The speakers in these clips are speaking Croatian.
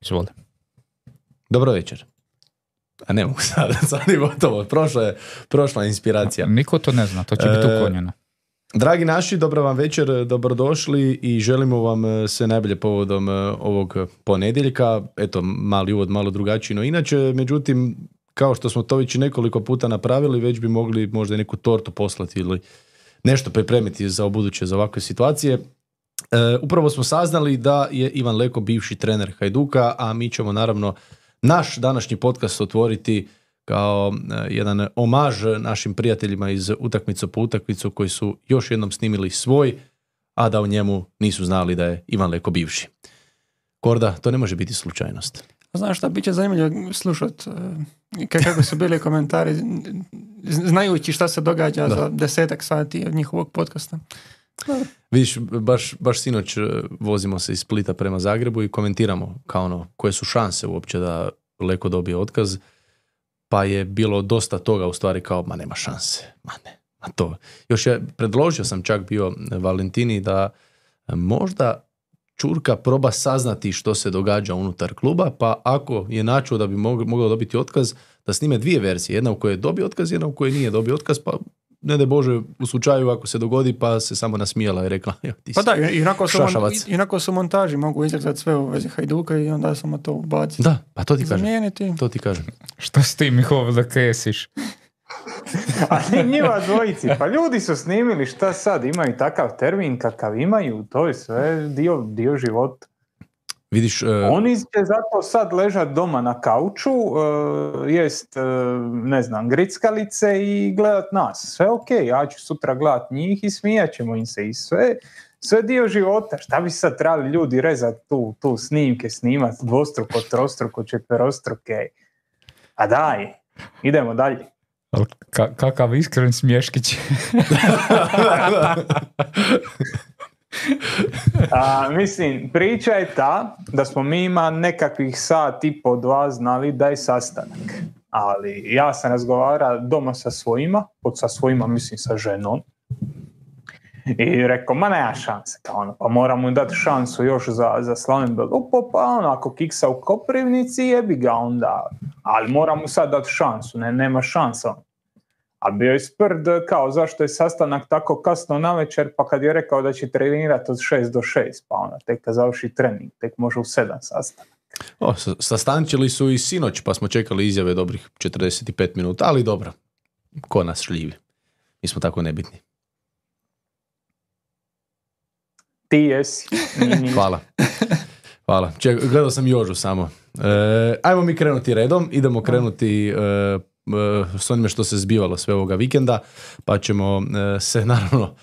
Izvoli. Dobro večer. A ne mogu sad, sad je gotovo. Prošla je, prošla je inspiracija. Niko to ne zna, to će biti E, uklonjeno. Dragi naši, dobro vam večer, dobrodošli i želimo vam e, sve najbolje povodom e, ovog ponedjeljka. Eto, mali uvod, malo drugačiji no inače, međutim, kao što smo to već nekoliko puta napravili, već bi mogli možda neku tortu poslati ili nešto pripremiti za buduće za ovakve situacije. E, upravo smo saznali da je Ivan Leko bivši trener Hajduka, a mi ćemo naravno naš današnji podcast otvoriti kao e, jedan omaž našim prijateljima iz utakmicu po utakmicu koji su još jednom snimili svoj, a da u njemu nisu znali da je Ivan Leko bivši. Korda, to ne može biti slučajnost. Znaš šta, bit će zanimljivo slušat e, ka- kako su bili komentari, znajući šta se događa Da. za desetak sati od njihovog podcasta. Vidiš, baš, baš sinoć e, vozimo se iz Splita prema Zagrebu i komentiramo kao ono, koje su šanse uopće da Leko dobije otkaz, pa je bilo dosta toga u stvari kao, ma nema šanse, ma ne, ma to. Još je, predložio sam čak bio Valentini da e, možda Čurka proba saznati što se događa unutar kluba, pa ako je načuo da bi mog- mogao dobiti otkaz, da snime dvije verzije, jedna u kojoj je dobio otkaz, jedna u kojoj nije dobio otkaz, pa ne da Bože u slučaju ako se dogodi pa se samo nasmijala i rekla "Jo, ti Pa da, i- inako su, mon, šašavac." inako su montaži, mogu izrezati sve u vezi Hajduka i onda samo to ubaciti. Da, pa to ti kažem. Zamijeniti. To ti kažem. Što s tim Mihovil da kesiš? A ni njima dvojici, pa ljudi su snimili šta sad, imaju takav termin kakav imaju, to je sve dio, dio života. Vidiš, e, Oni će zato sad ležat doma na kauču, e, jest, e, ne znam, grickalice i gledat nas. Sve ok, ja ću sutra gledat njih i smijat ćemo im se i sve. Sve dio života. Šta bi sad trebali ljudi rezat tu, tu snimke, snimat dvostruko, trostruko, četverostruke. A daj, idemo dalje. Al ka- kakav iskren smješkić. A, mislim, priča je ta da smo mi ima nekakvih sat i po dva znali da je sastanak. Ali ja sam razgovarao doma sa svojima, pod sa svojima mislim sa ženom. I rekao, ma nema šanse, kao ono, pa moramo mu dati šansu još za, za Slaven Belupo, pa ono, ako kiksa u Koprivnici, jebi ga onda. Ali moramo sad dati šansu, ne, nema šansa. A bio je sprd kao zašto je sastanak tako kasno na večer, pa kad je rekao da će trenirati od 6 do 6, pa onda tek kad završi trening, tek može u 7 sastanak. o, sa- sastančili su i sinoć, pa smo čekali izjave dobrih 45 minuta, ali dobro. Ko nas šljivi? Mi smo tako nebitni. Ti jesi. Hvala. Hvala. Ček, gledao sam Jožu samo. E, ajmo mi krenuti redom. Idemo krenuti e, s onime što se zbivalo sve ovoga vikenda, pa ćemo e, se naravno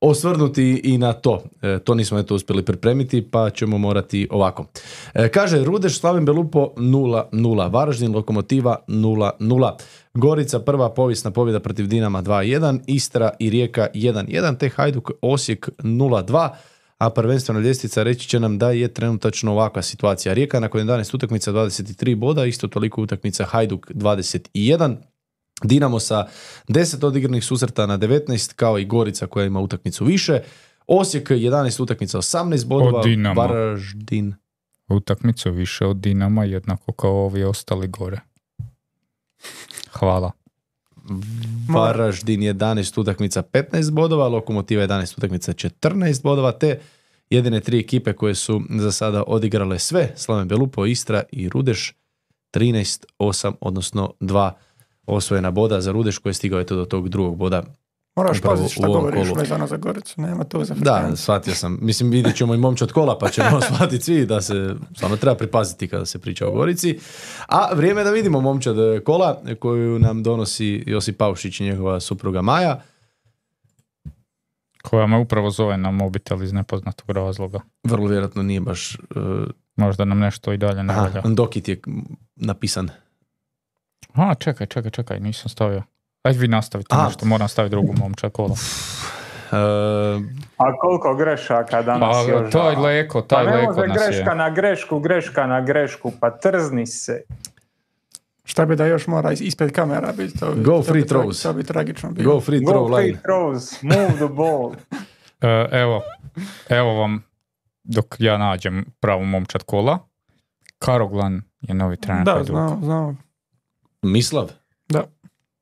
osvrnuti i na to. E, to nismo eto uspjeli pripremiti, pa ćemo morati ovako. E, kaže Rudeš, Slaven Belupo 0-0, Varaždin, Lokomotiva 0-0. Gorica prva povijesna pobjeda protiv Dinama 2-1, Istra i Rijeka 1-1, te Hajduk Osijek 0-2 a prvenstvena ljestvica reći će nam da je trenutačno ovakva situacija. Rijeka nakon 11 utakmica 23 boda, isto toliko utakmica Hajduk 21, Dinamo sa 10 odigranih susreta na 19, kao i Gorica koja ima utakmicu više. Osijek 11 utakmica 18 bodova. Varaždin Utakmicu više od Dinama, jednako kao ovi ostali gore. Hvala. Varaždin 11 utakmica 15 bodova, Lokomotiva 11 utakmica 14 bodova, te jedine tri ekipe koje su za sada odigrale sve, Slaven Belupo, Istra i Rudeš, 13, 8, odnosno 2 osvojena boda za Rudeš koji je stigao eto do tog drugog boda. Moraš Upravo paziti šta ovom govoriš kolu. vezano za Goricu, nema to za Da, shvatio sam. Mislim, vidjet ćemo i momčad kola, pa ćemo shvatiti svi da se stvarno treba pripaziti kada se priča o Gorici. A vrijeme je da vidimo momčad kola koju nam donosi Josip Paušić i njegova supruga Maja. Koja me upravo zove na mobitel iz nepoznatog razloga. Vrlo vjerojatno nije baš... uh, Možda nam nešto i dalje ne aha, valja. Dokit je napisan. A, čekaj, čekaj, čekaj, nisam stavio. Ajde vi nastavite A. nešto, moram staviti drugu momča kola. Uh, A koliko grešaka danas Pa, još? taj leko, Pa taj ne leko može nas greška je. na grešku, greška na grešku, pa trzni se. Šta bi da još mora is- ispred kamera biti? To, Go to free bi throws. To bi tragično bilo. go free Go throw free line. throws, move the ball. E, evo, evo vam, dok ja nađem pravu momčad kola. Karoglan je novi trener Da, znamo, znamo. Mislav?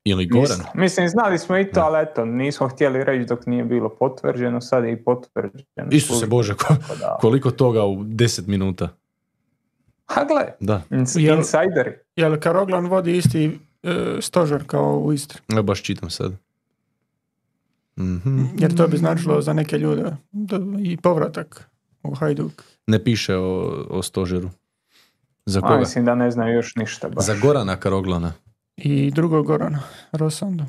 Ili Goran? Mislim, mislim, znali smo i to, ali eto, nismo htjeli reći dok nije bilo potvrđeno, sad je i potvrđeno. Isuse Bože, ko- koliko toga u 10 minuta. Ha, gle, Da, Jel- insideri. Jel Karoglan vodi isti e, stožer kao u Istri? ja baš čitam sad. Mhm. Jer to bi značilo za neke ljude da, i povratak u Hajduk. Ne piše o, o stožeru. Za A, koga? mislim da ne znaju još ništa baš. Za Gorana Karoglana. I drugog Gorana, Rosando.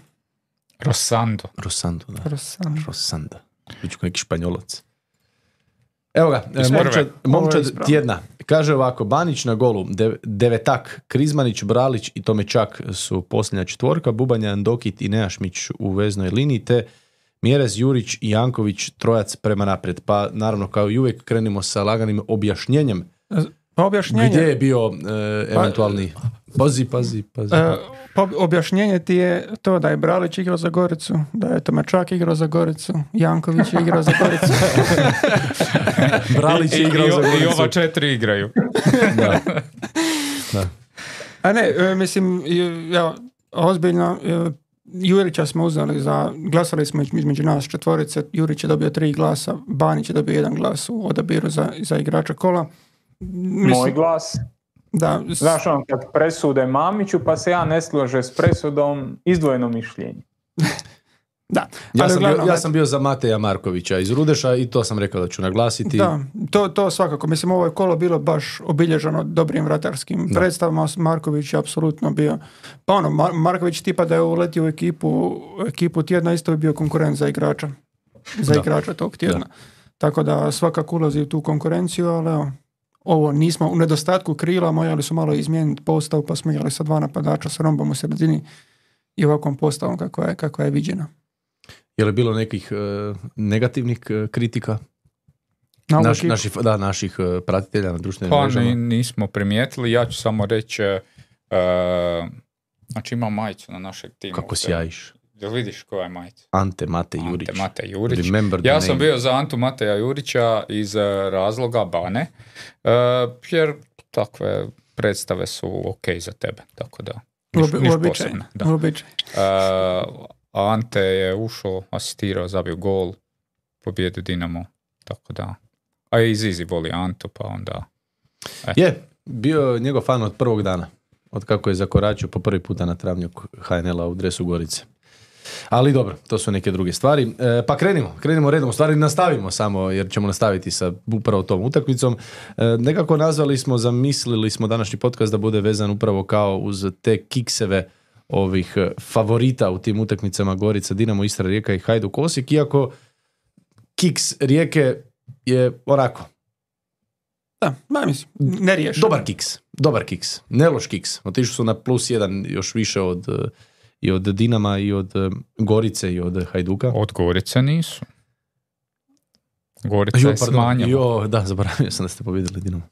Rosando. Rosando, da. Rosando. Rosanda. Biću kao neki španjolac. Evo ga, momčad, momčad tjedna. Kaže ovako, Banić na golu, De- Devetak, Krizmanić, Bralić i Tomečak su posljednja četvorka, Bubanja, Andokit i Nejašmić u veznoj liniji, te Mjerez, Jurić i Janković, trojac prema naprijed. Pa naravno, kao i uvijek, krenimo sa laganim objašnjenjem Pa objašnjenje, gdje je bio e, eventualni... Pazi, pazi, pazi. pa objašnjenje ti je to da je Bralić igrao za Goricu, da je Tomačak igrao za Goricu, Janković je igrao za Goricu. Bralić I, je igrao i, za i Goricu. ova četiri igraju. Da. A ne, e, mislim, ja, ozbiljno, e, Jurića smo uzeli za, glasali smo između nas četvorice, Jurić je dobio tri glasa, Banić je dobio jedan glas u odabiru za, za igrača kola. Mislim, Moj glas. Da, Znaš on, kad presude Mamiću, pa se ja ne slože s presudom, izdvojeno mišljenje. da. Ja, Ali sam bio, uglavnom, ja sam bio za Mateja Markovića iz Rudeša i to sam rekao da ću naglasiti. Da, to, to svakako. Mislim, ovo je kolo bilo baš obilježeno dobrim vratarskim Da. predstavama. Marković je apsolutno bio... Pa ono, Mar- Marković tipa da je uletio u ekipu, ekipu tjedna, isto bi bio konkurent za igrača. Za Da. igrača tog tjedna. Tako da svakako ulazi u tu konkurenciju, ali evo, ovo nismo, u nedostatku krila morali su malo izmijeniti postavu, pa smo igrali sa dva napadača sa rombom u sredini i ovakvom postavom kakva je, kakva je viđena. Je li bilo nekih e, negativnih e, kritika? Na Naš, naših, da, naših e, pratitelja na društvenim Pa mrežama. ni- nismo primijetili, ja ću samo reći, e, znači ima majicu na našeg tima. Kako sjajiš. Jel vidiš koja je majica? Ante Mate Jurić. Ante Mate Jurić. Remember the Ja sam name. bio za Antu Mateja Jurića iz e, razloga Bane, e, jer takve predstave su ok za tebe, tako da. Niš, Uobi- niš uobičaj, posebno, da. uobičaj. E, Ante je ušao, asistirao, zabio gol, pobjedio Dinamo, tako da. A i Zizi voli Antu, pa onda... Je, bio je njegov fan od prvog dana. Od kako je zakoračio po prvi puta na travnjak HNL-a u dresu Gorice. Ali dobro, to su neke druge stvari. E, pa krenimo, krenimo redom. U stvari nastavimo samo, jer ćemo nastaviti sa upravo tom utakmicom. E, nekako nazvali smo, zamislili smo današnji podcast da bude vezan upravo kao uz te kikseve ovih e, favorita u tim utakmicama Gorica, Dinamo, Istra, Rijeka i Hajduk Osijek, iako kiks Rijeke je onako, Da, ma mislim, ne riješeno. Dobar kiks, dobar kiks, ne loš kiks. Otišli su na plus jedan još više od, eh, i od Dinama i od eh, Gorice i od Hajduka. Od Gorice nisu. Gorica Jo, je pardon, jo, da, zaboravio sam da ste pobjedili Dinamo.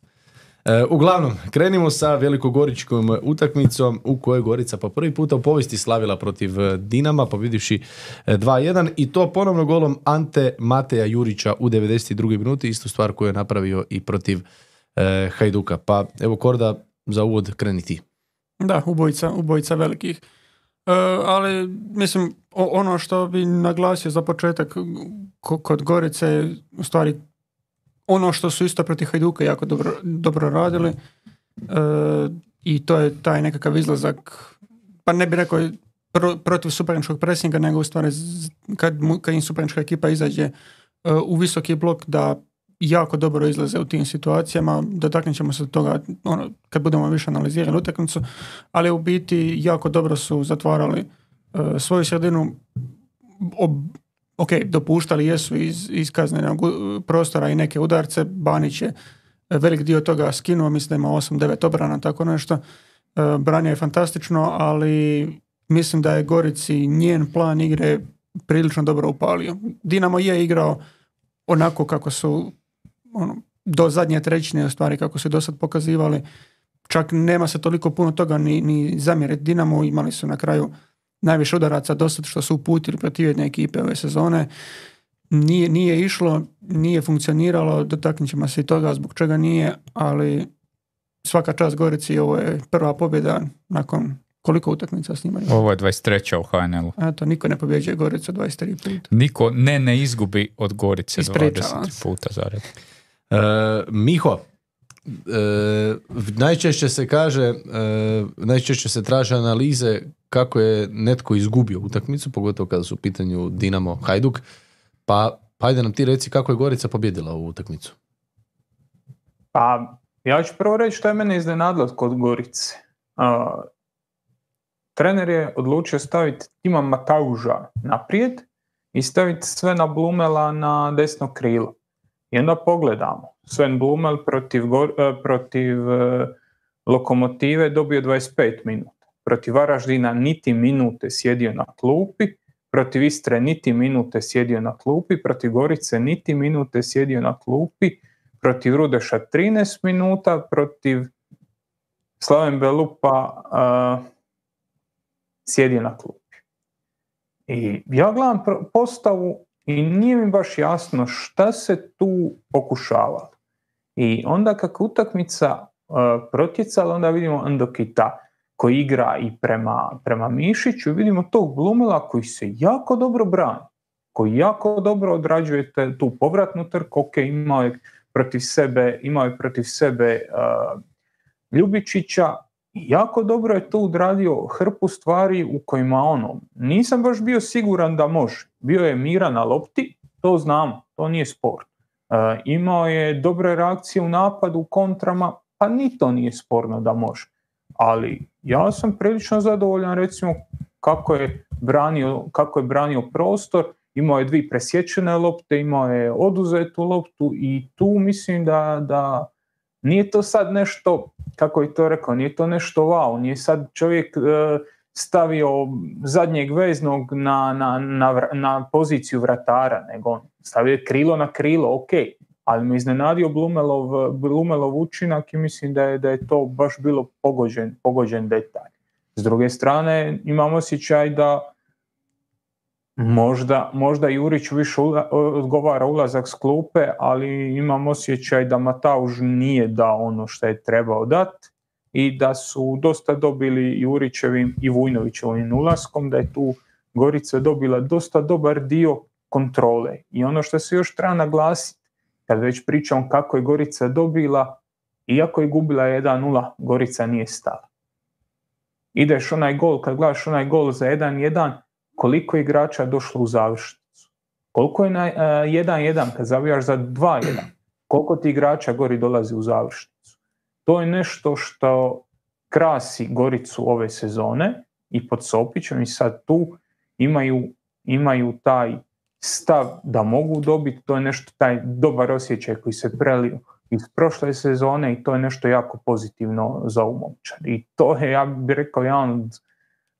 E, uglavnom, krenimo sa velikogoričkom utakmicom u kojoj je Gorica po prvi puta u povijesti slavila protiv eh, Dinama, pobjedivši eh, 2-1 i to ponovno golom Ante Mateja Jurića u 92. minuti, istu stvar koju je napravio i protiv eh, Hajduka. Pa evo Korda, za uvod kreni ti. Da, ubojica, ubojica velikih. E, ali, mislim, ono što bi naglasio za početak ko- kod Gorice je u stvari ono što su isto protiv Hajduka jako dobro, dobro radili. E, i to je taj nekakav izlazak, pa ne bi rekao pro- protiv suparničkog presinga, nego u stvari kad, kad im ekipa izađe e, u visoki blok da jako dobro izlaze u tim situacijama, dotaknut ćemo se toga ono, kad budemo više analizirali utakmicu, ali u biti jako dobro su zatvarali e, svoju sredinu, ob, ok, dopuštali jesu iz, iz kaznenog u- prostora i neke udarce, Banić je e, velik dio toga skinuo, mislim da ima 8-9 obrana, tako nešto. E, branio je fantastično, ali mislim da je Gorici njen plan igre prilično dobro upalio. Dinamo je igrao onako kako su ono, do zadnje trećine stvari kako su do sad pokazivali. Čak nema se toliko puno toga ni, ni zamjeriti Dinamo, imali su na kraju najviše udaraca do sad što su uputili protiv jedne ekipe ove sezone. Nije, nije išlo, nije funkcioniralo, dotaknut ćemo se i toga zbog čega nije, ali svaka čast Gorici, ovo je prva pobjeda nakon koliko utakmica snimaju. Ovo je 23. u HNL-u. Eto, niko ne pobjeđuje Gorica 23 puta. Niko ne ne izgubi od Gorice Ispričavam 20 se. puta zared. E, Miho, e, najčešće se kaže, e, najčešće se traže analize kako je netko izgubio utakmicu, pogotovo kada su u pitanju Dinamo Hajduk, pa hajde nam ti reci kako je Gorica pobjedila ovu utakmicu. Pa, ja ću prvo reći što je mene iznenadilo kod Gorice. A, trener je odlučio staviti Tima Matauža naprijed i staviti Svena Blumela na desno krilo. I onda pogledamo. Sven Blumel protiv, e, protiv e, Lokomotive dobio 25 minuta. Protiv Varaždina niti minute sjedio na klupi, protiv Istre niti minute sjedio na klupi, protiv Gorice niti minute sjedio na klupi, protiv Rudeša 13 minuta, protiv Slaven Belupa uh, sjedio na klupi. I ja gledam postavu i nije mi baš jasno šta se tu pokušavalo. I onda kako utakmica uh, protjecala, onda vidimo Andokita koji igra i prema, prema Mišiću vidimo tog Blumela koji se jako dobro brani, koji jako dobro odrađuje te- tu povratnu trku, ok, imao je protiv sebe, imao je protiv sebe uh, Ljubičića jako dobro je tu odradio hrpu stvari u kojima ono, nisam baš bio siguran da može. Bio je mira na lopti, to znamo, to nije sport. Uh, imao je dobre reakcije u napadu, u kontrama, pa ni to nije sporno da može. Ali ja sam prilično zadovoljan recimo kako je branio, kako je branio prostor, imao je dvije presječene lopte, imao je oduzetu loptu i tu mislim da, da nije to sad nešto, kako je to rekao, nije to nešto wow, nije sad čovjek e, stavio zadnjeg veznog na, na, na, na poziciju vratara, nego stavio je krilo na krilo, ok, ali me iznenadio Blumelov, Blumelov učinak i mislim da je, da je to baš bilo pogođen, pogođen detalj. S druge strane, imam osjećaj da možda, možda Jurić više ula- odgovara ulazak s klupe, ali imam osjećaj da Matauž nije dao ono što je trebao dati i da su dosta dobili Jurićevim i Vujnovićevim ulaskom, da je tu Gorica dobila dosta dobar dio kontrole. I ono što se još treba naglasiti, kad već pričam kako je Gorica dobila, iako je gubila 1-0, Gorica nije stala. Ideš onaj gol, kad gledaš onaj gol za 1-1, koliko je igrača došlo u završnicu? Koliko je na e, 1-1 kad zavijaš za 2-1? Koliko ti igrača gori dolazi u završnicu? To je nešto što krasi Goricu ove sezone i pod Sopićem i sad tu imaju, imaju taj stav da mogu dobiti, to je nešto, taj dobar osjećaj koji se prelio iz prošle sezone i to je nešto jako pozitivno za ovu momčad. I to je, ja bih rekao, jedan od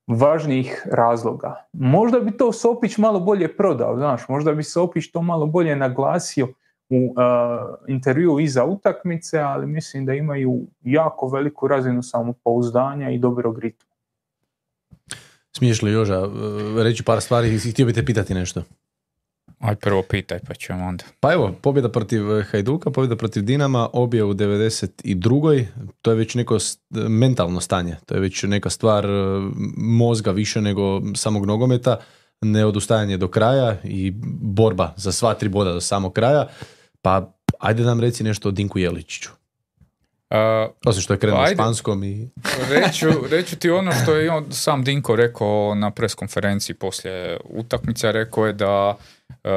važnijih razloga. Možda bi to Sopić malo bolje prodao, znaš, možda bi Sopić to malo bolje naglasio u uh, intervju iza utakmice, ali mislim da imaju jako veliku razinu samopouzdanja i dobrog ritma. Smiješ li Joža reći par stvari i htio bi te pitati nešto? Aj prvo pitaj pa ćemo onda. Pa evo, pobjeda protiv e, Hajduka, pobjeda protiv Dinama, obje u 92. To je već neko mentalno stanje, to je već neka stvar e, mozga više nego samog nogometa, neodustajanje do kraja i borba za sva tri boda do samog kraja. Pa ajde nam reci nešto o Dinku Jeličiću. Uh, Osim što je krenuo Pa ajde. španskom i... reću, reću ti ono što je on, sam Dinko rekao na preskonferenciji poslije utakmice, rekao je da e,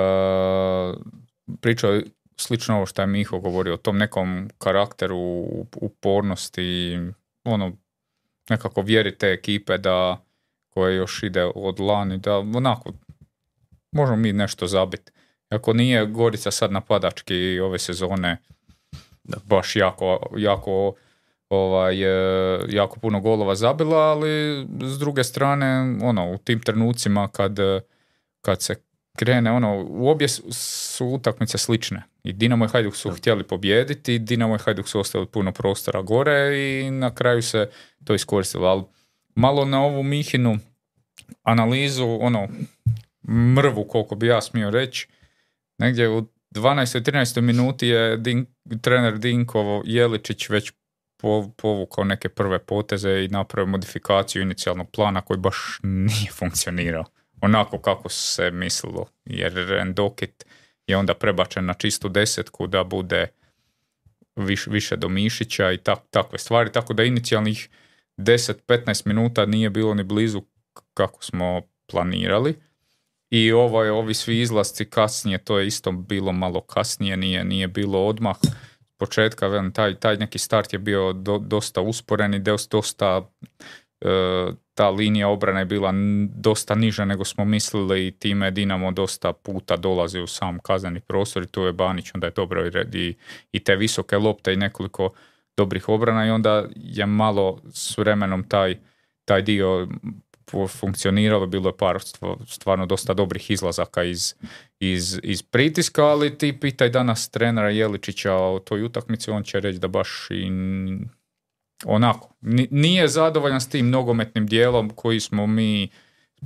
pričao slično ovo što je Miho govorio o tom nekom karakteru, upornosti, ono, nekako vjeri te ekipe da koje još ide od lani, da onako možemo mi nešto zabiti. Ako nije Gorica sad napadački ove sezone baš jako, jako ovaj, e, jako puno golova zabila, ali s druge strane, ono, u tim trenucima kad, kad se krene, ono, u obje su- utakmice slične. I Dinamo i Hajduk su htjeli pobijediti, i Dinamo i Hajduk su ostavili puno prostora gore i na kraju se to iskoristilo. Ali malo na ovu Mihinu analizu, ono, mrvu, koliko bi ja smio reći, negdje u 12. 13. minuti je Din, trener Dinkovo Jeličić već po- povukao neke prve poteze i napravio modifikaciju inicijalnog plana koji baš nije funkcionirao onako kako se mislilo. Jer Endokit je onda prebačen na čistu desetku da bude viš, više do Mišića i tak, takve stvari. Tako da inicijalnih 10-15 minuta nije bilo ni blizu kako smo planirali. I ovaj, ovi svi izlasci kasnije, to je isto bilo malo kasnije, nije, nije bilo odmah. Početka, velim, taj, taj neki start je bio do- dosta usporen i dos- dosta e, ta linija obrane je bila dosta niža nego smo mislili i time Dinamo dosta puta dolazi u sam kazneni prostor i tu je Banić onda je dobro i, i, te visoke lopte i nekoliko dobrih obrana i onda je malo s vremenom taj, taj dio funkcioniralo, bilo je par stvarno dosta dobrih izlazaka iz, iz, iz pritiska, ali ti pitaj danas trenera Jeličića o toj utakmici, on će reći da baš i onako, ni- nije zadovoljan s tim nogometnim dijelom koji smo mi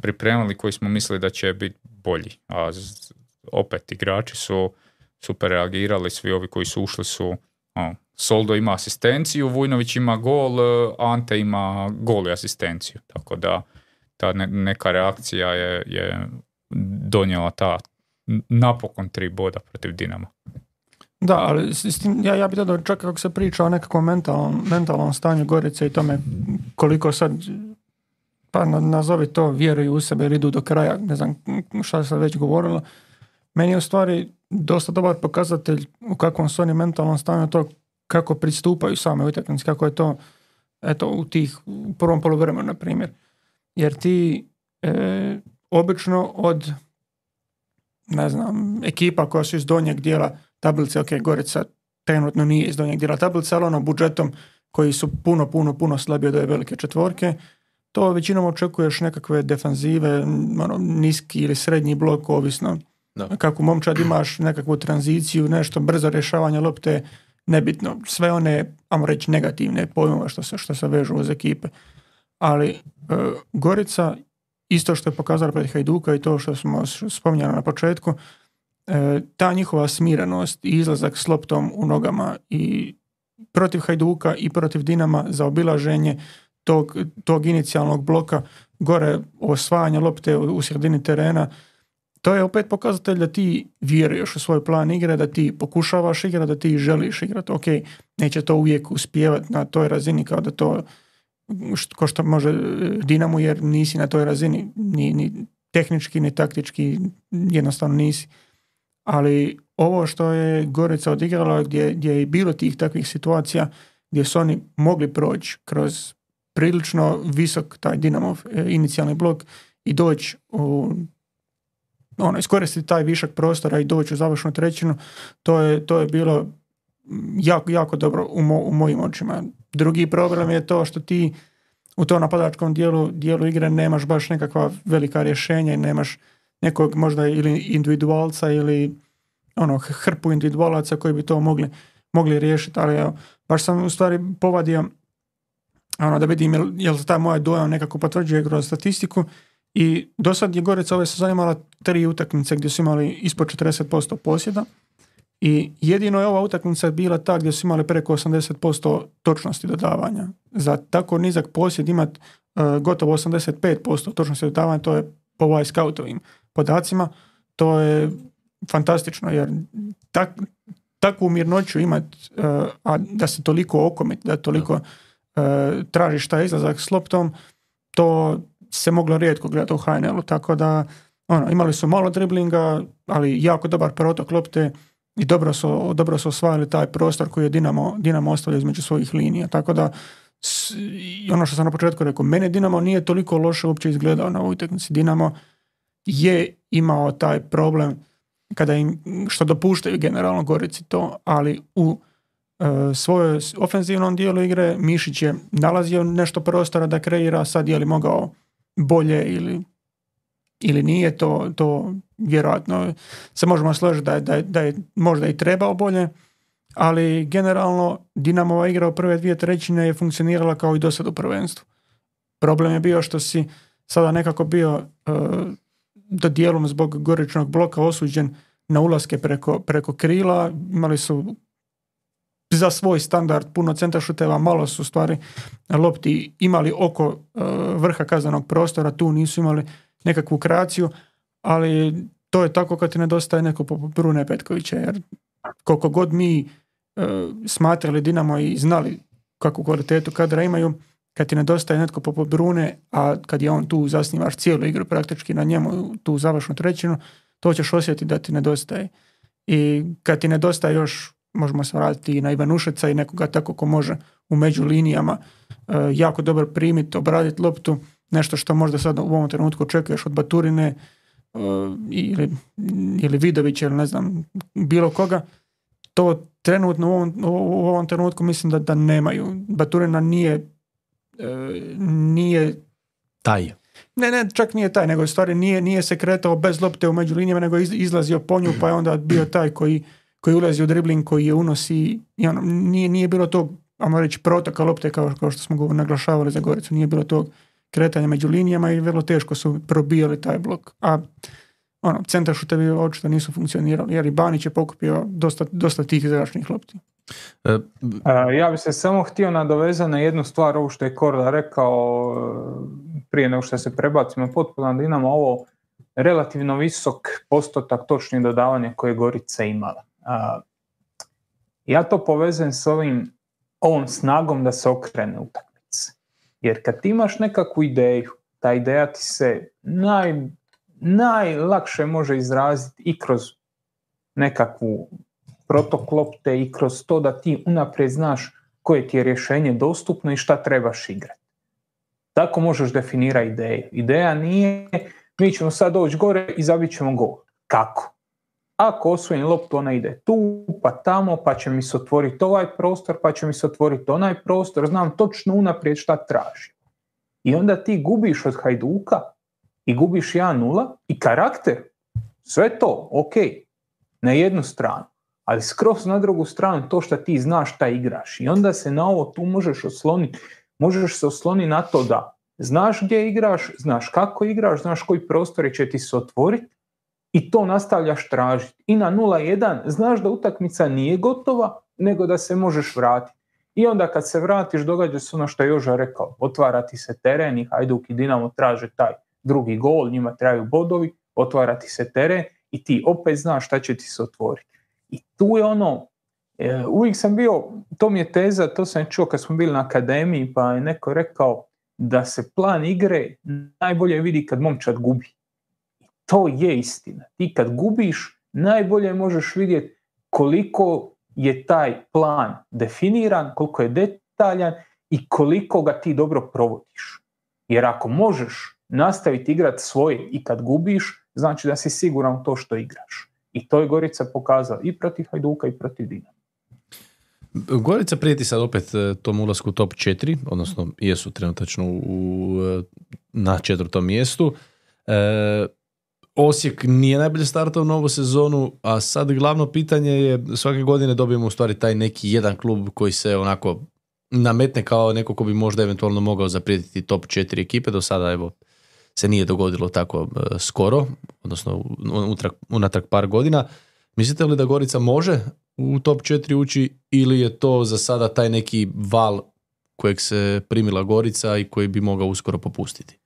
pripremali, koji smo mislili da će biti bolji, a opet igrači su super reagirali, svi ovi koji su ušli su o, Soldo ima asistenciju, Vujnović ima gol, Ante ima gol i asistenciju, tako da ta ne- neka reakcija je, je donijela ta napokon tri boda protiv Dinama. Da, ali s, tim, ja, ja bih dodao čak kako se priča o nekakvom mentalnom, mentalnom stanju Gorice i tome koliko sad pa na- nazovi to vjeruju u sebe ili idu do kraja, ne znam šta se već govorilo. Meni je u stvari dosta dobar pokazatelj u kakvom su oni mentalnom stanju to kako pristupaju same utakmice, kako je to eto, u tih u prvom poluvremenu, na primjer. Jer ti e, obično od ne znam, ekipa koja su iz donjeg dijela tablice, ok, Gorica trenutno nije iz donjeg dijela tablice, ali ono budžetom koji su puno, puno, puno slabije od ove velike četvorke, to većinom očekuješ nekakve defanzive, ono, niski ili srednji blok, ovisno Da. kako momčad imaš nekakvu tranziciju, nešto brzo rješavanje lopte, nebitno, sve one, ajmo reći, negativne pojmove što se, što se vežu uz ekipe. Ali Gorica, isto što je pokazala pred Hajduka i to što smo spominjali na početku, e, ta njihova smirenost i izlazak s loptom u nogama i protiv Hajduka i protiv Dinama za obilaženje tog, tog inicijalnog bloka gore osvajanja lopte u, u sredini terena to je opet pokazatelj da ti vjeruješ u svoj plan igre, da ti pokušavaš igrati, da ti želiš igrati. Ok, neće to uvijek uspijevati na toj razini kao da to ko što može e, Dinamo jer nisi na toj razini ni, ni tehnički ni taktički jednostavno nisi. Ali ovo što je Gorica odigrala gdje, gdje je bilo tih takvih situacija gdje su oni mogli proći kroz prilično visok taj Dinamov e, inicijalni blok i doći u ono, iskoristiti taj višak prostora i doći u završnu trećinu, to je, to je bilo jako, jako dobro u, mo- u mojim očima. Drugi problem je to što ti u tom napadačkom dijelu, dijelu igre nemaš baš nekakva velika rješenja i nemaš nekog možda ili individualca ili ono hrpu individualaca koji bi to mogli, mogli riješiti, ali evo, baš sam u stvari povadio ono, da vidim jel, jel se taj moj dojam nekako potvrđuje kroz statistiku i do sad je Gorica ove sezone imala tri utakmice gdje su imali ispod 40% posjeda i jedino je ova utakmica bila ta gdje su imali preko 80% točnosti dodavanja. Za tako nizak posjed imat e, gotovo 85% točnosti dodavanja, to je po ovaj scoutovim podacima, to je fantastično jer tak, takvu mirnoću imat, e, a da se toliko okomit, da toliko e, tražiš taj izlazak s loptom, to se moglo rijetko gledati u HNL-u, tako da ono, imali su malo driblinga, ali jako dobar protok lopte i dobro su, dobro su osvajali taj prostor koji je Dinamo, Dinamo ostavio između svojih linija, tako da s- ono što sam na početku rekao, mene Dinamo nije toliko loše uopće izgledao na ovoj utakmici. Dinamo je imao taj problem kada im, što dopuštaju generalno Gorici to, ali u e, svojoj ofenzivnom dijelu igre Mišić je nalazio nešto prostora da kreira, sad je li mogao bolje ili, ili nije, to, to vjerojatno se možemo složiti da, da, da je možda i trebao bolje, ali generalno Dinamova igra u prve dvije trećine je funkcionirala kao i do sad u prvenstvu. Problem je bio što si sada nekako bio e, da dijelom zbog goričnog bloka osuđen na ulaske preko, preko krila, imali su za svoj standard puno centra šuteva, malo su stvari lopti imali oko e, vrha kaznenog prostora, tu nisu imali nekakvu kreaciju, ali to je tako kad ti nedostaje neko poput Brune Petkovića, jer koliko god mi e, smatrali Dinamo i znali kakvu kvalitetu kadra imaju, kad ti nedostaje netko poput Brune, a kad je on tu zasnivaš cijelu igru praktički na njemu, tu završnu trećinu, to ćeš osjetiti da ti nedostaje. I kad ti nedostaje još, možemo se vratiti i na Ivanušeca i nekoga tako ko može u među linijama e, jako dobro primiti, obraditi loptu, nešto što možda sad u ovom trenutku očekuješ od Baturine e, ili, ili Vidovića ili ne znam, bilo koga, to trenutno u ovom, u ovom trenutku mislim da, da nemaju. Baturina nije e, nije Taj. ne, ne, čak nije taj, nego stvari nije, nije se kretao bez lopte u među linijama, nego iz- izlazio po nju, pa je onda bio taj koji, koji ulazi u dribling, koji je unosi, i ono, nije, nije bilo tog, ajmo reći, protoka lopte, kao, kao što smo naglašavali za Goricu, nije bilo tog kretanja među linijama i vrlo teško su probijali taj blok. A ono, centar šutevi očito nisu funkcionirali, jer i Banić je pokupio dosta, dosta tih zračnih lopti. E, Ja bi se samo htio nadovezati na jednu stvar, ovo što je Korda rekao e, prije nego što se prebacimo potpuno na Dinamo, ovo relativno visok postotak točnih dodavanja koje je Gorica imala. Ja to povezujem s ovim, ovom snagom da se okrene utakmice. Jer kad ti imaš nekakvu ideju, ta ideja ti se naj, najlakše može izraziti i kroz nekakvu protok lopte i kroz to da ti unaprijed znaš koje ti je rješenje dostupno i šta trebaš igrati. Tako možeš definirati ideju. Ideja nije mi ćemo sad doći gore i zabit ćemo gol. Kako? Osvojim loptu, ona ide tu, pa tamo, pa će mi se otvoriti ovaj prostor, pa će mi se otvoriti onaj prostor, znam točno unaprijed šta tražim. I onda ti gubiš od Hajduka i gubiš 1-0 i karakter, sve to, ok, na jednu stranu, ali skroz na drugu stranu to što ti znaš šta igraš. I onda se na ovo tu možeš osloniti, možeš se osloniti na to da znaš gdje igraš, znaš kako igraš, znaš koji prostori će ti se otvoriti i to nastavljaš tražiti. I na 0-1 znaš da utakmica nije gotova, nego da se možeš vratiti. I onda kad se vratiš događa se ono što je Joža rekao, otvara ti se teren i Hajduk i Dinamo traže taj drugi gol, njima traju bodovi, otvara ti se teren i ti opet znaš šta će ti se otvoriti. I tu je ono, e, uvijek sam bio, to mi je teza, to sam čuo kad smo bili na akademiji, pa je neko rekao da se plan igre najbolje vidi kad momčad gubi. To je istina. Ti kad gubiš, najbolje možeš vidjeti koliko je taj plan definiran, koliko je detaljan i koliko ga ti dobro provodiš. Jer ako možeš nastaviti igrati svoje i kad gubiš, znači da si siguran u to što igraš. I to je Gorica pokazala i protiv Hajduka i protiv Dinama. Gorica prijeti sad opet e, tom ulasku u top 4, odnosno jesu trenutačno u, e, na četvrtom mjestu. E, Osijek nije najbolje startao novu sezonu, a sad glavno pitanje je, svake godine dobijemo u stvari taj neki jedan klub koji se onako nametne kao neko ko bi možda eventualno mogao zaprijetiti top 4 ekipe, do sada evo se nije dogodilo tako e, skoro, odnosno unatrag, unatrag par godina. Mislite li da Gorica može u top 4 ući ili je to za sada taj neki val kojeg se primila Gorica i koji bi mogao uskoro popustiti?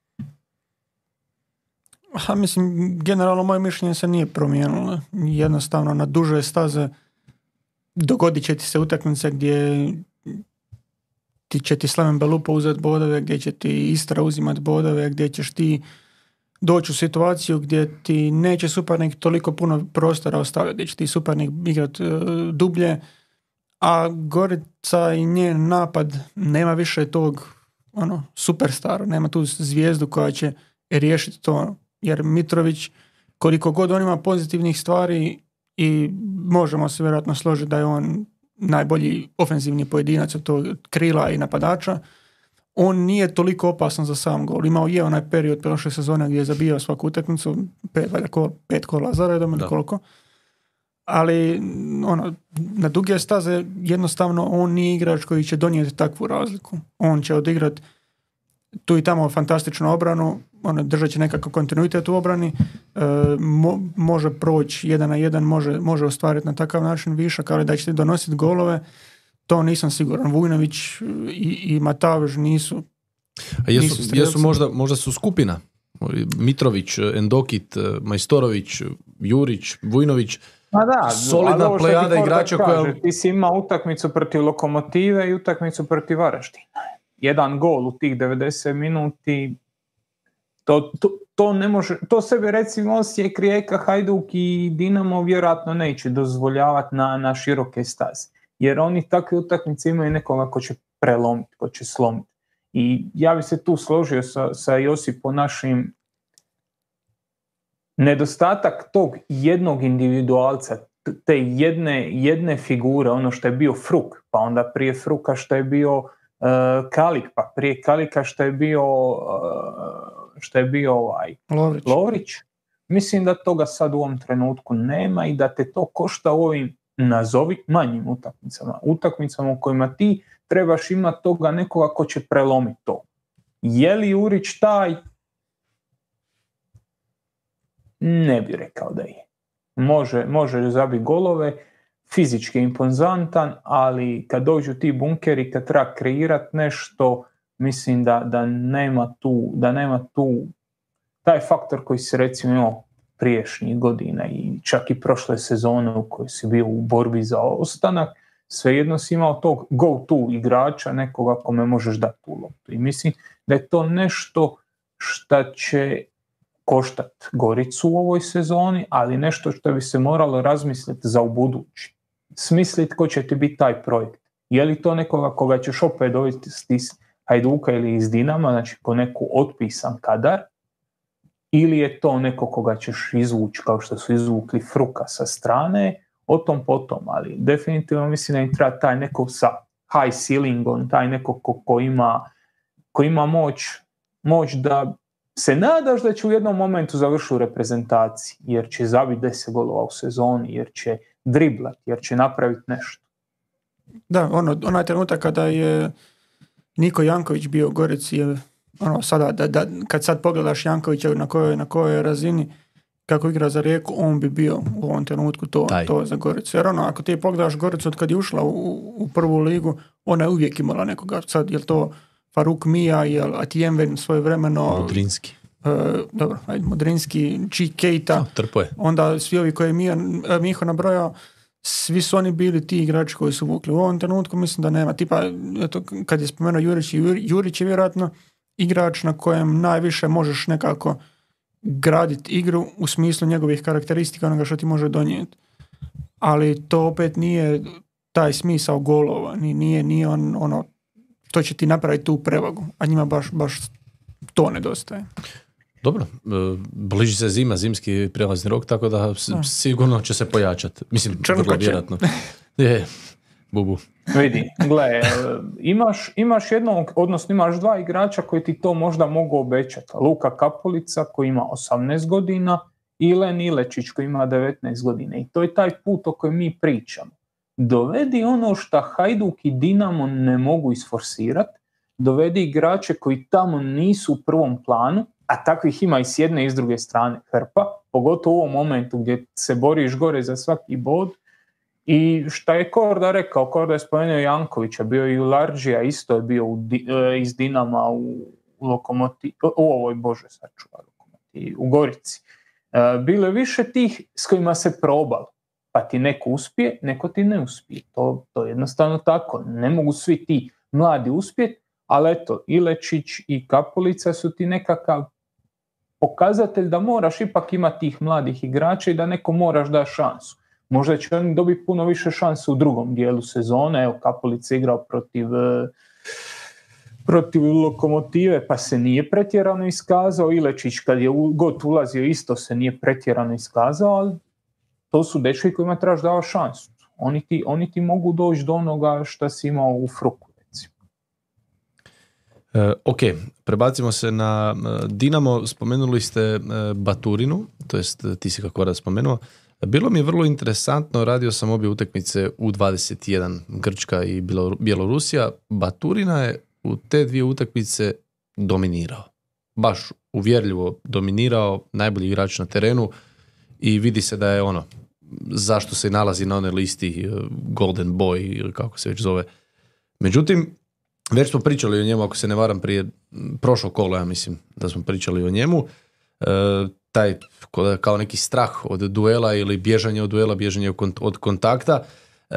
Ha, mislim, generalno moje mišljenje se nije promijenilo. Jednostavno, na duže staze dogodit će ti se utakmice gdje ti će ti Slaven Belupa uzeti bodove, gdje će ti Istra uzimati bodove, gdje ćeš ti doći u situaciju gdje ti neće suparnik toliko puno prostora ostavljati, gdje će ti suparnik igrati e, dublje, a Gorica i njen napad nema više tog ono, superstara, nema tu zvijezdu koja će riješiti to, jer Mitrović koliko god on ima pozitivnih stvari i možemo se vjerojatno složiti da je on najbolji ofenzivni pojedinac od tog krila i napadača, on nije toliko opasan za sam gol. Imao je onaj period prošle sezone gdje je zabijao svaku utakmicu, pet, kol, pet kola za redom ili koliko. Ali ono, na duge staze jednostavno on nije igrač koji će donijeti takvu razliku. On će odigrati tu i tamo fantastičnu obranu, ono, držat će nekakav kontinuitet u obrani, e, mo- može proći jedan na jedan, može, može ostvariti na takav način višak, ali da će ti donositi golove, to nisam siguran. Vujnović i, i Matavež nisu. A jesu, Nisu jesu možda, možda su skupina? Mitrović, Endokit, Majstorović, Jurić, Vujnović. Ma da, Solidna plejada igrača koja- Ti si imao utakmicu protiv Lokomotive i utakmicu protiv Varaždina. Jedan gol u tih 90 minuti, to, to, to ne može, to sebi recimo Osijek, Rijeka, Hajduk i Dinamo vjerojatno neće dozvoljavati na, na široke staze. Jer oni takve utakmice imaju nekoga ko će prelomiti, ko će slomiti. I ja bi se tu složio sa, sa Josipom našim nedostatak tog jednog individualca, te jedne, jedne figure, ono što je bio Fruk, pa onda prije Fruka što je bio Kalik, pa prije Kalika što je bio e, što je bio ovaj Lovrić. Lovrić, mislim da toga sad u ovom trenutku nema i da te to košta u ovim nazovi manjim utakmicama. Utakmicama u kojima ti trebaš imati toga nekoga ko će prelomiti to. Je li Jurić taj? Ne bi rekao da je. Može, može zabiti golove, fizički je impozantan, ali kad dođu ti bunkeri, kad treba kreirati nešto, mislim da, da nema tu, da nema tu taj faktor koji se recimo imao priješnjih godina i čak i prošle sezone u kojoj si bio u borbi za ostanak, svejedno si imao tog go-to igrača, nekoga kome možeš dati tu loptu. I mislim da je to nešto šta će koštat Goricu u ovoj sezoni, ali nešto što bi se moralo razmisliti za u budući. Smisliti ko će ti biti taj projekt. Je li to nekoga koga ćeš opet dovesti iz Hajduka ili iz Dinama, znači po neku otpisan kadar, ili je to neko koga ćeš izvući kao što su izvukli Fruka sa strane, o tom potom, ali definitivno mislim da im treba taj neko sa high ceilingom, taj neko ko, ko ima, ko ima moć, moć da se nadaš da će u jednom momentu završiti reprezentaciji, jer će zabiti 10 golova u sezoni, jer će driblat, jer će napraviti nešto. Da, ono, onaj trenutak kada je Niko Janković bio u Gorici je ono sada, da, da, kad sad pogledaš Jankovića na kojoj, na kojoj razini kako igra za Rijeku, on bi bio u ovom trenutku to, Taj. to za Goricu. Jer ono, ako ti pogledaš Goricu od kad je ušla u, u prvu ligu, ona je uvijek imala nekoga. Sad, je to Faruk Mija, je Atijenven svoje vremeno, Modrinski. Dobro, ajde, Modrinski, Či Keita, onda svi ovi koje je Mija, e, Miho nabrojao, svi su oni bili ti igrači koji su vukli. U ovom trenutku mislim da nema. Tipa, eto, kad je spomenuo Jurić, Jur- Jurić je vjerojatno igrač na kojem najviše možeš nekako graditi igru u smislu njegovih karakteristika onoga što ti može donijeti. Ali to opet nije taj smisao golova. Ni- Nije, nije on, ono, to će ti napraviti tu prevagu. A njima baš, baš to nedostaje. Dobro, e, bliži se zima, zimski prijelazni rok, tako da sigurno će se pojačati. Mislim, Črnko vrlo vjerojatno. Je, bubu. Vidi, gle, e, imaš, imaš jednog, odnosno imaš dva igrača koji ti to možda mogu obećati. Luka Kapulica koji ima 18 godina i Len Ilečić koji ima 19 godina. I to je taj put o kojem mi pričamo. Dovedi ono što Hajduk i Dinamo ne mogu isforsirati, dovedi igrače koji tamo nisu u prvom planu, a takvih ima i s jedne i s druge strane hrpa, pogotovo u ovom momentu gdje se boriš gore za svaki bod, i šta je Korda rekao, Korda je spomenuo Jankovića, bio i u Larđija, isto je bio u e, iz Dinama u, Lokomotivi, u ovoj Bože sačuva Lokomotivi, u Gorici. E, bilo je više tih s kojima se probalo, pa ti neko uspije, neko ti ne uspije. To, to je jednostavno tako, ne mogu svi ti mladi uspjeti, ali eto, Ilečić i Kapulica su ti nekakav pokazatelj da moraš ipak imati tih mladih igrača i da neko moraš da šansu. Možda će oni dobiti puno više šanse u drugom dijelu sezone. Evo, Kapulica je igrao protiv, e, protiv Lokomotive pa se nije pretjerano iskazao. Ilečić kad je god ulazio isto se nije pretjerano iskazao, ali to su dečki kojima trebaš dava šansu. Oni ti, oni ti mogu doći do onoga što si imao u Fruku. E, ok, prebacimo se na e, Dinamo, spomenuli ste e, Baturinu, to jest ti si kako rad spomenuo. Bilo mi je vrlo interesantno, radio sam obje utakmice u 21 Grčka i Bjelo- Bjelorusija. Baturina je u te dvije utakmice dominirao. Baš uvjerljivo dominirao, najbolji igrač na terenu i vidi se da je ono, zašto se nalazi na onoj listi Golden Boy ili kako se već zove. Međutim, već smo pričali o njemu, ako se ne varam, prije prošlog kola, ja mislim da smo pričali o njemu. E, taj kao neki strah od duela ili bježanje od duela, bježanje od kontakta. E,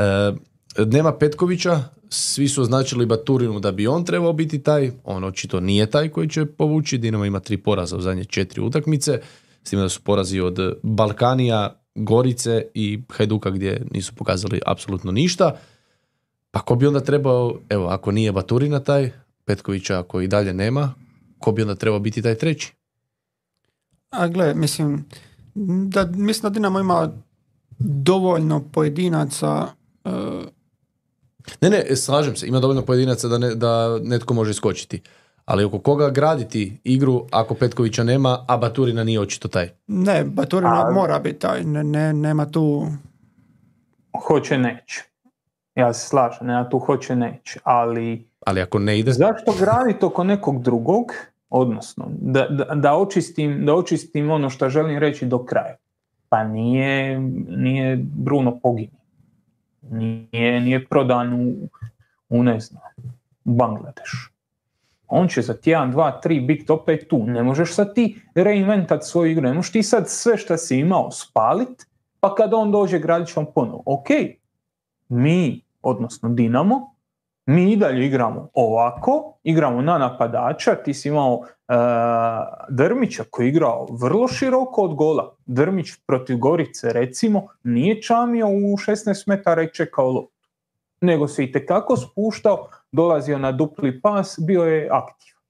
nema Petkovića, svi su označili Baturinu da bi on trebao biti taj, on očito nije taj koji će povući, Dinamo ima tri poraza u zadnje četiri utakmice, s time da su porazi od Balkanija, Gorice i Hajduka gdje nisu pokazali apsolutno ništa. Pa ko bi onda trebao, evo, ako nije Baturina taj, Petkovića ako i dalje nema, ko bi onda trebao biti taj treći? A gle, mislim, da, mislim da Dinamo ima dovoljno pojedinaca uh... Ne, ne, slažem se, ima dovoljno pojedinaca da, ne, da netko može iskočiti. Ali oko koga graditi igru ako Petkovića nema, a Baturina nije očito taj? Ne, Baturina mora biti taj, ne, ne, nema tu... Hoće neće. Ja se slažem, nema tu hoće neće, ali... Ali ako ne ide... Zašto graditi oko nekog drugog, odnosno, da, da, da, očistim, da očistim ono što želim reći do kraja? Pa nije, nije Bruno Pogini. Nije, nije prodan u, u ne znam, Bangladeš. On će za tjedan, dva, tri biti opet tu. Ne možeš sad ti reinventat svoju igru. Ne možeš ti sad sve što si imao spalit, pa kad on dođe gradit ćemo ponovo. Ok, mi odnosno Dinamo, mi i dalje igramo ovako, igramo na napadača, ti si imao uh, Drmića koji je igrao vrlo široko od gola. Drmić protiv Gorice recimo nije čamio u 16 metara i čekao loptu. Nego se i tekako spuštao, dolazio na dupli pas, bio je aktivan.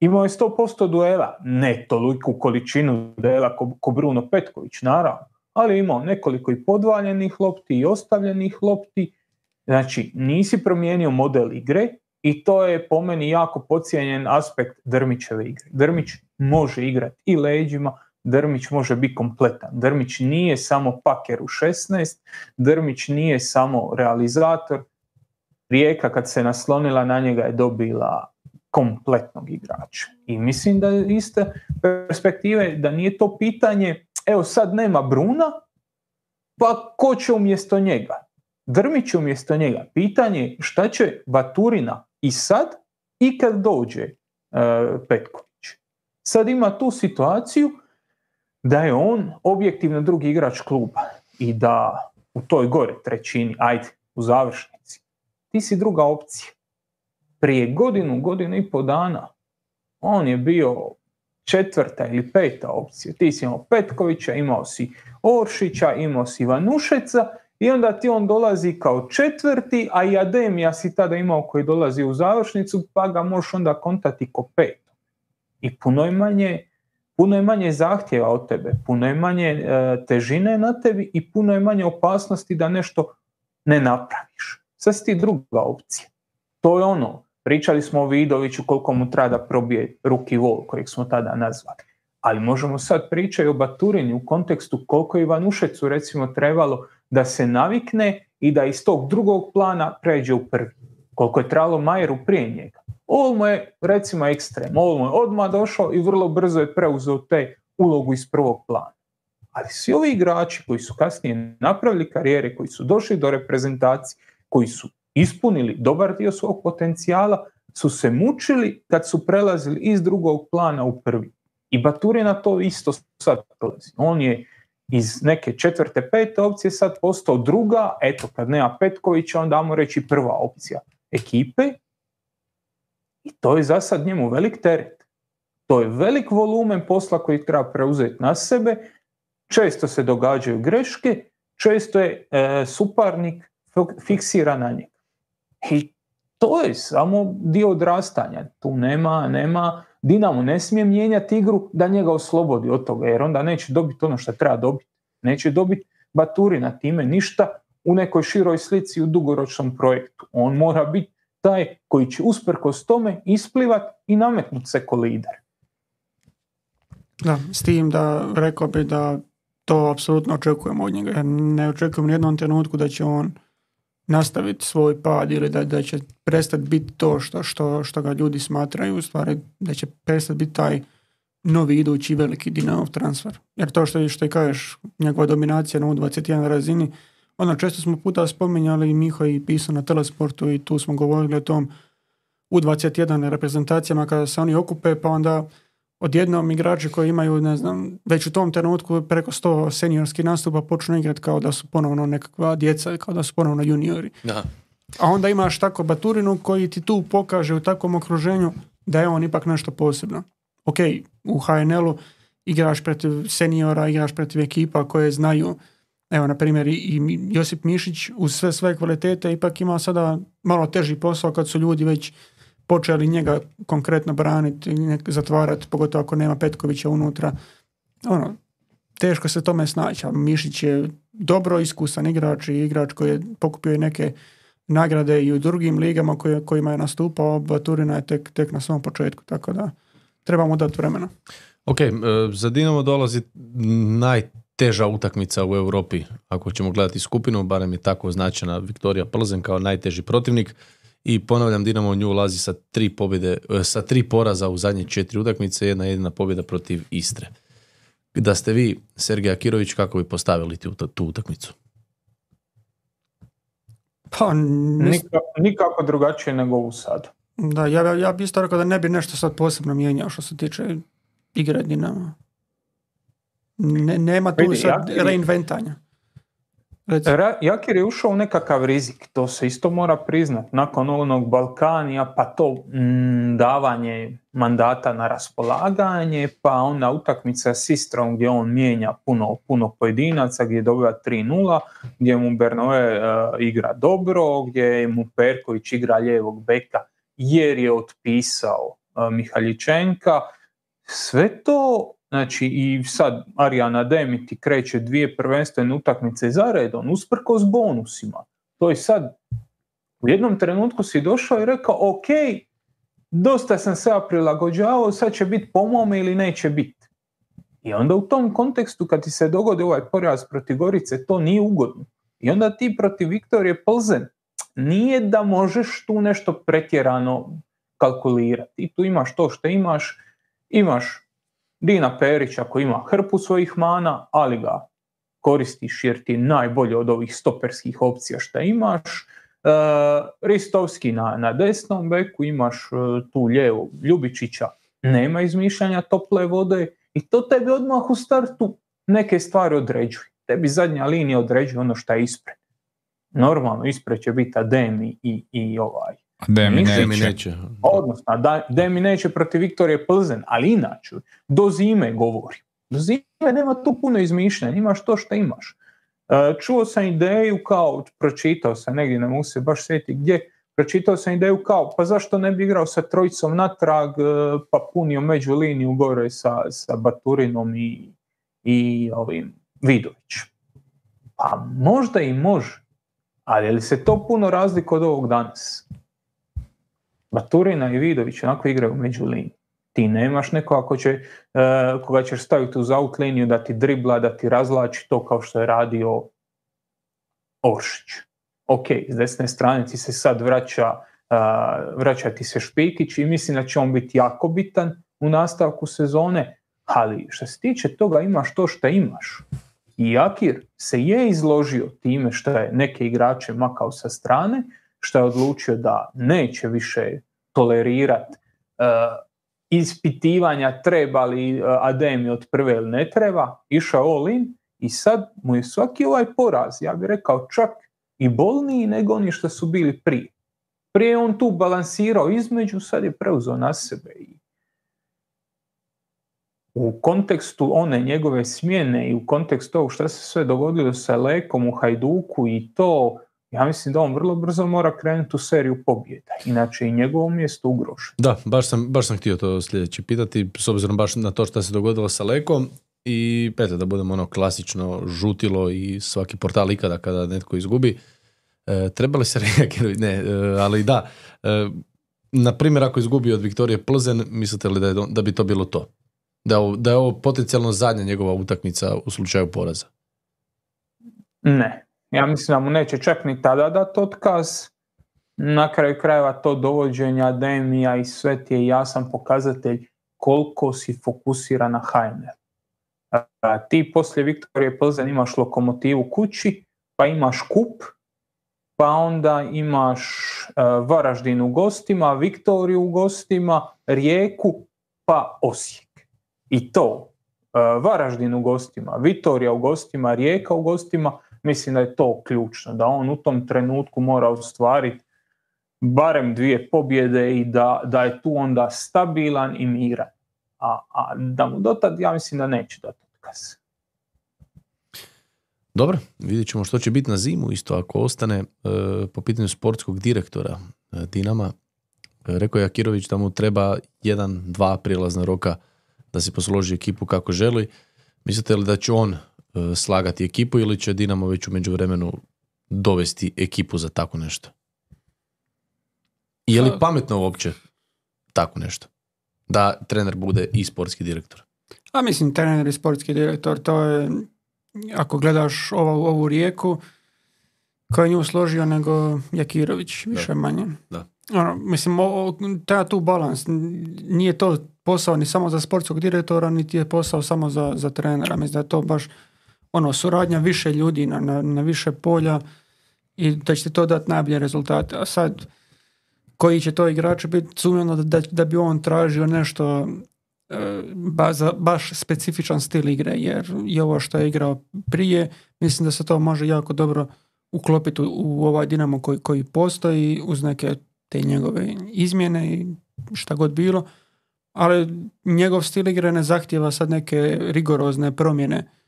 Imao je 100% duela, ne toliku količinu duela ko Bruno Petković, naravno, ali imao nekoliko i podvaljenih lopti i ostavljenih lopti Znači, nisi promijenio model igre i to je po meni jako pocijenjen aspekt Drmićeve igre. Drmić može igrati i leđima, Drmić može biti kompletan. Drmić nije samo paker u 16, Drmić nije samo realizator. Rijeka kad se naslonila na njega je dobila kompletnog igrača. I mislim da je iste perspektive da nije to pitanje, evo sad nema Bruna, pa ko će umjesto njega? Drmić umjesto njega. Pitanje šta će Baturina i sad i kad dođe e, Petković. Sad ima tu situaciju da je on objektivno drugi igrač kluba i da u toj gore trećini, ajde, u završnici, ti si druga opcija. Prije godinu, godinu i po dana, on je bio četvrta ili peta opcija. Ti si imao Petkovića, imao si Oršića, imao si Vanušeca i onda ti on dolazi kao četvrti, a i Ademija si tada imao koji dolazi u završnicu, pa ga možeš onda kontati ko pet. I puno je manje, puno je manje zahtjeva od tebe, puno je manje e, težine na tebi i puno je manje opasnosti da nešto ne napraviš. Sad si ti druga opcija. To je ono, pričali smo o Vidoviću koliko mu treba da probije ruki vol kojeg smo tada nazvali. Ali možemo sad pričati o Baturini u kontekstu koliko je Ivanušecu recimo trebalo da se navikne i da iz tog drugog plana pređe u prvi. Koliko je trebalo Majeru prije njega. Olmo je recimo ekstrem. Olmo je odmah došao i vrlo brzo je preuzeo te ulogu iz prvog plana. Ali svi ovi igrači koji su kasnije napravili karijere, koji su došli do reprezentacije, koji su ispunili dobar dio svog potencijala, su se mučili kad su prelazili iz drugog plana u prvi. I Baturina to isto sad. On je iz neke četvrte, pete opcije sad postao druga, eto kad nema Petkovića onda mu reći prva opcija ekipe i to je za sad njemu velik teret. To je velik volumen posla koji treba preuzeti na sebe, često se događaju greške, često je e, suparnik fiksiran na njega. I to je samo dio odrastanja. Tu nema, nema Dinamo ne smije mijenjati igru da njega oslobodi od toga, jer onda neće dobiti ono što treba dobiti. Neće dobiti Baturina time ništa u nekoj široj slici u dugoročnom projektu. On mora biti taj koji će usprkos tome isplivat i nametnuti se ko lider. Da, s tim da rekao bi da to apsolutno očekujemo od njega. ne očekujem u jednom trenutku da će on nastaviti svoj pad ili da, da će prestati biti to što, što, što ga ljudi smatraju, u stvari da će prestati biti taj novi idući veliki Dinamo transfer. Jer to što, što i kažeš, njegova dominacija na U21 razini, ono često smo puta spominjali, Miho i pisao na Telesportu i tu smo govorili o tom U21 reprezentacijama kada se oni okupe, pa onda odjednom igrači koji imaju, ne znam, već u tom trenutku preko 100 seniorskih nastupa počnu igrati kao da su ponovno nekakva djeca, kao da su ponovno juniori. Da. A onda imaš tako Baturinu koji ti tu pokaže u takvom okruženju da je on ipak nešto posebno. Ok, u HNL-u igraš protiv seniora, igraš protiv ekipa koje znaju Evo, na primjer, i Josip Mišić uz sve svoje kvalitete ipak ima sada malo teži posao kad su ljudi već počeli njega konkretno braniti, zatvarati, pogotovo ako nema Petkovića unutra. Ono, teško se tome snaći, Mišić je dobro iskusan igrač i igrač koji je pokupio neke nagrade i u drugim ligama koje, kojima je nastupao, Baturina je tek, tek na svom početku, tako da trebamo dati vremena. Ok, e, za Dinamo dolazi najteža utakmica u Europi, ako ćemo gledati skupinu, barem je tako označena Viktorija Plzen kao najteži protivnik i ponavljam Dinamo u nju ulazi sa tri pobjede, e, sa tri poraza u zadnje četiri utakmice, jedna jedina pobjeda protiv Istre. Da ste vi, Sergej Akirović, kako bi postavili tu, tu utakmicu? Pa, nikako, drugačije nego u sad. Da, ja, ja bi isto rekao da ne bi nešto sad posebno mijenjao što se tiče igre Dinama. Ne, nema tu sad reinventanja. Jakir je ušao u nekakav rizik, to se isto mora priznat. Nakon onog Balkanija, pa to mm, davanje mandata na raspolaganje, pa onda utakmica s Istrom gdje on mijenja puno, puno pojedinaca, gdje dobiva 3-0, gdje mu Bernoe uh, igra dobro, gdje mu Perković igra lijevog beka jer je otpisao uh, Mihaljičenka. Sve to Znači i sad Arijana Demiti kreće dvije prvenstvene utakmice za redom, usprkos bonusima. To je sad, u jednom trenutku si došao i rekao, ok, dosta sam se prilagođavao, sad će biti po mome ili neće biti. I onda u tom kontekstu kad ti se dogodi ovaj poraz protiv Gorice, to nije ugodno. I onda ti protiv Viktorije Plzen, nije da možeš tu nešto pretjerano kalkulirati. I tu imaš to što imaš, imaš Dina Perić ako ima hrpu svojih mana, ali ga koristiš jer ti je najbolje od ovih stoperskih opcija što imaš. E, Ristovski na, na desnom beku, imaš e, tu lijevo Ljubičića, nema izmišljanja tople vode i to tebi odmah u startu neke stvari određuje. Tebi zadnja linija određuje ono što je ispred. Normalno ispred će biti Ademi i, i ovaj Demi neće. neće. Odnosno, da, Demi neće protiv Viktorije Plzen, ali inače, do zime govori. Do zime nema tu puno izmišljanja, imaš to što imaš. E, čuo sam ideju kao, pročitao sam negdje, ne mogu se baš sjetiti gdje, pročitao sam ideju kao, pa zašto ne bi igrao sa trojicom natrag, e, pa punio među liniju gore sa, sa Baturinom i, i ovim Vidović. Pa možda i može, ali je li se to puno razlika od ovog danas? Baturina i Vidović onako igraju među liniju. Ti nemaš neko ako će, uh, koga ćeš staviti uz out liniju da ti dribla, da ti razlači to kao što je radio Oršić. Ok, s desne strane ti se sad vraća, uh, vraća ti se Špikić i mislim da će on biti jako bitan u nastavku sezone, ali što se tiče toga imaš to što imaš. I Akir se je izložio time što je neke igrače makao sa strane, što je odlučio da neće više tolerirati uh, ispitivanja treba li uh, Ademi od prve ili ne treba, išao all in i sad mu je svaki ovaj poraz, ja bih rekao čak i bolniji nego oni što su bili prije. Prije on tu balansirao između, sad je preuzeo na sebe i u kontekstu one njegove smjene i u kontekstu ovog što se sve dogodilo sa Lekom u Hajduku i to ja mislim da on vrlo brzo mora krenuti u seriju pobjeda, inače i njegovo mjesto ugroženo. Da, baš sam, baš sam htio to sljedeće pitati, s obzirom baš na to što se dogodilo sa Lekom i eto da budemo ono klasično žutilo i svaki portal ikada kada netko izgubi. E, treba li se reagirati? Ne, e, ali da. E, na primjer, ako izgubi od Viktorije Plzen, mislite li da, je, da bi to bilo to? Da je, da je ovo potencijalno zadnja njegova utakmica u slučaju poraza? Ne, ja mislim da mu neće čak ni tada dati otkaz. Na kraju krajeva to dovođenja Demija i sve ti je jasan pokazatelj koliko si fokusiran na. A, ti poslije Viktorije Plzen imaš lokomotivu kući, pa imaš kup, pa onda imaš uh, Varaždin u gostima, Viktoriju u gostima, Rijeku, pa Osijek. I to, uh, Varaždin u gostima, Vitorija u gostima, Rijeka u gostima, mislim da je to ključno, da on u tom trenutku mora ostvariti barem dvije pobjede i da, da je tu onda stabilan i miran. A, a da mu dotad, ja mislim da neće dati otkaz. Dobro, vidjet ćemo što će biti na zimu isto ako ostane e, po pitanju sportskog direktora e, Dinama. Rekao je Akirović da mu treba jedan, dva prijelazna roka da se posloži ekipu kako želi. Mislite li da će on slagati ekipu ili će Dinamo već u međuvremenu dovesti ekipu za tako nešto? Je li pametno uopće tako nešto? Da trener bude i sportski direktor? A mislim, trener i sportski direktor, to je, ako gledaš ovu, ovu rijeku, koja je nju složio nego Jakirović, više manje. Da. Ono, mislim, treba tu balans. Nije to posao ni samo za sportskog direktora, niti je posao samo za, za trenera. Mislim da je to baš ono, suradnja više ljudi na, na, na više polja i da će to dati najbolje rezultate. A sad, koji će to igrač biti, sumnjeno da, da bi on tražio nešto e, ba, za baš specifičan stil igre, jer i ovo što je igrao prije, mislim da se to može jako dobro uklopiti u, u ovaj dinamo koji, koji postoji uz neke te njegove izmjene i šta god bilo, ali njegov stil igre ne zahtjeva sad neke rigorozne promjene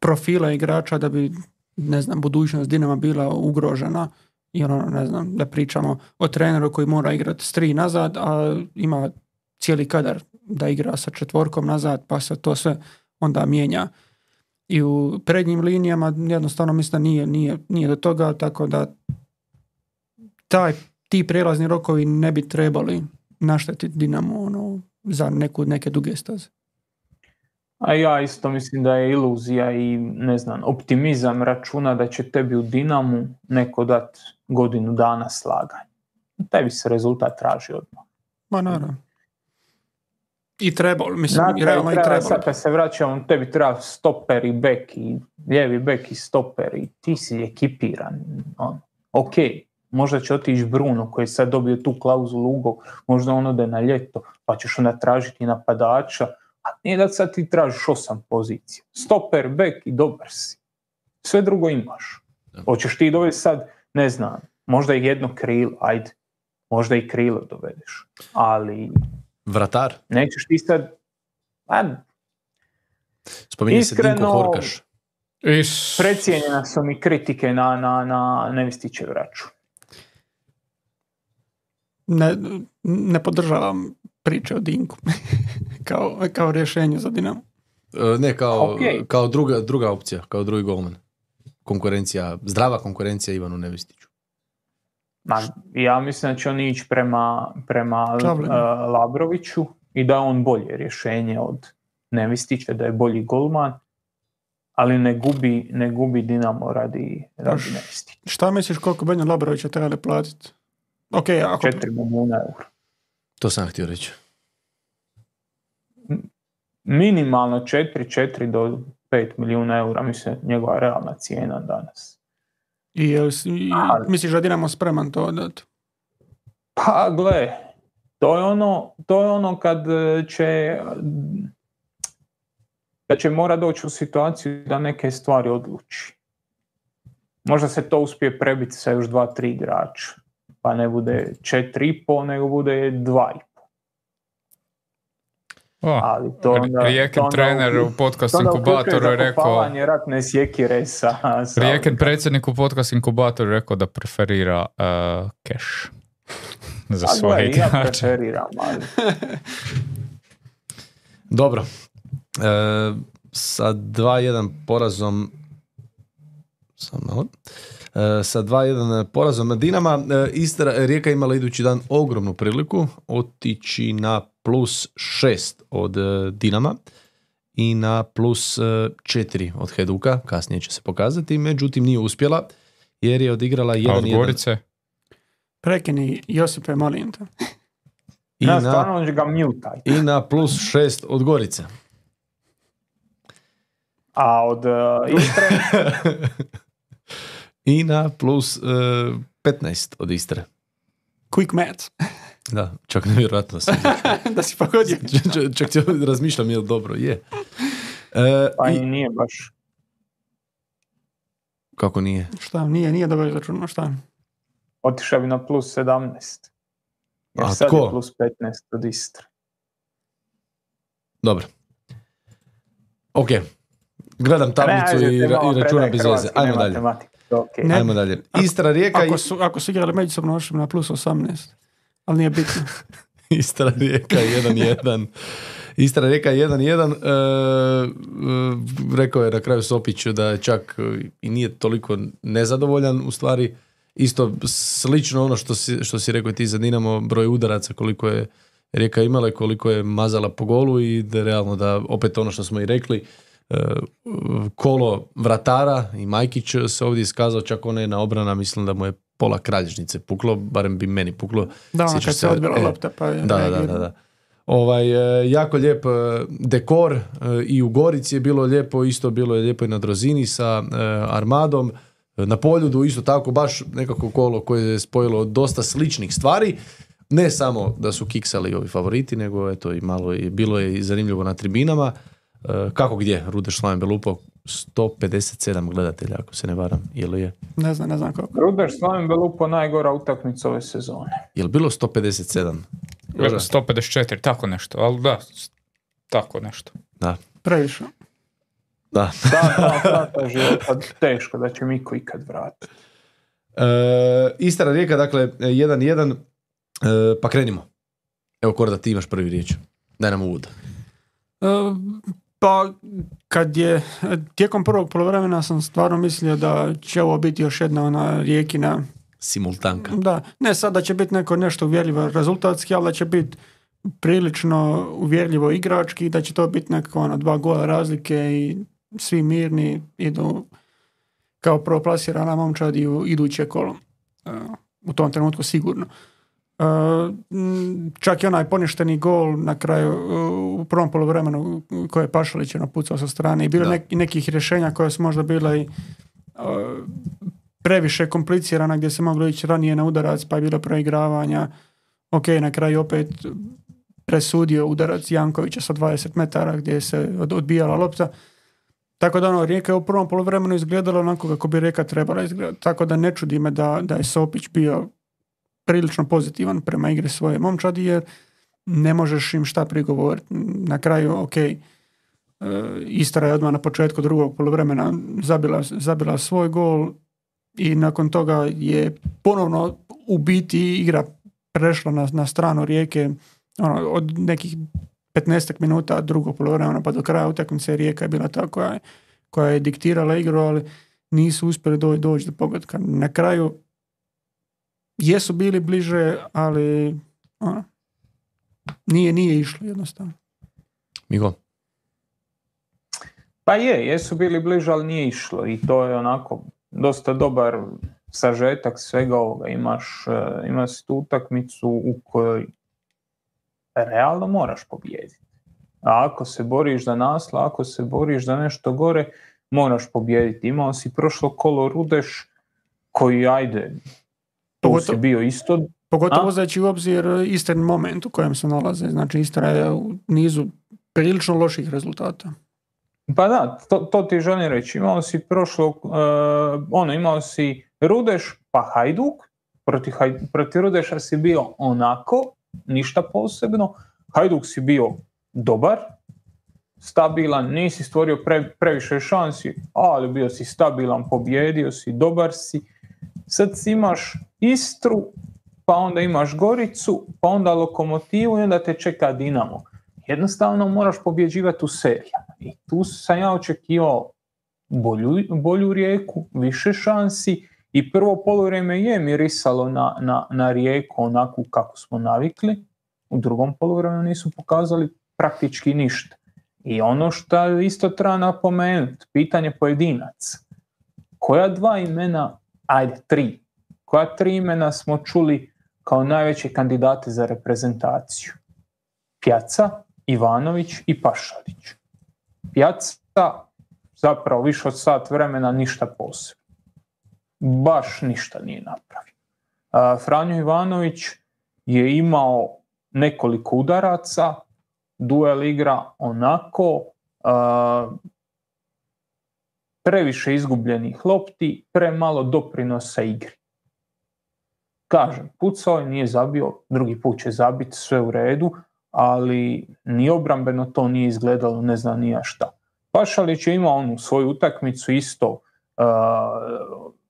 profila igrača da bi ne znam, budućnost Dinama bila ugrožena i ono, ne znam, da pričamo o treneru koji mora igrati s tri nazad, a ima cijeli kadar da igra sa četvorkom nazad, pa se to sve onda mijenja. I u prednjim linijama jednostavno mislim da nije, nije, nije do toga, tako da taj, ti prelazni rokovi ne bi trebali naštetiti Dinamo ono, za neku, neke duge staze. A ja isto mislim da je iluzija i ne znam, optimizam računa da će tebi u Dinamu neko dat godinu dana slaganja. Tebi se rezultat traži odmah. Ma naravno. I trebalo, mislim, i realno i trebalo. Sad kad se vraćamo, tebi treba stoper i bek i lijevi bek i stoper i ti si ekipiran. On. Ok, možda će otići Bruno koji je sad dobio tu klauzulu ugovor, možda on ode na ljeto, pa ćeš onda tražiti napadača, a nije da sad ti tražiš osam pozicija. Stoper, bek i dobar si. Sve drugo imaš. Hoćeš ti dovesti sad, ne znam, možda i jedno krilo, ajde, možda i krilo dovedeš, ali... Vratar? Nećeš ti sad... A, Spominje iskreno, se Dinko Horkaš. Is... Precijenjena su mi kritike na, na, na Nevistićev račun. Ne, ne podržavam priče o Dinku kao, kao rješenje za Dinamo. E, ne, kao, kao druga, druga opcija, kao drugi golman. Konkurencija, zdrava konkurencija Ivanu Nevistiću. Ma, ja mislim da će on ići prema, prema uh, Labroviću i da je on bolje rješenje od Nevistića, da je bolji golman, ali ne gubi, ne gubi Dinamo radi, radi Nevistića. Šta misliš koliko Benja Labrovića trebali platiti? Ok, ako... 4 milijuna eura. To sam htio reći. Minimalno 4, 4 do 5 milijuna eura, mislim, njegova realna cijena danas. I, jel, i misliš da Dinamo spreman to odati? Pa gle, to je ono, to je ono kad e, će da će mora doći u situaciju da neke stvari odluči. Možda se to uspije prebiti sa još dva, tri igrača pa ne bude 4,5 nego bude 2,5. Oh, Ali to onda, Rijeken to onda, trener u podcast inkubatoru je rekao ratne sjekire sa, sa Rijeken predsjednik u podcast inkubatoru je rekao da preferira uh, cash za svoje ja preferiram, ali... Dobro. E, sa 2-1 porazom sam malo E, sa 2-1 porazom Dinama. E, Istra, Rijeka imala idući dan ogromnu priliku otići na plus 6 od e, Dinama i na plus 4 od Heduka, kasnije će se pokazati, međutim nije uspjela jer je odigrala 1-1. A od Gorice? Prekini Josipe, molim te. I ja, na, ga mutaj. I na plus šest od Gorice. A od uh, Istre, I na plus uh, 15 od Istre. Quick math. Da, čak nevjerojatno sam. da si pogodio. Čak ti razmišljam je li dobro, je. E, pa i- nije baš. kako nije? Šta, nije, nije dobro izračunao, šta? Otišao bi na plus 17. Jer A sad tko? je plus 15 od Istre. Dobro. Ok. Gledam tablicu Ne, i, ra- i računam bez veze. Ajmo dalje. matematike, okej. Ne. Ajmo dalje. Istra Rijeka i Ako su, ako su igrali međusobno, ošli bi na plus 18. Ali nije bitno. Istra Rijeka 1-1. Istra Rijeka 1-1. E, e, rekao je na kraju Sopić da je čak e, i nije toliko nezadovoljan u stvari. Isto slično ono što si, što si rekao ti za Dinamo, broj udaraca koliko je Rijeka imala i koliko je mazala po golu i da je realno da opet ono što smo i rekli e, kolo vratara i Majkić se ovdje iskazao, čak ona je na obrana, mislim da mu je pola kralježnice puklo, barem bi meni puklo. Da, Sjećaš kad se odbila e, lopta pa je da, da, da, da. Ovaj, e, jako lijep e, dekor e, i u Gorici je bilo lijepo, isto bilo je lijepo i na Drozini sa e, Armadom, E, na Poljudu isto tako baš nekako kolo koje je spojilo dosta sličnih stvari. Ne samo da su kiksali ovi favoriti, nego eto i malo i bilo je i zanimljivo na tribinama. E, kako gdje? Rudeš Slaven Belupo 157 gledatelja, ako se ne varam. Je li je? Ne znam, ne znam kako. Rudeš Slaven Belupo najgora utakmica ove sezone. Je li bilo 157? Joža? 154, tako nešto, ali da, tako nešto. Da. Previše. Da. Da, da, da, da, života teško da će Miko ikad vratiti. E, Istra Rijeka, dakle, 1-1, e, pa krenimo. Evo, Korda, ti imaš prvi riječ. Daj nam uvod. E, Pa kad je tijekom prvog polovremena sam stvarno mislio da će ovo biti još jedna ona rijekina Simultanka. da, ne sad da će biti neko nešto uvjerljivo rezultatski, ali da će biti prilično uvjerljivo igrački, da će to biti nekako ono, dva gola razlike i svi mirni idu kao prvoplasirana momčad i u iduće kolo. E, u tom trenutku sigurno. E, čak i onaj poništeni gol na kraju e, u prvom poluvremenu koje je Pašalić je napucao sa strane i bilo nek- nekih rješenja koja su možda bila i e, previše komplicirana gdje se moglo ići ranije na udarac pa je bilo preigravanja. Ok, na kraju opet presudio udarac Jankovića sa 20 metara gdje se od- odbijala lopta. Tako da ono, Rijeka je u prvom poluvremenu izgledala onako kako bi Rijeka trebala izgledati. Tako da ne čudi me da, da je Sopić bio prilično pozitivan prema igri svoje momčadi jer ne možeš im šta prigovoriti. Na kraju, ok, e, Istra je odmah na početku drugog poluvremena zabila, zabila svoj gol i nakon toga je ponovno u biti igra prešla na, na stranu Rijeke ono, od nekih 15 minuta drugog poluvremena pa do kraja utakmice Rijeka je bila ta koja je, koja je diktirala igru, ali nisu uspjeli do, doći do pogotka. Na kraju jesu bili bliže, ali ono, nije, nije išlo jednostavno. Miko? Pa je, jesu bili bliže, ali nije išlo i to je onako dosta dobar sažetak svega ovoga. Imaš, eh, imaš tu utakmicu u kojoj realno moraš pobijediti. A ako se boriš za naslov, ako se boriš za nešto gore, moraš pobijediti. Imao si prošlo kolo Rudeš koji, ajde, Pogotovo- si bio isto Pogotovo uzeći u obzir isti moment u kojem se nalaze. Znači Istra je u nizu prilično loših rezultata. Pa da, to, to ti želim reći. Imao si prošlo, uh, ono, imao si Rudeš pa Hajduk, protiv, Haj- protiv Rudeša si bio onako, ništa posebno, Hajduk si bio dobar, stabilan, nisi stvorio pre, previše šansi, ali bio si stabilan, pobjedio si, dobar si. Sad imaš Istru, pa onda imaš Goricu, pa onda Lokomotivu i onda te čeka Dinamo. Jednostavno moraš pobjeđivati u serijama. I tu sam ja očekivao bolju, bolju rijeku, više šansi i prvo poluvrijeme je mirisalo na, na, na rijeku onako kako smo navikli. U drugom poluvremenu nisu pokazali praktički ništa. I ono što isto treba napomenuti, pitanje pojedinaca. Koja dva imena, ajde tri, koja tri imena smo čuli kao najveći kandidati za reprezentaciju. Pjaca, Ivanović i Pašalić. Pjaca zapravo više od sat vremena ništa posebno. Baš ništa nije napravio. Franjo Ivanović je imao nekoliko udaraca, duel igra onako, previše izgubljenih lopti, premalo doprinosa igri. Kažem, pucao je, nije zabio, drugi put će zabiti, sve u redu, ali ni obrambeno to nije izgledalo, ne znam nija šta. Pašalić je imao onu svoju utakmicu isto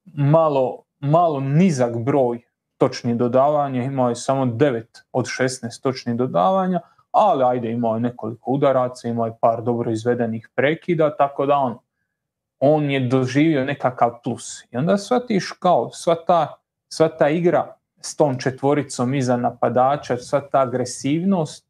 malo, malo nizak broj točnih dodavanja, imao je samo 9 od 16 točnih dodavanja, ali ajde imao je nekoliko udaraca, imao je par dobro izvedenih prekida, tako da on, on je doživio nekakav plus. I onda shvatiš kao sva ta, sva ta igra s tom četvoricom iza napadača, sva ta agresivnost,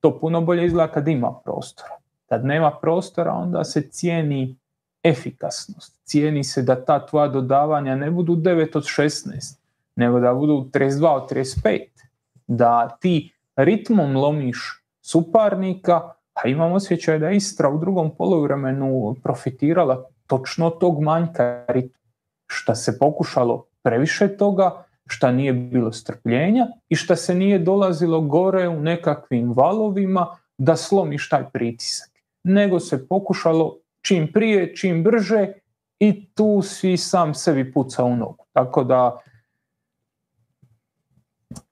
to puno bolje izgleda kad ima prostora. Kad nema prostora, onda se cijeni efikasnost. Cijeni se da ta tvoja dodavanja ne budu 9 od 16, nego da budu 32 od 35. Da ti ritmom lomiš suparnika, a imam osjećaj da je Istra u drugom poluvremenu profitirala točno tog manjka. Šta se pokušalo previše toga, šta nije bilo strpljenja i šta se nije dolazilo gore u nekakvim valovima da slomiš taj pritisak. Nego se pokušalo čim prije, čim brže i tu svi sam sebi puca u nogu. Tako da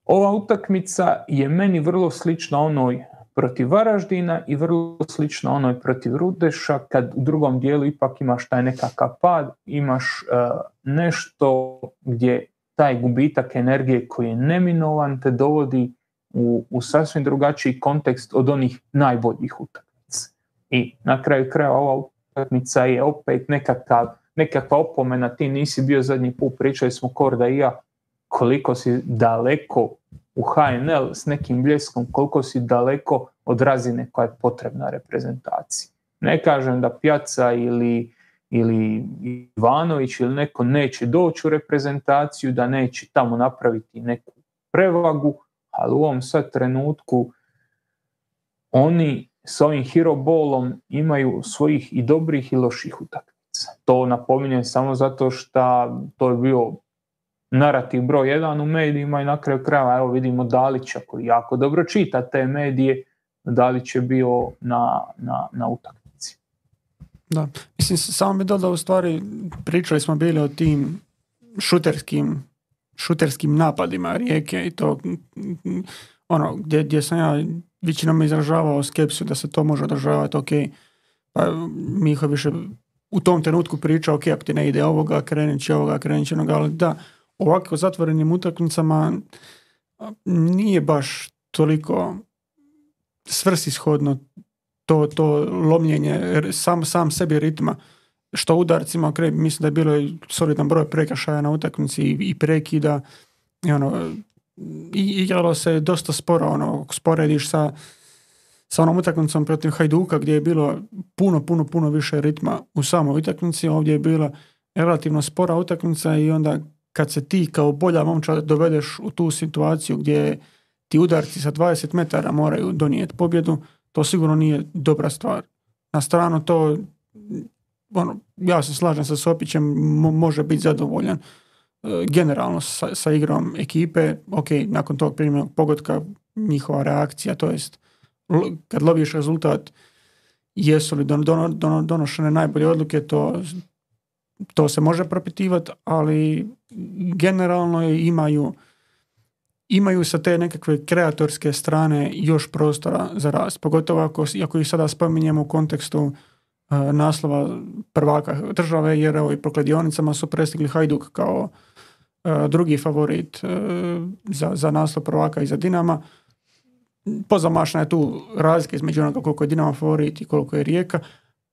ova utakmica je meni vrlo slična onoj protiv Varaždina i vrlo slična onoj protiv Rudeša, kad u drugom dijelu ipak imaš taj nekakav pad, imaš e, nešto gdje taj gubitak energije koji je neminovan te dovodi u, u sasvim drugačiji kontekst od onih najboljih utakmica. I na kraju kraja ova utakmica je opet nekakav, nekakva opomena, ti nisi bio zadnji put, pričali smo Korda i ja, koliko si daleko u HNL s nekim bljeskom, koliko si daleko od razine koja je potrebna reprezentaciji. Ne kažem da Pjaca ili, ili Ivanović ili neko neće doći u reprezentaciju, da neće tamo napraviti neku prevagu, ali u ovom sad trenutku oni s ovim hero ballom imaju svojih i dobrih i loših utakmica. To napominjem samo zato što to je bio narativ broj jedan u medijima i na kraju krajeva evo vidimo Dalića koji jako dobro čita te medije, Dalić je bio na, na, na utakmici. Da, mislim samo bi dodao u stvari pričali smo bili o tim šuterskim šuterskim napadima rijeke i to ono gdje, gdje sam ja većinom izražavao skepsu da se to može održavati, ok, pa Miho više u tom trenutku priča, ok, ako ti ne ide ovoga, krenit će ovoga, krenit će onoga, ali da, ovako zatvorenim utakmicama nije baš toliko svrsishodno to, to lomljenje sam, sam sebi ritma. Što udarcima, ok, mislim da je bilo solidan broj prekršaja na utakmici i, i prekida i ono, i igralo se dosta sporo, ono, sporediš sa, sa onom utakmicom protiv Hajduka gdje je bilo puno, puno, puno više ritma u samoj utakmici, ovdje je bila relativno spora utakmica i onda kad se ti kao bolja momča dovedeš u tu situaciju gdje ti udarci sa 20 metara moraju donijeti pobjedu, to sigurno nije dobra stvar. Na stranu to, ono, ja se slažem sa Sopićem, može biti zadovoljan e, generalno sa, sa, igrom ekipe, ok, nakon tog primjenog pogotka njihova reakcija, to jest kad loviš rezultat jesu li donošene najbolje odluke, to to se može propitivati, ali generalno imaju imaju sa te nekakve kreatorske strane još prostora za rast. Pogotovo ako, ako ih sada spominjemo u kontekstu uh, naslova prvaka države, jer evo i po kladionicama su prestigli Hajduk kao uh, drugi favorit uh, za, za naslov prvaka i za Dinama. Pozamašna je tu razlika između onoga koliko je Dinama favorit i koliko je Rijeka,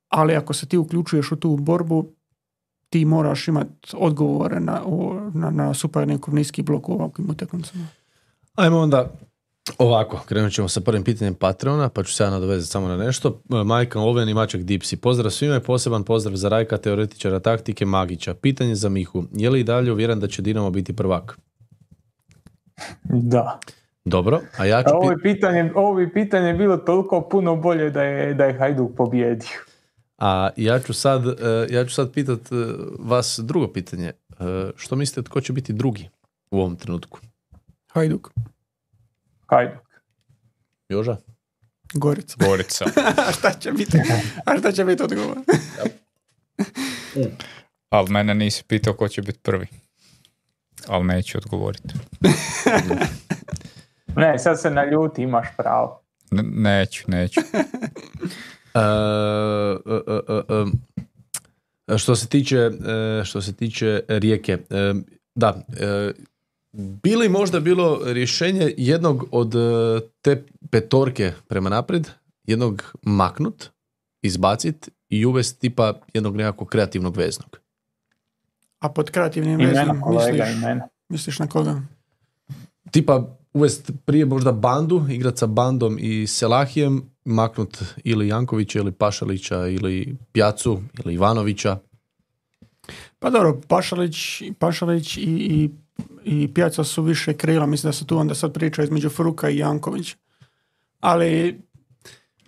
ali ako se ti uključuješ u tu borbu, ti moraš imati odgovore na, na, na super nekog niski blok u ovakvim utakmicama. Ajmo onda ovako, krenut ćemo sa prvim pitanjem Patreona, pa ću se ja nadovezati samo na nešto. Majka Oven i Maček Dipsi. Pozdrav svima i poseban pozdrav za Rajka, teoretičara taktike, Magića. Pitanje za Mihu. Je li i dalje uvjeren da će Dinamo biti prvak? Da. Dobro, a ja ću... A ovo, je pitanje, ovo bi pitanje bilo toliko puno bolje da je, da je Hajduk pobjedio. A ja ću sad, e, ja ću sad pitat e, vas drugo pitanje. E, Što mislite tko će biti drugi u ovom trenutku? Hajduk, Hajduk. Joža? Gorica. Gorica. A šta će biti? A šta će biti odgovor? Ali mene nisi pitao ko će biti prvi. Ali neću odgovoriti. Ne, sad se naljuti, imaš pravo. N- neću, neću. E, e, e, Što se tiče, što se tiče rijeke, da, bi li možda bilo rješenje jednog od te petorke prema naprijed, jednog maknut, izbacit i uvesti tipa jednog nekakvog kreativnog veznog? A pod kreativnim Imena vezom kolega, misliš, imena. misliš na koga? Tipa uvest prije možda bandu, igrat sa bandom i Selahijem, maknut ili Jankovića ili Pašalića ili Pjacu ili Ivanovića. Pa dobro, Pašalić, Pašalić i, i, i Pjaca su više krila, mislim da se tu onda sad priča između Fruka i Janković. Ali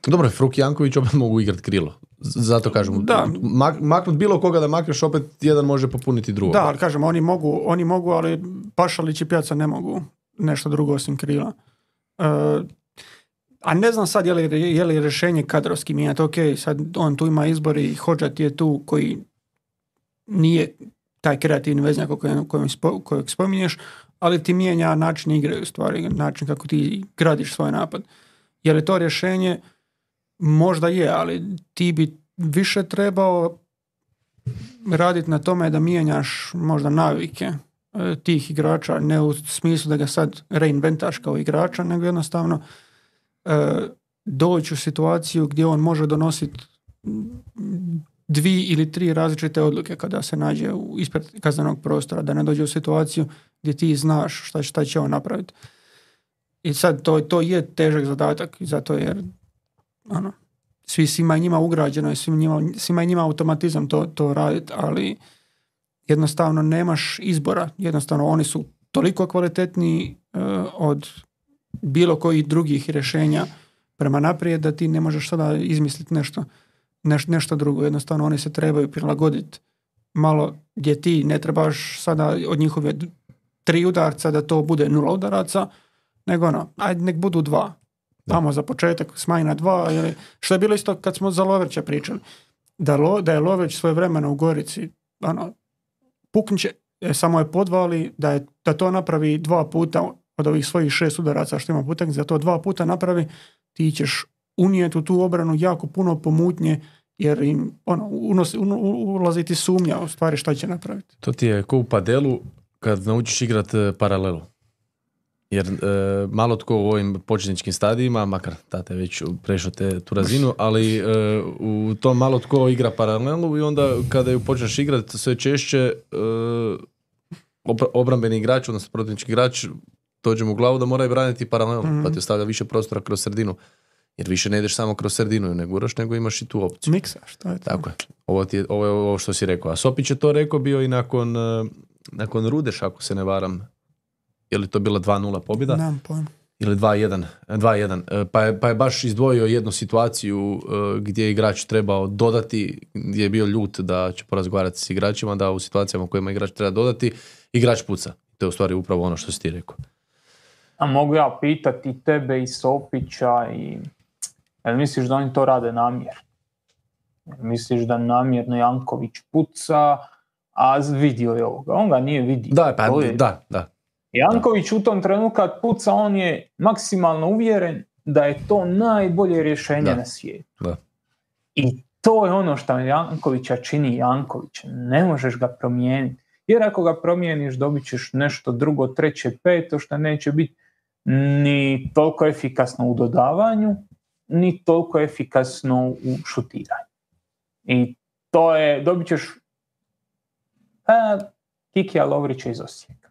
Dobro, Fruk i Janković opet mogu igrat krilo. Zato kažem, Da. mak- maknut bilo koga da makneš, opet jedan može popuniti drugog. da, ali kažem, oni mogu, oni mogu, ali Pašalić i Pjaca ne mogu nešto drugo osim krila. E, a ne znam sad je li, je li rješenje kadrovski mijenjati, ok, sad on tu ima izbor i Hođat je tu koji nije taj kreativni veznjak kojeg spominješ, ali ti mijenja način igre u stvari, način kako ti gradiš svoj napad. Je li to rješenje? Možda je, ali ti bi više trebao raditi na tome da mijenjaš možda navike e, tih igrača, ne u smislu da ga sad reinventaš kao igrača, nego jednostavno doći u situaciju gdje on može donositi dvi ili tri različite odluke kada se nađe u ispred kaznenog prostora, da ne dođe u situaciju gdje ti znaš šta, šta će on napraviti. I sad to, to je težak zadatak, zato jer ono, svi, svima je njima ugrađeno i svima njima, svima njima automatizam to, to raditi, ali jednostavno nemaš izbora. Jednostavno oni su toliko kvalitetniji e, od bilo kojih drugih rješenja prema naprijed da ti ne možeš sada izmisliti nešto, neš- nešto drugo. Jednostavno oni se trebaju prilagoditi malo gdje ti ne trebaš sada od njihove tri udarca da to bude nula udaraca, nego ono, ajde nek budu dva. Tamo za početak smanji na dva, ili, što je bilo isto kad smo za Lovrća pričali. Da, Lo, da je Lovreć svoje vremena u Gorici, ono, puknće, e, samo je podvali da, je, da to napravi dva puta od ovih svojih šest udaraca što ima putak, da to dva puta napravi, ti ćeš unijeti u tu obranu jako puno pomutnje, jer im ono, unosi, un- u- ulazi ti sumnja u stvari šta će napraviti. To ti je ko u padelu kad naučiš igrat e, paralelu. Jer e, malo tko u ovim početničkim stadijima, makar tate već prešao te, tu razinu, ali e, u tom malo tko igra paralelu i onda kada ju počneš igrat sve češće e, obra- obrambeni igrač, odnosno protivnički igrač dođe mu u glavu da mora i braniti paralelu, Mhm. pa ti ostavlja više prostora kroz sredinu. Jer više ne ideš samo kroz sredinu i ne guraš, nego imaš i tu opciju. Miksa, što je to? Tako je. Ovo, ti je, ovo je ovo što si rekao. A Sopić je to rekao bio i nakon, e, nakon Rudeša, ako se ne varam. Je li to bila 2-0 pobjeda? Nemam pojma. Ili 2-1. e, 2-1. E, Pa je, pa je baš izdvojio jednu situaciju e, gdje je igrač trebao dodati, gdje je bio ljut da će porazgovarati s igračima, da u situacijama u kojima igrač treba dodati, igrač puca. To je u stvari upravo ono što si ti rekao. A mogu ja pitati tebe i Sopića i jel misliš da oni to rade namjer? Jel misliš da namjerno Janković puca, a vidio je ovoga? On ga nije vidio. Da, pa, je- da, da. Janković u tom trenutku kad puca, on je maksimalno uvjeren da je to najbolje rješenje Da. na svijetu. Da. I to je ono što Jankovića čini Janković. Ne možeš ga promijeniti. Jer ako ga promijeniš, dobit ćeš nešto drugo, treće, peto, što neće biti ni toliko efikasno u dodavanju, ni toliko efikasno u šutiranju. I to je, dobit ćeš pa, Kikija Lovrića iz Osijeka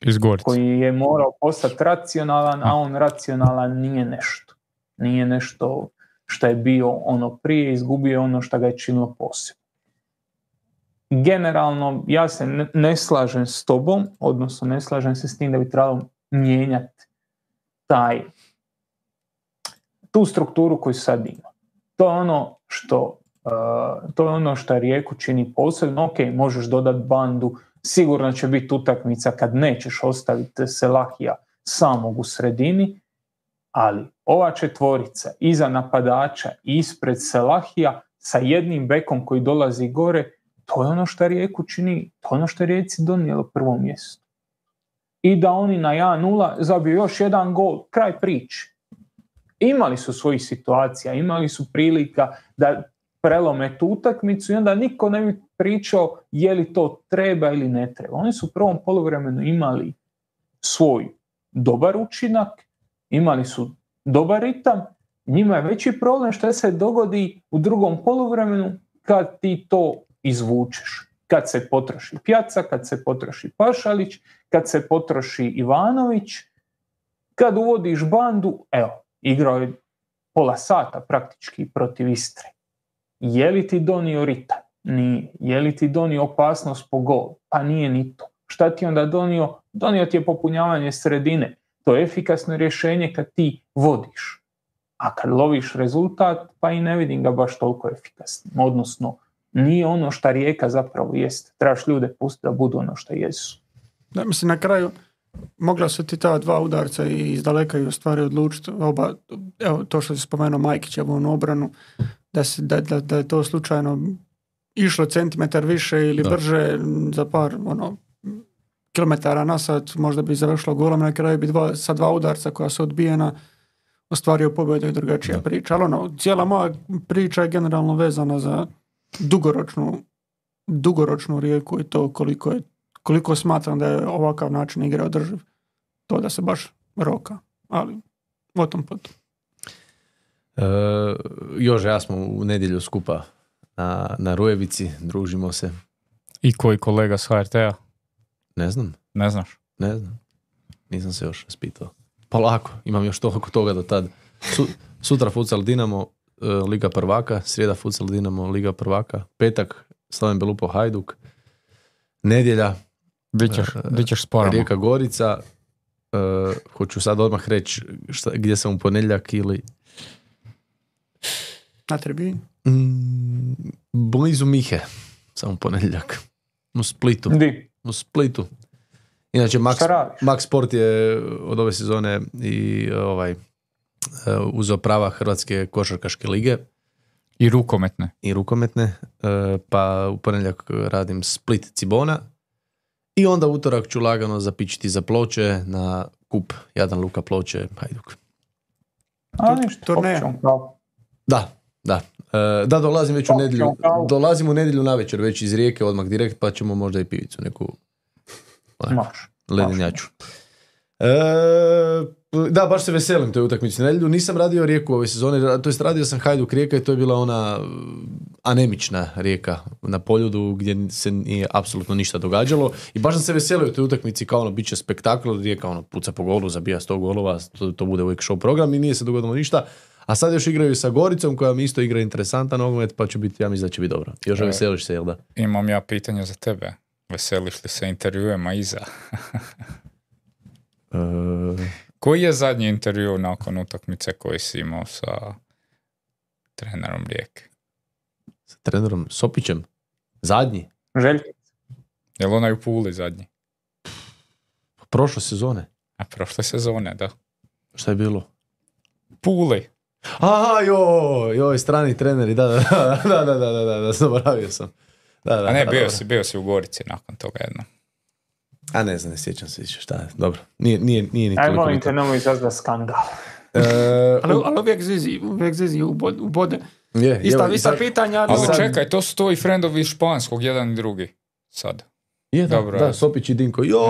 Iz Gorice. koji je morao postati racionalan, a on racionalan nije nešto. Nije nešto što je bio ono prije, izgubio ono što ga je činilo posebno. generalno ja se ne, ne slažem s tobom, odnosno ne slažem se s tim da bi trebalo mijenjati taj tu strukturu koju sad ima. To je ono što uh, to je ono što Rijeku čini posebno. Ok, možeš dodati bandu, sigurno će biti utakmica kad nećeš ostaviti Selahija samog u sredini, ali ova četvorica iza napadača ispred Selahija sa jednim bekom koji dolazi gore, to je ono što Rijeku čini, to je ono što je Rijeci donijelo prvo mjesto. I da oni na 1-0 zabiju još jedan gol, kraj priče. Imali su svojih situacija, imali su prilika da prelome tu utakmicu i onda niko ne bi pričao je li to treba ili ne treba. Oni su u prvom poluvremenu imali svoj dobar učinak, imali su dobar ritam, njima je veći problem što se dogodi u drugom poluvremenu kad ti to izvučeš. Kad se potroši Pjaca, kad se potroši Pašalić, kad se potroši Ivanović, kad uvodiš bandu, evo, igrao je pola sata praktički protiv Istre. Je li ti donio ritam? Nije. Je li ti donio opasnost po gol? Pa nije ni to. Šta ti onda donio? Donio ti je popunjavanje sredine. To je efikasno rješenje kad ti vodiš. A kad loviš rezultat, pa i ne vidim ga baš toliko efikasnim. Odnosno, nije ono što rijeka zapravo jest. Trebaš ljude pustiti da budu ono što jesu. Da, mislim, na kraju mogla su ti ta dva udarca i iz daleka i u stvari odlučiti oba, evo to što si spomenuo Majkićevu onu obranu, da, se, da, da, da je to slučajno išlo centimetar više ili Da. brže za par ono, kilometara na sat, možda bi završilo golom, na kraju bi dva, sa dva udarca koja su odbijena ostvario pobjedu i drugačija Da. priča. Ali ono, cijela moja priča je generalno vezana za dugoročnu dugoročnu rijeku i to koliko je koliko smatram da je ovakav način igre održiv. To da se baš roka. Ali o tom potom. E, Jože, ja smo u nedjelju skupa na, na Rujevici, družimo se. I koji kolega s HRT-a? Ne znam, Ne znaš? ne znam. Nisam se još raspitao. Polako, imam još toliko toga do tad. Su- sutra futsal Dinamo, Liga prvaka, srijeda futsal Dinamo, Liga prvaka, petak Slaven Belupo Hajduk, nedjelja Di ćeš, di ćeš s parama? Rijeka Gorica, e, hoću sad odmah reći šta- gdje sam u ponedjeljak ili Na tribini. mm, blizu Mihe, sam u ponedjeljak. U Splitu. Di? U Splitu. Inače, Max? Max Sport je od ove sezone i ovaj, e, uzeo prava Hrvatske košarkaške lige I rukometne. i rukometne, e, pa u ponedjeljak radim Split Cibona i onda utorak ću lagano zapičiti za ploče na kup Jadan Luka ploče Hajduk. A ništa. Da, da. E, da, dolazim već u nedjelju. Dolazim u nedjelju navečer već iz Rijeke odmah direkt, pa ćemo možda i pivicu neku Može. ledenjaču. E, da, baš se veselim toj utakmici na nedjelju. Nisam radio Rijeku ove sezone, to jest radio sam Hajduk Rijeka i to je bila ona uh, anemična Rijeka na poljudu gdje se nije apsolutno ništa događalo i baš sam se veselio toj utakmici kao ono bit će spektakl, Rijeka ono puca po golu, zabija 100 golova, to, to bude uvijek show program i nije se dogodilo ništa. A sad još igraju sa Goricom koja mi isto igra interesantan nogomet pa će biti, ja mislim da će biti dobro. Još E. veseliš se, jel da? Imam ja pitanje za tebe. Veseliš li se intervjuema iza? E, Koji je zadnji intervju nakon utakmice koji si imao sa trenerom Rijeke? sa trenerom Sopićem, zadnji, Željko, Je li onaj u Puli zadnji? prošle sezone. A prošle sezone, da. Šta je bilo? Puli. Aha, joj, joj, strani treneri, da, da, da, da, da, da, da, da, zaboravio sam. Da, da, A ne, da, bio dobro. si, bio si u Gorici nakon toga jedno. A ne znam, ne sjećam se više šta je. Dobro, nije, nije, nije ni aj toliko molim te, nemoj izazvati skandal. E, Ali, ali uvijek zizi, uvijek zizi u, bod, u bode. je, Ista, i ista pitanja, ali, Ali sad- čekaj, to su to i friendovi španskog, jedan i drugi. Sad. Je, da, Dobro, da, je. Sopić i Dinko, jo,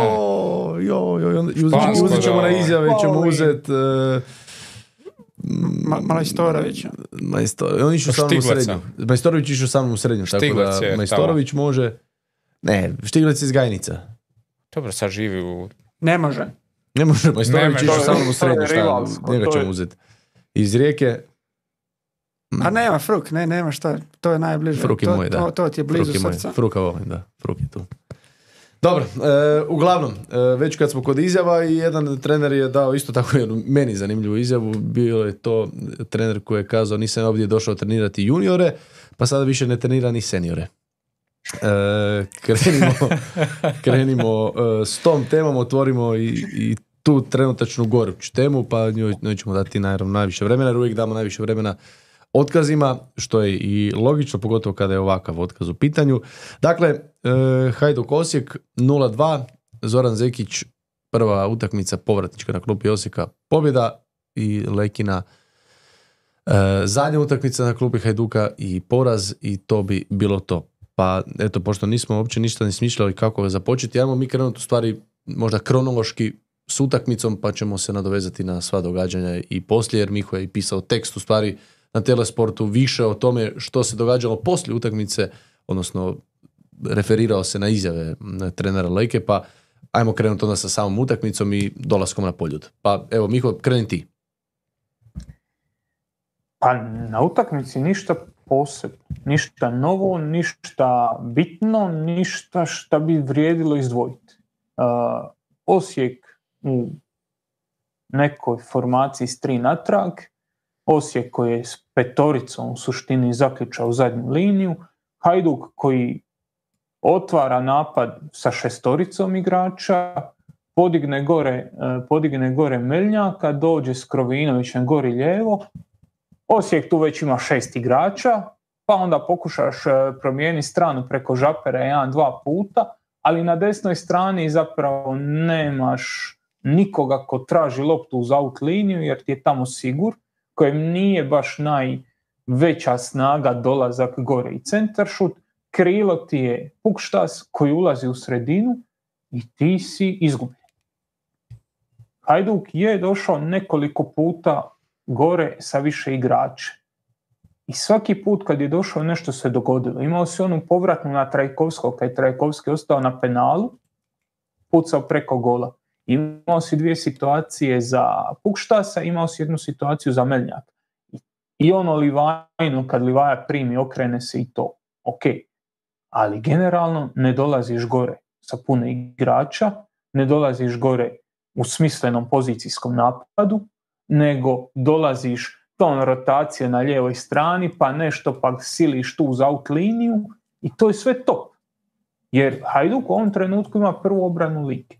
jo, jo, onda- i uzet, Špansko, uzet ćemo da, na izjave, ćemo Oj. uzet e, Ma, Majstorović. Majstor, on išao sa mnom u srednju. Majstorović išao sa mnom u srednju, tako Štiglec da je Majstorović može... Ne, Štiglec iz Gajnica. Dobro, sad živi u... Ne može. Ne može, Majstorović Ne, išao to je- sa mnom u srednju, šta, njega ćemo je- uzeti. Iz Rijeke, A nema fruk, ne, nema šta, to je najbliže. Fruk je to, moj, da. To, to ti je blizu Fruk je moj. srca. Fruka volim, da. Fruk je tu. Dobro, e, uglavnom, e, već kad smo kod izjava i jedan trener je dao isto tako jednu meni zanimljivu izjavu, bio je to trener koji je kazao nisam ovdje došao trenirati juniore, pa sada više ne trenira ni seniore. E, krenimo, krenimo e, s tom temom, otvorimo i, i tu trenutačnu goruću temu, pa njoj, njoj ćemo dati naravno najviše vremena, jer uvijek damo najviše vremena otkazima, što je i logično, pogotovo kada je ovakav otkaz u pitanju. Dakle, e, Hajduk Osijek 0-2, Zoran Zekić prva utakmica povratnička na klupi Osijeka pobjeda i Lekina e, zadnja utakmica na klupi Hajduka i poraz i to bi bilo to. Pa eto, pošto nismo uopće ništa ni smišljali kako započeti, ajmo mi krenuti u stvari možda kronološki s utakmicom pa ćemo se nadovezati na sva događanja i poslije jer Miho je pisao tekst u stvari na Telesportu više o tome što se događalo poslije utakmice, odnosno referirao se na izjave trenera Lejke, pa ajmo krenuti onda sa samom utakmicom i dolaskom na poljud. Pa evo, Miho, kreni ti. Pa na utakmici ništa posebno, ništa novo, ništa bitno, ništa šta bi vrijedilo izdvojiti. Uh, Osijek u nekoj formaciji s tri natrag, Osijek koji je s petoricom u suštini zaključao zadnju liniju, Hajduk koji otvara napad sa šestoricom igrača, podigne gore, e, podigne gore Meljnjaka, dođe s Krovinovićem gori lijevo, Osijek tu već ima šest igrača, pa onda pokušaš e, promijeniti stranu preko žapera jedan, dva puta, ali na desnoj strani zapravo nemaš nikoga ko traži loptu uz out liniju jer ti je tamo sigur, kojem nije baš najveća snaga dolazak gore i centaršut, krilo ti je pukštas koji ulazi u sredinu i ti si izgubljen. Hajduk je došao nekoliko puta gore sa više igrača. I svaki put kad je došao nešto se dogodilo. Imao si onu povratnu na Trajkovskog, kad je Trajkovski ostao na penalu, pucao preko gola. Imao si dvije situacije za Pukštasa, imao si jednu situaciju za Meljnjak. I ono Livajno, kad Livaja primi, okrene se i to. Ok. Ali generalno ne dolaziš gore sa puno igrača, ne dolaziš gore u smislenom pozicijskom napadu, nego dolaziš ton rotacije na lijevoj strani, pa nešto pa siliš tu uz out liniju i to je sve top. Jer Hajduk u ovom trenutku ima prvu obranu lige.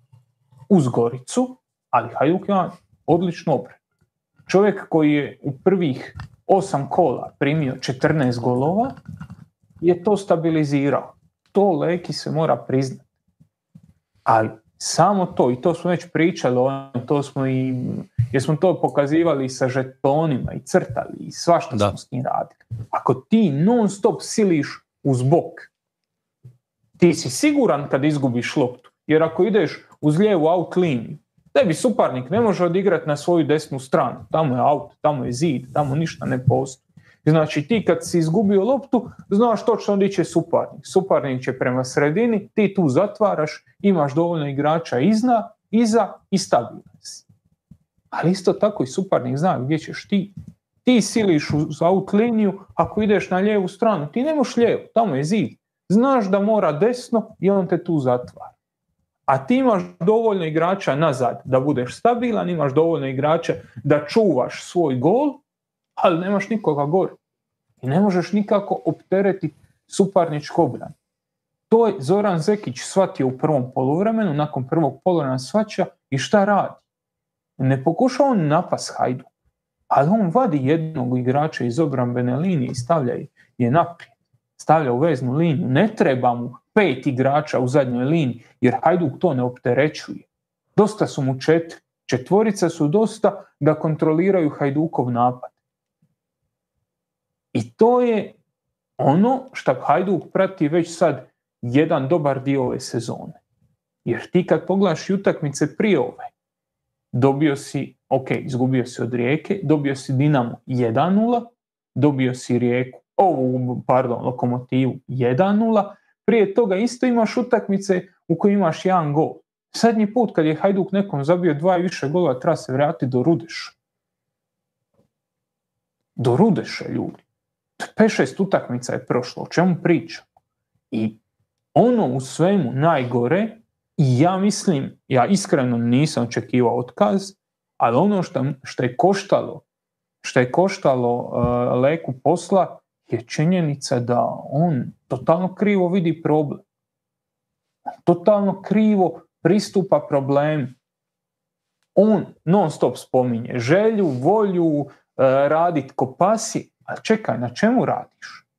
Uz Goricu, ali Hajduk ima odličnu obranu. Čovjek koji je u prvih osam kola primio 14 golova je to stabilizirao. To Leki se mora priznati. Ali samo to, i to smo već pričali, to smo i, jer smo to pokazivali sa žetonima i crtali i svašta Da. smo s njim radili. Ako ti non stop siliš uz bok, ti si siguran kad izgubiš loptu. Jer ako ideš uz lijevu out liniju, tebi suparnik ne može odigrati na svoju desnu stranu. Tamo je out, tamo je zid, tamo ništa ne postoji. Znači ti kad si izgubio loptu, znaš točno gdje će suparnik. Suparnik će prema sredini, ti tu zatvaraš, imaš dovoljno igrača izna, iza i stabilan si. Ali isto tako i suparnik zna gdje ćeš ti. Ti siliš uz out liniju, ako ideš na lijevu stranu, ti ne možeš lijevo, tamo je zid. Znaš da mora desno i on te tu zatvara. A ti imaš dovoljno igrača nazad da budeš stabilan, imaš dovoljno igrača da čuvaš svoj gol, ali nemaš nikoga gore. I ne možeš nikako opteretiti suparničku obranu. To je Zoran Zekić shvatio u prvom poluvremenu, nakon prvog poluvremena svaća i šta radi? Ne pokuša on napas Hajdu, ali on vadi jednog igrača iz obrambene linije i stavlja je naprijed. Stavlja u veznu liniju. Ne treba mu pet igrača u zadnjoj liniji, jer Hajduk to ne opterećuje. Dosta su mu četiri. Četvorica su dosta da kontroliraju Hajdukov napad. I to je ono što Hajduk prati već sad jedan dobar dio ove sezone. Jer ti kad pogledaš utakmice prije ove, dobio si, ok, izgubio si od Rijeke, dobio si Dinamo 1-0, dobio si Rijeku, ovu, pardon, Lokomotivu 1-0, prije toga isto imaš utakmice u kojoj imaš jedan gol. Zadnji put kad je Hajduk nekom zabio dva i više gola, treba se vratiti do Rudeša. Do Rudeša, ljudi. 5-6 utakmica je prošlo, o čemu pričam? I ono u svemu najgore, i ja mislim, ja iskreno nisam očekivao otkaz, ali ono što, što je koštalo, što je koštalo uh, Leku posla je činjenica da on totalno krivo vidi problem. Totalno krivo pristupa problemu. On non stop spominje želju, volju, uh, radit ko pasi, a čekaj, na čemu radiš?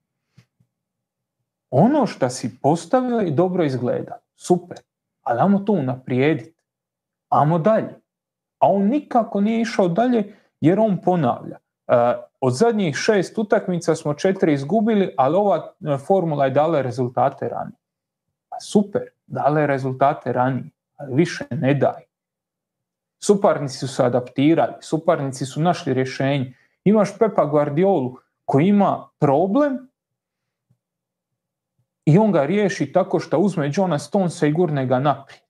Ono što si postavio i dobro izgleda, super, ali ajmo to unaprijediti, ajmo dalje. A on nikako nije išao dalje jer on ponavlja. E, od zadnjih šest utakmica smo četiri izgubili, ali ova e, formula je dala rezultate ranije. Pa super, dala je rezultate ranije, ali više ne daje. Suparnici su se adaptirali, suparnici su našli rješenje. Imaš Pepa Guardiolu koji ima problem i on ga riješi tako što uzme Johna Stonesa i gurne ga naprijed.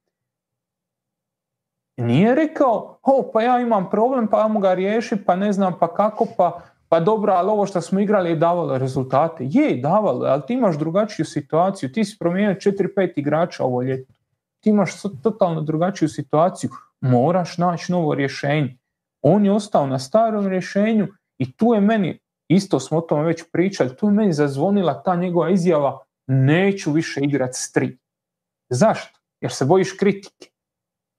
Nije rekao, o pa ja imam problem pa ja ga riješi pa ne znam pa kako pa, pa dobro, ali ovo što smo igrali je davalo rezultate. Je, davalo, ali ti imaš drugačiju situaciju, ti si promijenio 4-5 igrača ovo ljeto. Ti imaš totalno drugačiju situaciju, moraš naći novo rješenje. On je ostao na starom rješenju i tu je meni, isto smo o tome već pričali, tu je meni zazvonila ta njegova izjava neću više igrati s tri. Zašto? Jer se bojiš kritike.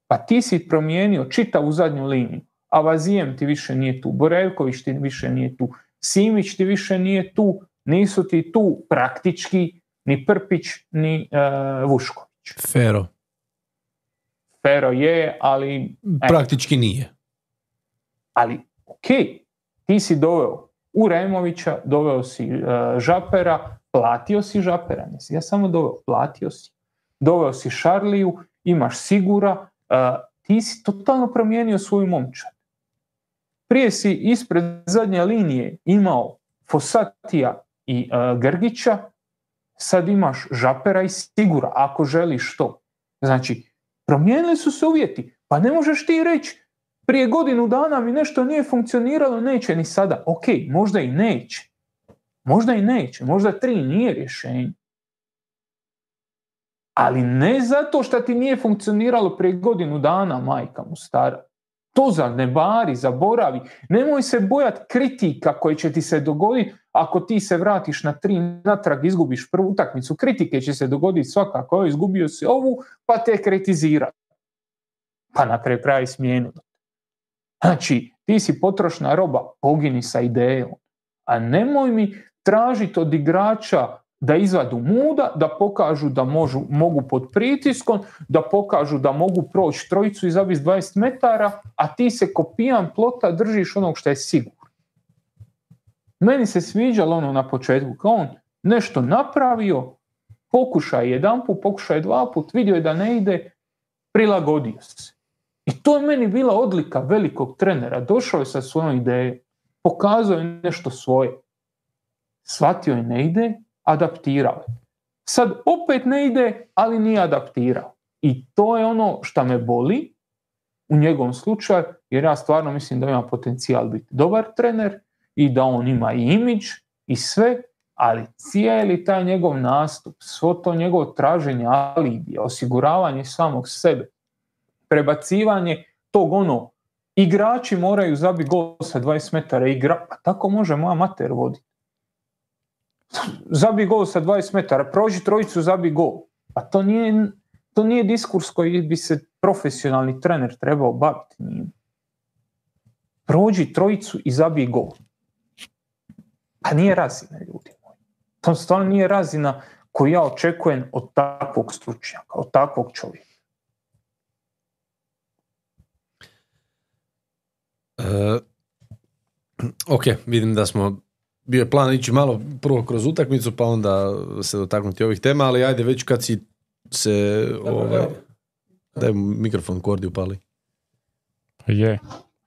Pa ti si promijenio čitavu zadnju liniju. Avazijem ti više nije tu, Borevković ti više nije tu, Simić ti više nije tu, nisu ti tu praktički ni Prpić ni uh, Vušković. Fero. Fero je, ali... Praktički nije. Ali, ok, ti si doveo Uremovića, doveo si uh, Žapera, platio si Žapera, nisi ja samo doveo, platio si. Doveo si Šarliju, imaš Sigura, uh, ti si totalno promijenio svoju momčad. Prije si ispred zadnje linije imao Fosatija i uh, Grgića, sad imaš Žapera i Sigura, ako želiš to. Znači, promijenili su se uvjeti, pa ne možeš ti reći prije godinu dana mi nešto nije funkcioniralo, neće ni sada. Ok, možda i neće. Možda i neće, možda tri nije rješenje. Ali ne zato što ti nije funkcioniralo prije godinu dana, majka mu stara. To zanebari, zaboravi. Nemoj se bojati kritika koje će ti se dogoditi ako ti se vratiš na tri natrag, izgubiš prvu utakmicu. Kritike će se dogoditi svakako. Izgubio si ovu, pa te kritizira. Pa na kraju kraja smijenili. Znači, ti si potrošna roba, pogini sa idejom. A nemoj mi tražiti od igrača da izvadu muda, da pokažu da možu, mogu pod pritiskom, da pokažu da mogu proći trojicu i zabiti 20 metara, a ti se kopijan plota držiš onog što je sigurno. Meni se sviđalo ono na početku, kao on nešto napravio, pokušaj jedan put, pokušaj dva put, vidio je da ne ide, prilagodio se. I to je meni bila odlika velikog trenera. Došao je sa svojom idejom, pokazao je nešto svoje. Shvatio je ne ide, adaptirao je. Sad opet ne ide, ali nije adaptirao. I to je ono što me boli u njegovom slučaju, jer ja stvarno mislim da ima potencijal biti dobar trener i da on ima i imidž i sve, ali cijeli taj njegov nastup, svo to njegovo traženje alibija, osiguravanje samog sebe, prebacivanje tog ono, igrači moraju zabiti gol sa 20 metara igra, pa tako može moja mater voditi. Zabi gol sa 20 metara, prođi trojicu, zabi gol. Pa to nije, to nije diskurs koji bi se profesionalni trener trebao baviti njim. Prođi trojicu i zabi gol. Pa nije razina, ljudi moji. To stvarno nije razina koju ja očekujem od takvog stručnjaka, od takvog čovjeka. Uh, ok, vidim da smo bio je plan ići malo prvo kroz utakmicu pa onda se dotaknuti ovih tema, ali ajde već kad si se ovaj, daj mikrofon kordi upali. Pa je.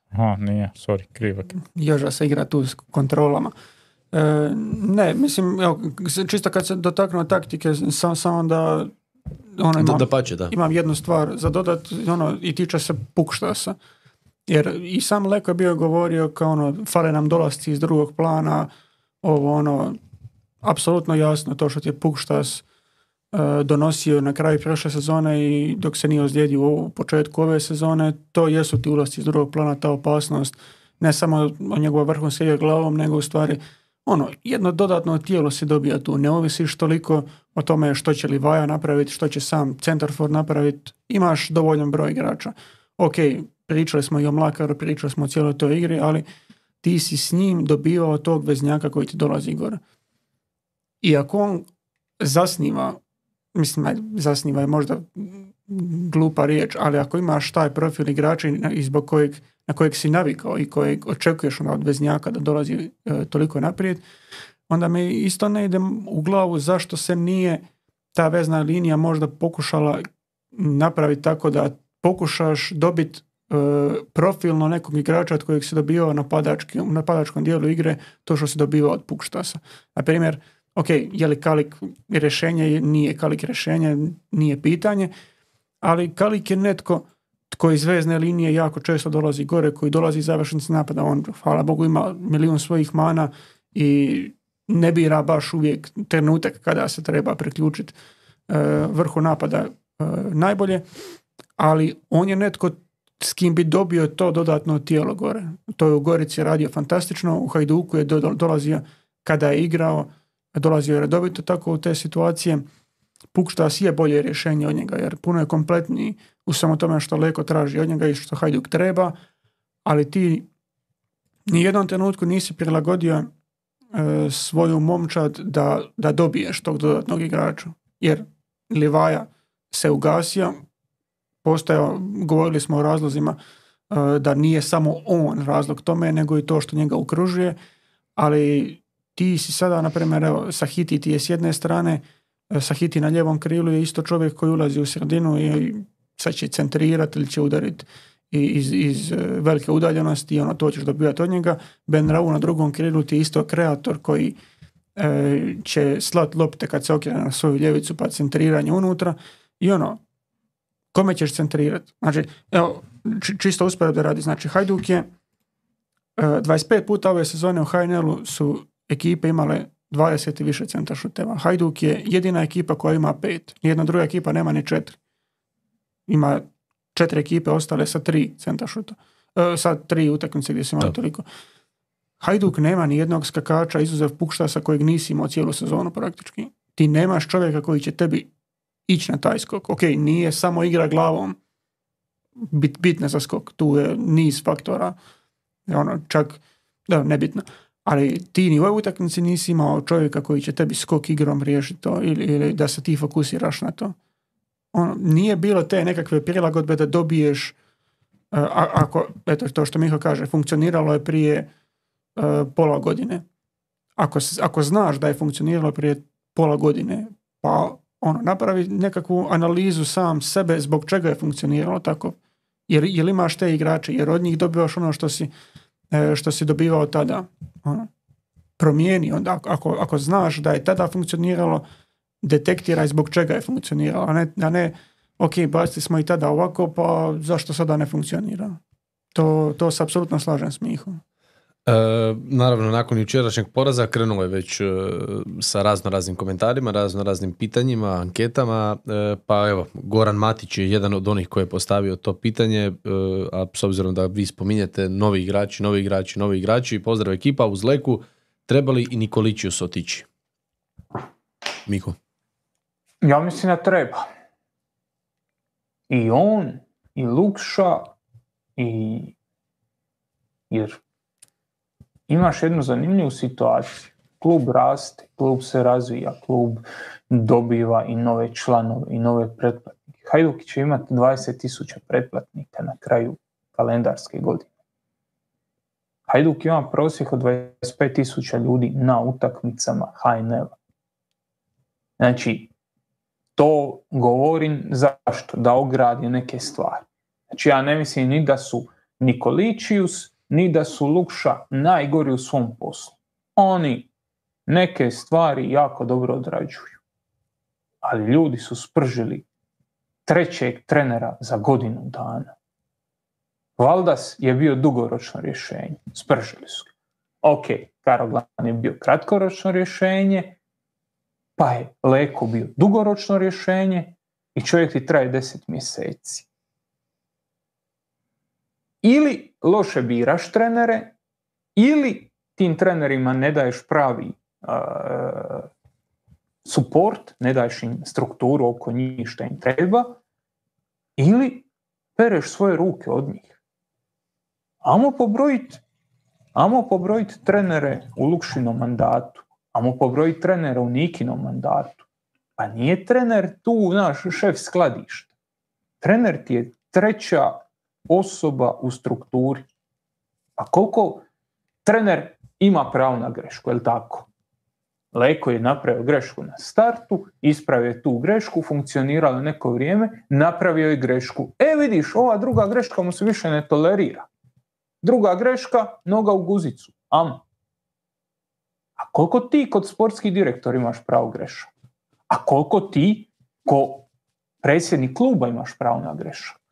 Aha, nije, sorry, krivak. Joža se igra tu s kontrolama. E, ne, mislim, evo, čisto kad se dotaknuo taktike, samo sam da ono, imam, da, pače, da. imam jednu stvar za dodat, ono, i tiče se pukštasa. Jer i sam Leko je bio govorio kao ono, fale nam dolasci iz drugog plana, ovo ono, apsolutno jasno to što ti je Pukštas e, donosio na kraju prošle sezone i dok se nije ozlijedio u početku ove sezone, to jesu ti ulasci iz drugog plana, ta opasnost, ne samo o njegova vrhunska glavom, nego u stvari ono, jedno dodatno tijelo se dobija tu, ne ovisiš toliko o tome što će Livaja napraviti, što će sam Centarford napraviti, imaš dovoljan broj igrača. Ok, pričali smo i o Mlakaru, pričali smo o cijeloj toj igri, ali ti si s njim dobivao tog veznjaka koji ti dolazi gore. I ako on zasniva, mislim, zasniva je možda glupa riječ, ali ako imaš taj profil igrača i kojeg, na kojeg si navikao i kojeg očekuješ od veznjaka da dolazi e, toliko naprijed, onda mi isto ne ide u glavu zašto se nije ta vezna linija možda pokušala napraviti tako da pokušaš dobiti e, profilno nekog igrača od kojeg se dobivao na napadačkom dijelu igre to što se dobiva od Pukštasa. Na primjer, ok, je li Kalik rješenje, nije Kalik rješenje, nije pitanje, ali Kalik je netko tko iz vezne linije jako često dolazi gore, koji dolazi iz završnici napada, on, hvala Bogu, ima milijun svojih mana i ne bira baš uvijek trenutak kada se treba priključiti e, vrhu napada e, najbolje, ali on je netko s kim bi dobio to dodatno tijelo gore. To je u Gorici radio fantastično, u Hajduku je dolazio kada je igrao, dolazio je redovito tako u te situacije. Pukštas je bolje rješenje od njega jer puno je kompletniji u samo tome što Leko traži od njega i što Hajduk treba, ali ti ni jednom trenutku nisi prilagodio e, svoju momčad da, da dobiješ tog dodatnog igrača. Jer Livaja se ugasio, postojao, govorili smo o razlozima e, da nije samo on razlog tome, nego i to što njega okružuje, ali ti si sada, na primjer, evo, Sahiti ti je s jedne strane, e, Sahiti na ljevom krilu je isto čovjek koji ulazi u sredinu i sad će centrirati ili će udariti iz, iz e, velike udaljenosti i ono to ćeš dobivati od njega. Ben Rau na drugom krilu ti je isto kreator koji će slat lopte kad se okrene na svoju ljevicu pa centriranje unutra i ono kome ćeš centrirati? Znači, evo, čisto da radi. Znači, Hajduk je 25 puta ove sezone u HNL-u su ekipe imale 20 i više centar šuteva. Hajduk je jedina ekipa koja ima pet. Nijedna druga ekipa nema ni četiri. Ima četiri ekipe ostale sa tri centar šuta. E, sa tri utakmice gdje su imali toliko. Hajduk nema ni jednog skakača izuzev sa kojeg nisi imao cijelu sezonu praktički. Ti nemaš čovjeka koji će tebi ići na taj skok. Ok, nije samo igra glavom bit, bitna za skok. Tu je niz faktora. Ono, čak, da, nebitno ali ti ni u ovoj utakmici nisi imao čovjeka koji će tebi skok igrom riješiti to ili, ili da se ti fokusiraš na to. Ono, nije bilo te nekakve prilagodbe da dobiješ uh, ako, eto to što Miho kaže, funkcioniralo je prije uh, pola godine. Ako, ako znaš da je funkcioniralo prije pola godine, pa ono, napravi nekakvu analizu sam sebe zbog čega je funkcioniralo tako. Jer, jer imaš te igrače, jer od njih dobivaš ono što si E, što si dobivao tada. Ono, promijeni onda, ako, ako znaš da je tada funkcioniralo, detektiraj zbog čega je funkcioniralo, a ne, a ne ok, bacili smo i tada ovako, pa zašto sada ne funkcionira? To, to se apsolutno slažem s Mihom. E, naravno, nakon jučerašnjeg poraza krenulo je već e, sa razno raznim komentarima, razno raznim pitanjima, anketama, e, pa evo, Goran Matić je jedan od onih koji je postavio to pitanje, a s obzirom da vi spominjete novi igrači, novi igrači, novi igrači, pozdrav ekipa uz Leku, trebali i Nikolićius otići? Miko? Ja mislim da treba. I on, i Lukša, i jer imaš jednu zanimljivu situaciju. Klub raste, klub se razvija, klub dobiva i nove članove i nove pretplatnike. Hajduk će imati 20.000 pretplatnika na kraju kalendarske godine. Hajduk ima prosjek od 25.000 ljudi na utakmicama HNL. Znači, to govorim zašto? Da ogradi neke stvari. Znači, ja ne mislim ni da su Nikoličius ni da su Lukša najgori u svom poslu. Oni neke stvari jako dobro odrađuju. Ali ljudi su spržili trećeg trenera za godinu dana. Valdas je bio dugoročno rješenje. Spržili su. Ok, Karoglan je bio kratkoročno rješenje, pa je Leko bio dugoročno rješenje i čovjek ti traje deset mjeseci. Ili loše biraš trenere, ili tim trenerima ne daješ pravi uh, support, ne daješ im strukturu oko njih što im treba, ili pereš svoje ruke od njih. Amo pobrojiti Amo pobrojiti trenere u Lukšinom mandatu, amo pobrojiti trenere u Nikinom mandatu. Pa nije trener tu naš šef skladišta. Trener ti je treća osoba u strukturi. A koliko trener ima pravo na grešku, je li tako? Leko je napravio grešku na startu, ispravio je tu grešku, funkcioniralo neko vrijeme, napravio je grešku. E vidiš, ova druga greška mu se više ne tolerira. Druga greška, noga u guzicu. Am. A koliko ti kod sportskih direktor imaš pravo grešak? A koliko ti ko predsjednik kluba imaš pravo na grešak?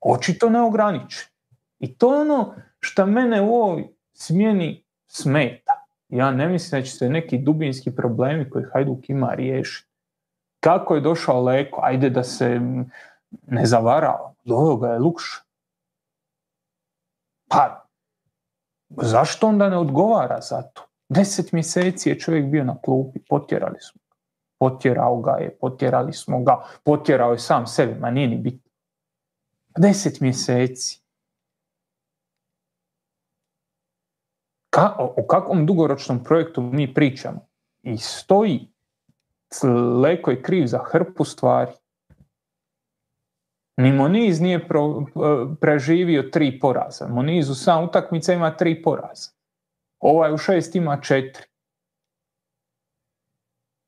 Očito neograničen. I to je ono što mene u ovoj smjeni smeta. Ja ne mislim da će se neki dubinski problemi koji Hajduk ima riješiti. Kako je došao Leko? Ajde da se ne zavarao. Do ga je Lukša. Pa, zašto onda ne odgovara za to? Deset mjeseci je čovjek bio na klupi, potjerali smo ga. Potjerao ga je, potjerali smo ga, potjerao je sam sebe, ma nije ni bitno. Deset mjeseci. Ka, o, o kakvom dugoročnom projektu mi pričamo? I stoji, Leko je kriv za hrpu stvari. Ni Moniz nije pro, preživio tri poraza. Moniz u sam utakmica ima tri poraza. Ovaj u šest ima četiri.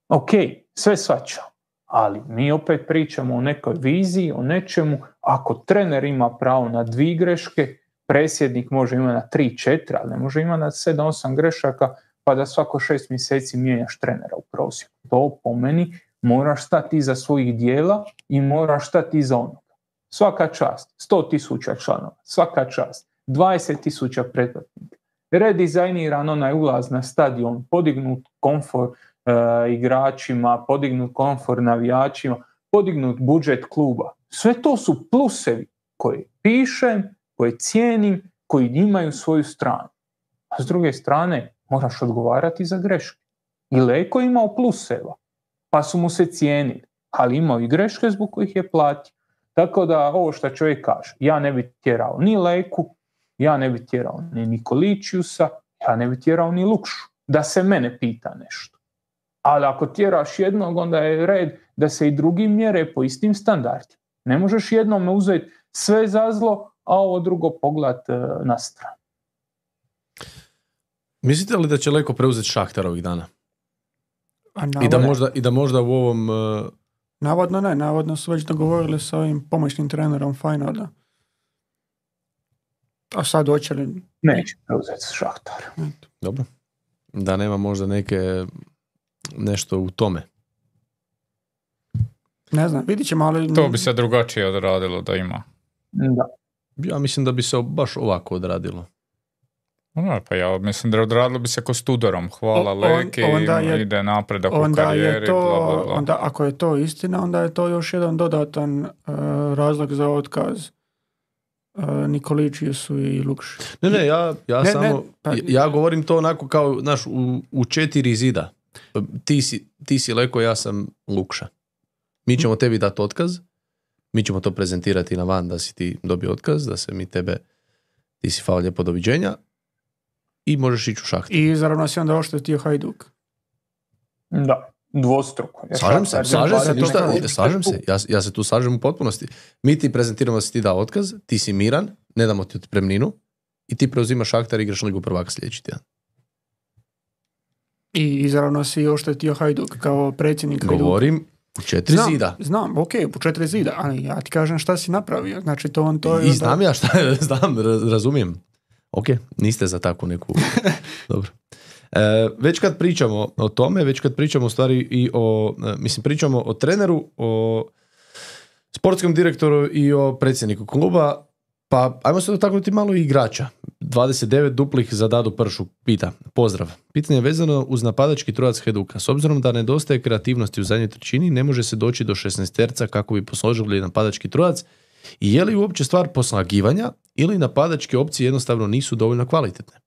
Ok, sve svačam. Ali mi opet pričamo o nekoj viziji, o nečemu. Ako trener ima pravo na dvije greške, presjednik može imati na tri, četiri, ali ne može imati na sedam, osam grešaka, pa da svako šest mjeseci mijenjaš trenera u prosjeku. To po meni moraš stati iza svojih dijela i moraš stati iza onoga. Svaka čast, 100 tisuća članova, svaka čast, 20 tisuća pretplatnika. Redizajniran onaj ulaz na stadion, podignut komfor e, igračima, podignut komfor navijačima, podignut budžet kluba. Sve to su plusevi koje pišem, koje cijenim, koji imaju svoju stranu. A s druge strane, moraš odgovarati za greške. I Leko imao pluseva, pa su mu se cijenili, ali imao i greške zbog kojih je platio. Tako da ovo što čovjek kaže, ja ne bi tjerao ni Leku, ja ne bi tjerao ni Nikoličiusa, ja ne bi tjerao ni Lukšu, da se mene pita nešto. Ali ako tjeraš jednog, onda je red da se i drugi mjere po istim standardima. Ne možeš jednome uzeti sve za zlo, a ovo drugo pogled na stranu. Mislite li da će Leko preuzeti Šahtar ovih dana? I da, možda, I da možda u ovom Navodno ne, navodno su već dogovorili sa ovim pomoćnim trenerom Fajnoda. A sad hoće li... Neće preuzeti Šahtar. Dobro. Da nema možda neke nešto u tome. Ne znam, vidit ćemo, ali... To bi se drugačije odradilo da ima. Da. Ja mislim da bi se baš ovako odradilo. No, pa ja mislim da odradilo bi se ko studorom. Hvala Leki, ide napredak u karijeri, to, bla, bla, Onda, ako je to istina, onda je to još jedan dodatan uh, razlog za otkaz uh, su i Lukši. Ne, ne, ja, ja samo, pa- ja govorim to onako kao, naš, u, u četiri zida. Ti si, ti si Leko, ja sam Lukša. Mi ćemo tebi dati otkaz, mi ćemo to prezentirati na van da si ti dobio otkaz, da se mi tebe, ti si fao lijepo doviđenja, i možeš ići u šahtu. I zaravno si onda oštetio Hajduk. Da, dvostruko. slažem se, slažem se, ništa, slažem se, ja, ja se tu slažem u potpunosti. Mi ti prezentiramo da si ti dao otkaz, ti si miran, ne damo ti otpremninu i ti preuzimaš šahtar i igraš ligu prvaka sljedeći tjedan. I izravno si oštetio Hajduk kao predsjednik Hajduka. Govorim u četiri znam, zida. Znam, ok, u četiri zida, ali ja ti kažem šta si napravio. Znači to on to je... I znam ja šta, znam, razumijem. Ok, niste za takvu neku... Dobro. E, već kad pričamo o tome, već kad pričamo u stvari i o, e, mislim pričamo o treneru, o sportskom direktoru i o predsjedniku kluba, Pa, ajmo se dotaknuti malo igrača. 29 duplih za Dadu Pršu. Pita, pozdrav. Pitanje je vezano uz napadački trojac Heduka. S obzirom da nedostaje kreativnosti u zadnjoj trećini, ne može se doći do 16 terca kako bi posložili napadački trojac. I je li uopće stvar poslagivanja ili napadačke opcije jednostavno nisu dovoljno kvalitetne?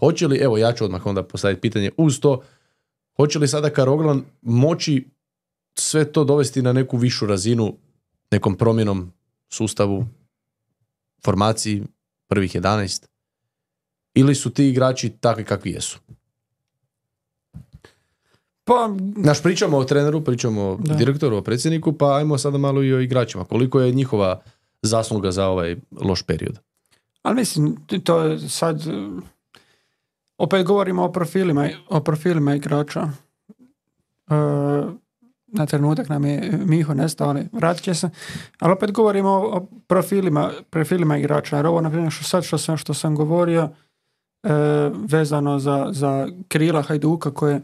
Hoće li, evo ja ću odmah onda postaviti pitanje uz to, hoće li sada Karoglan moći sve to dovesti na neku višu razinu nekom promjenom sustavu, formaciji prvih 11 ili su ti igrači takvi kakvi jesu? Pa, Naš pričamo o treneru, pričamo o Da. direktoru, o predsjedniku, pa ajmo sada malo i o igračima. Koliko je njihova zasluga za ovaj loš period? ali mislim, to je sad... Opet govorimo o profilima, o profilima igrača. E, na trenutak nam je Miho nestao, ali vratit će se. Ali opet govorimo o, o profilima, profilima igrača. Jer ovo, na primjer, što sad što sam, što sam govorio, e, vezano za, za krila Hajduka koje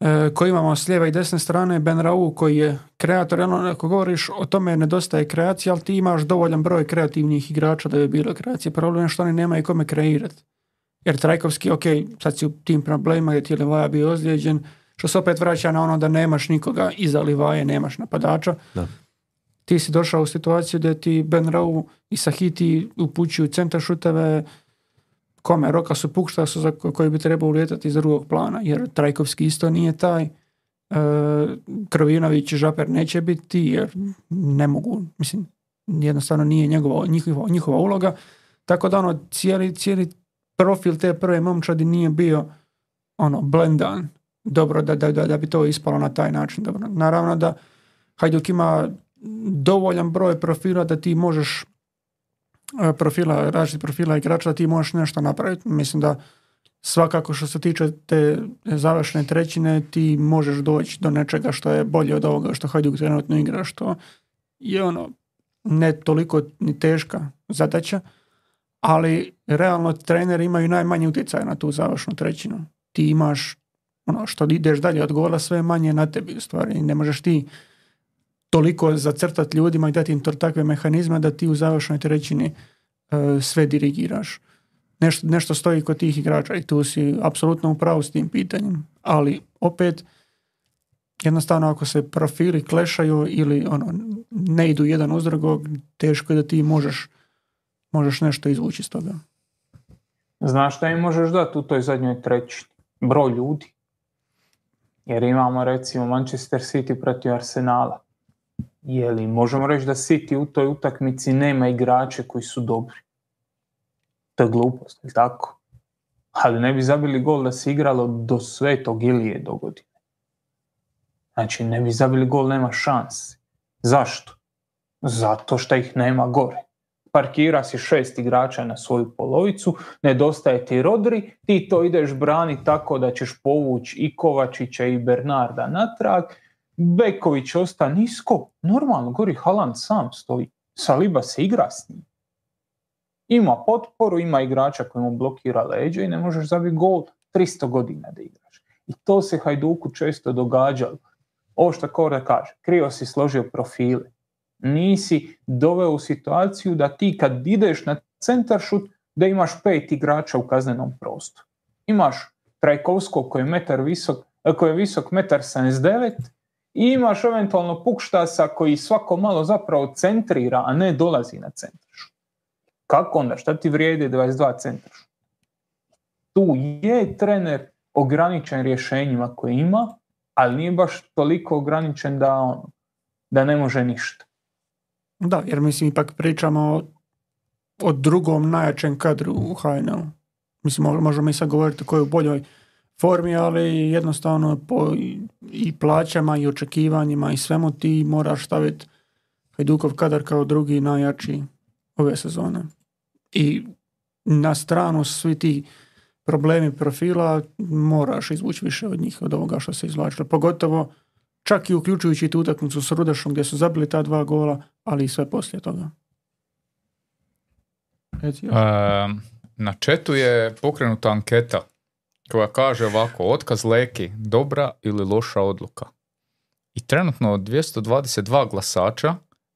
e, koji imamo s lijeve i desne strane, Ben Rau koji je kreator, ono, ako govoriš o tome nedostaje kreacije, ali ti imaš dovoljan broj kreativnih igrača da bi bilo kreacije. Problem je što oni nemaju kome kreirati. Jer Trajkovski, ok, sad si u tim problemima gdje ti je bio ozlijeđen, što se opet vraća na ono da nemaš nikoga iza Livaje, nemaš napadača. Da. Ti si došao u situaciju da ti Ben Rau i Sahiti upućuju centar šuteve, kome Roka su pukšta su za ko- koji bi trebao ulijetati iz drugog plana, jer Trajkovski isto nije taj. E, Krovinović i Žaper neće biti jer ne mogu, mislim, jednostavno nije njegova, njihova, njihova uloga. Tako da ono, cijeli, cijeli profil te prve momčadi nije bio ono, blendan. Dobro da, da, da, bi to ispalo na taj način. Dobro. Naravno da Hajduk ima dovoljan broj profila da ti možeš e, profila, različitih profila igrača da ti možeš nešto napraviti. Mislim da svakako što se tiče te završne trećine ti možeš doći do nečega što je bolje od ovoga što Hajduk trenutno igra, što je ono ne toliko ni teška zadaća, ali realno treneri imaju najmanje utjecaja na tu završnu trećinu. Ti imaš ono što ideš dalje od gola sve je manje na tebi u stvari. Ne možeš ti toliko zacrtati ljudima i dati im to takve mehanizme da ti u završnoj trećini e, sve dirigiraš. Nešto, nešto stoji kod tih igrača i tu si apsolutno u pravu s tim pitanjem. Ali opet jednostavno ako se profili klešaju ili ono ne idu jedan uz drugog, teško je da ti možeš možeš nešto izvući iz toga. Znaš šta im možeš dati u toj zadnjoj trećini? Broj ljudi. Jer imamo recimo Manchester City protiv Arsenala. Je li možemo reći da City u toj utakmici nema igrače koji su dobri? To je glupost, je tako? Ali ne bi zabili gol da se igralo do svetog Ilije do godine. Znači, ne bi zabili gol, nema šanse. Zašto? Zato što ih nema gore parkira si šest igrača na svoju polovicu, nedostaje ti Rodri, ti to ideš brani tako da ćeš povući i Kovačića i Bernarda natrag, Beković osta nisko, normalno, gori Haaland sam stoji, Saliba se igra s njim. Ima potporu, ima igrača koji mu blokira leđa i ne možeš zabiti gol 300 godina da igraš. I to se Hajduku često događalo. Ovo što Kora kaže, krivo si složio profile nisi doveo u situaciju da ti kad ideš na centar šut da imaš pet igrača u kaznenom prostoru. Imaš Trajkovskog koji je metar visok, koji je visok metar 79 i imaš eventualno Pukštasa koji svako malo zapravo centrira, a ne dolazi na centar šut. Kako onda? Šta ti vrijedi 22 centar šut? Tu je trener ograničen rješenjima koje ima, ali nije baš toliko ograničen da, ono, da ne može ništa. Da, jer mislim ipak pričamo o, o drugom najjačem kadru u HNL. Mislim, mo- možemo i sad govoriti koji je u boljoj formi, ali jednostavno po i- i plaćama i očekivanjima i svemu ti moraš staviti Hajdukov kadar kao drugi najjači ove sezone. I na stranu svi ti problemi profila moraš izvući više od njih, od ovoga što se izvlačilo. Pogotovo čak i uključujući tu utakmicu s Rudešom gdje su zabili ta dva gola, ali i sve poslije toga. Reci još. Ehm, na četu je pokrenuta anketa koja kaže ovako, otkaz Leki, dobra ili loša odluka? I trenutno od 222 glasača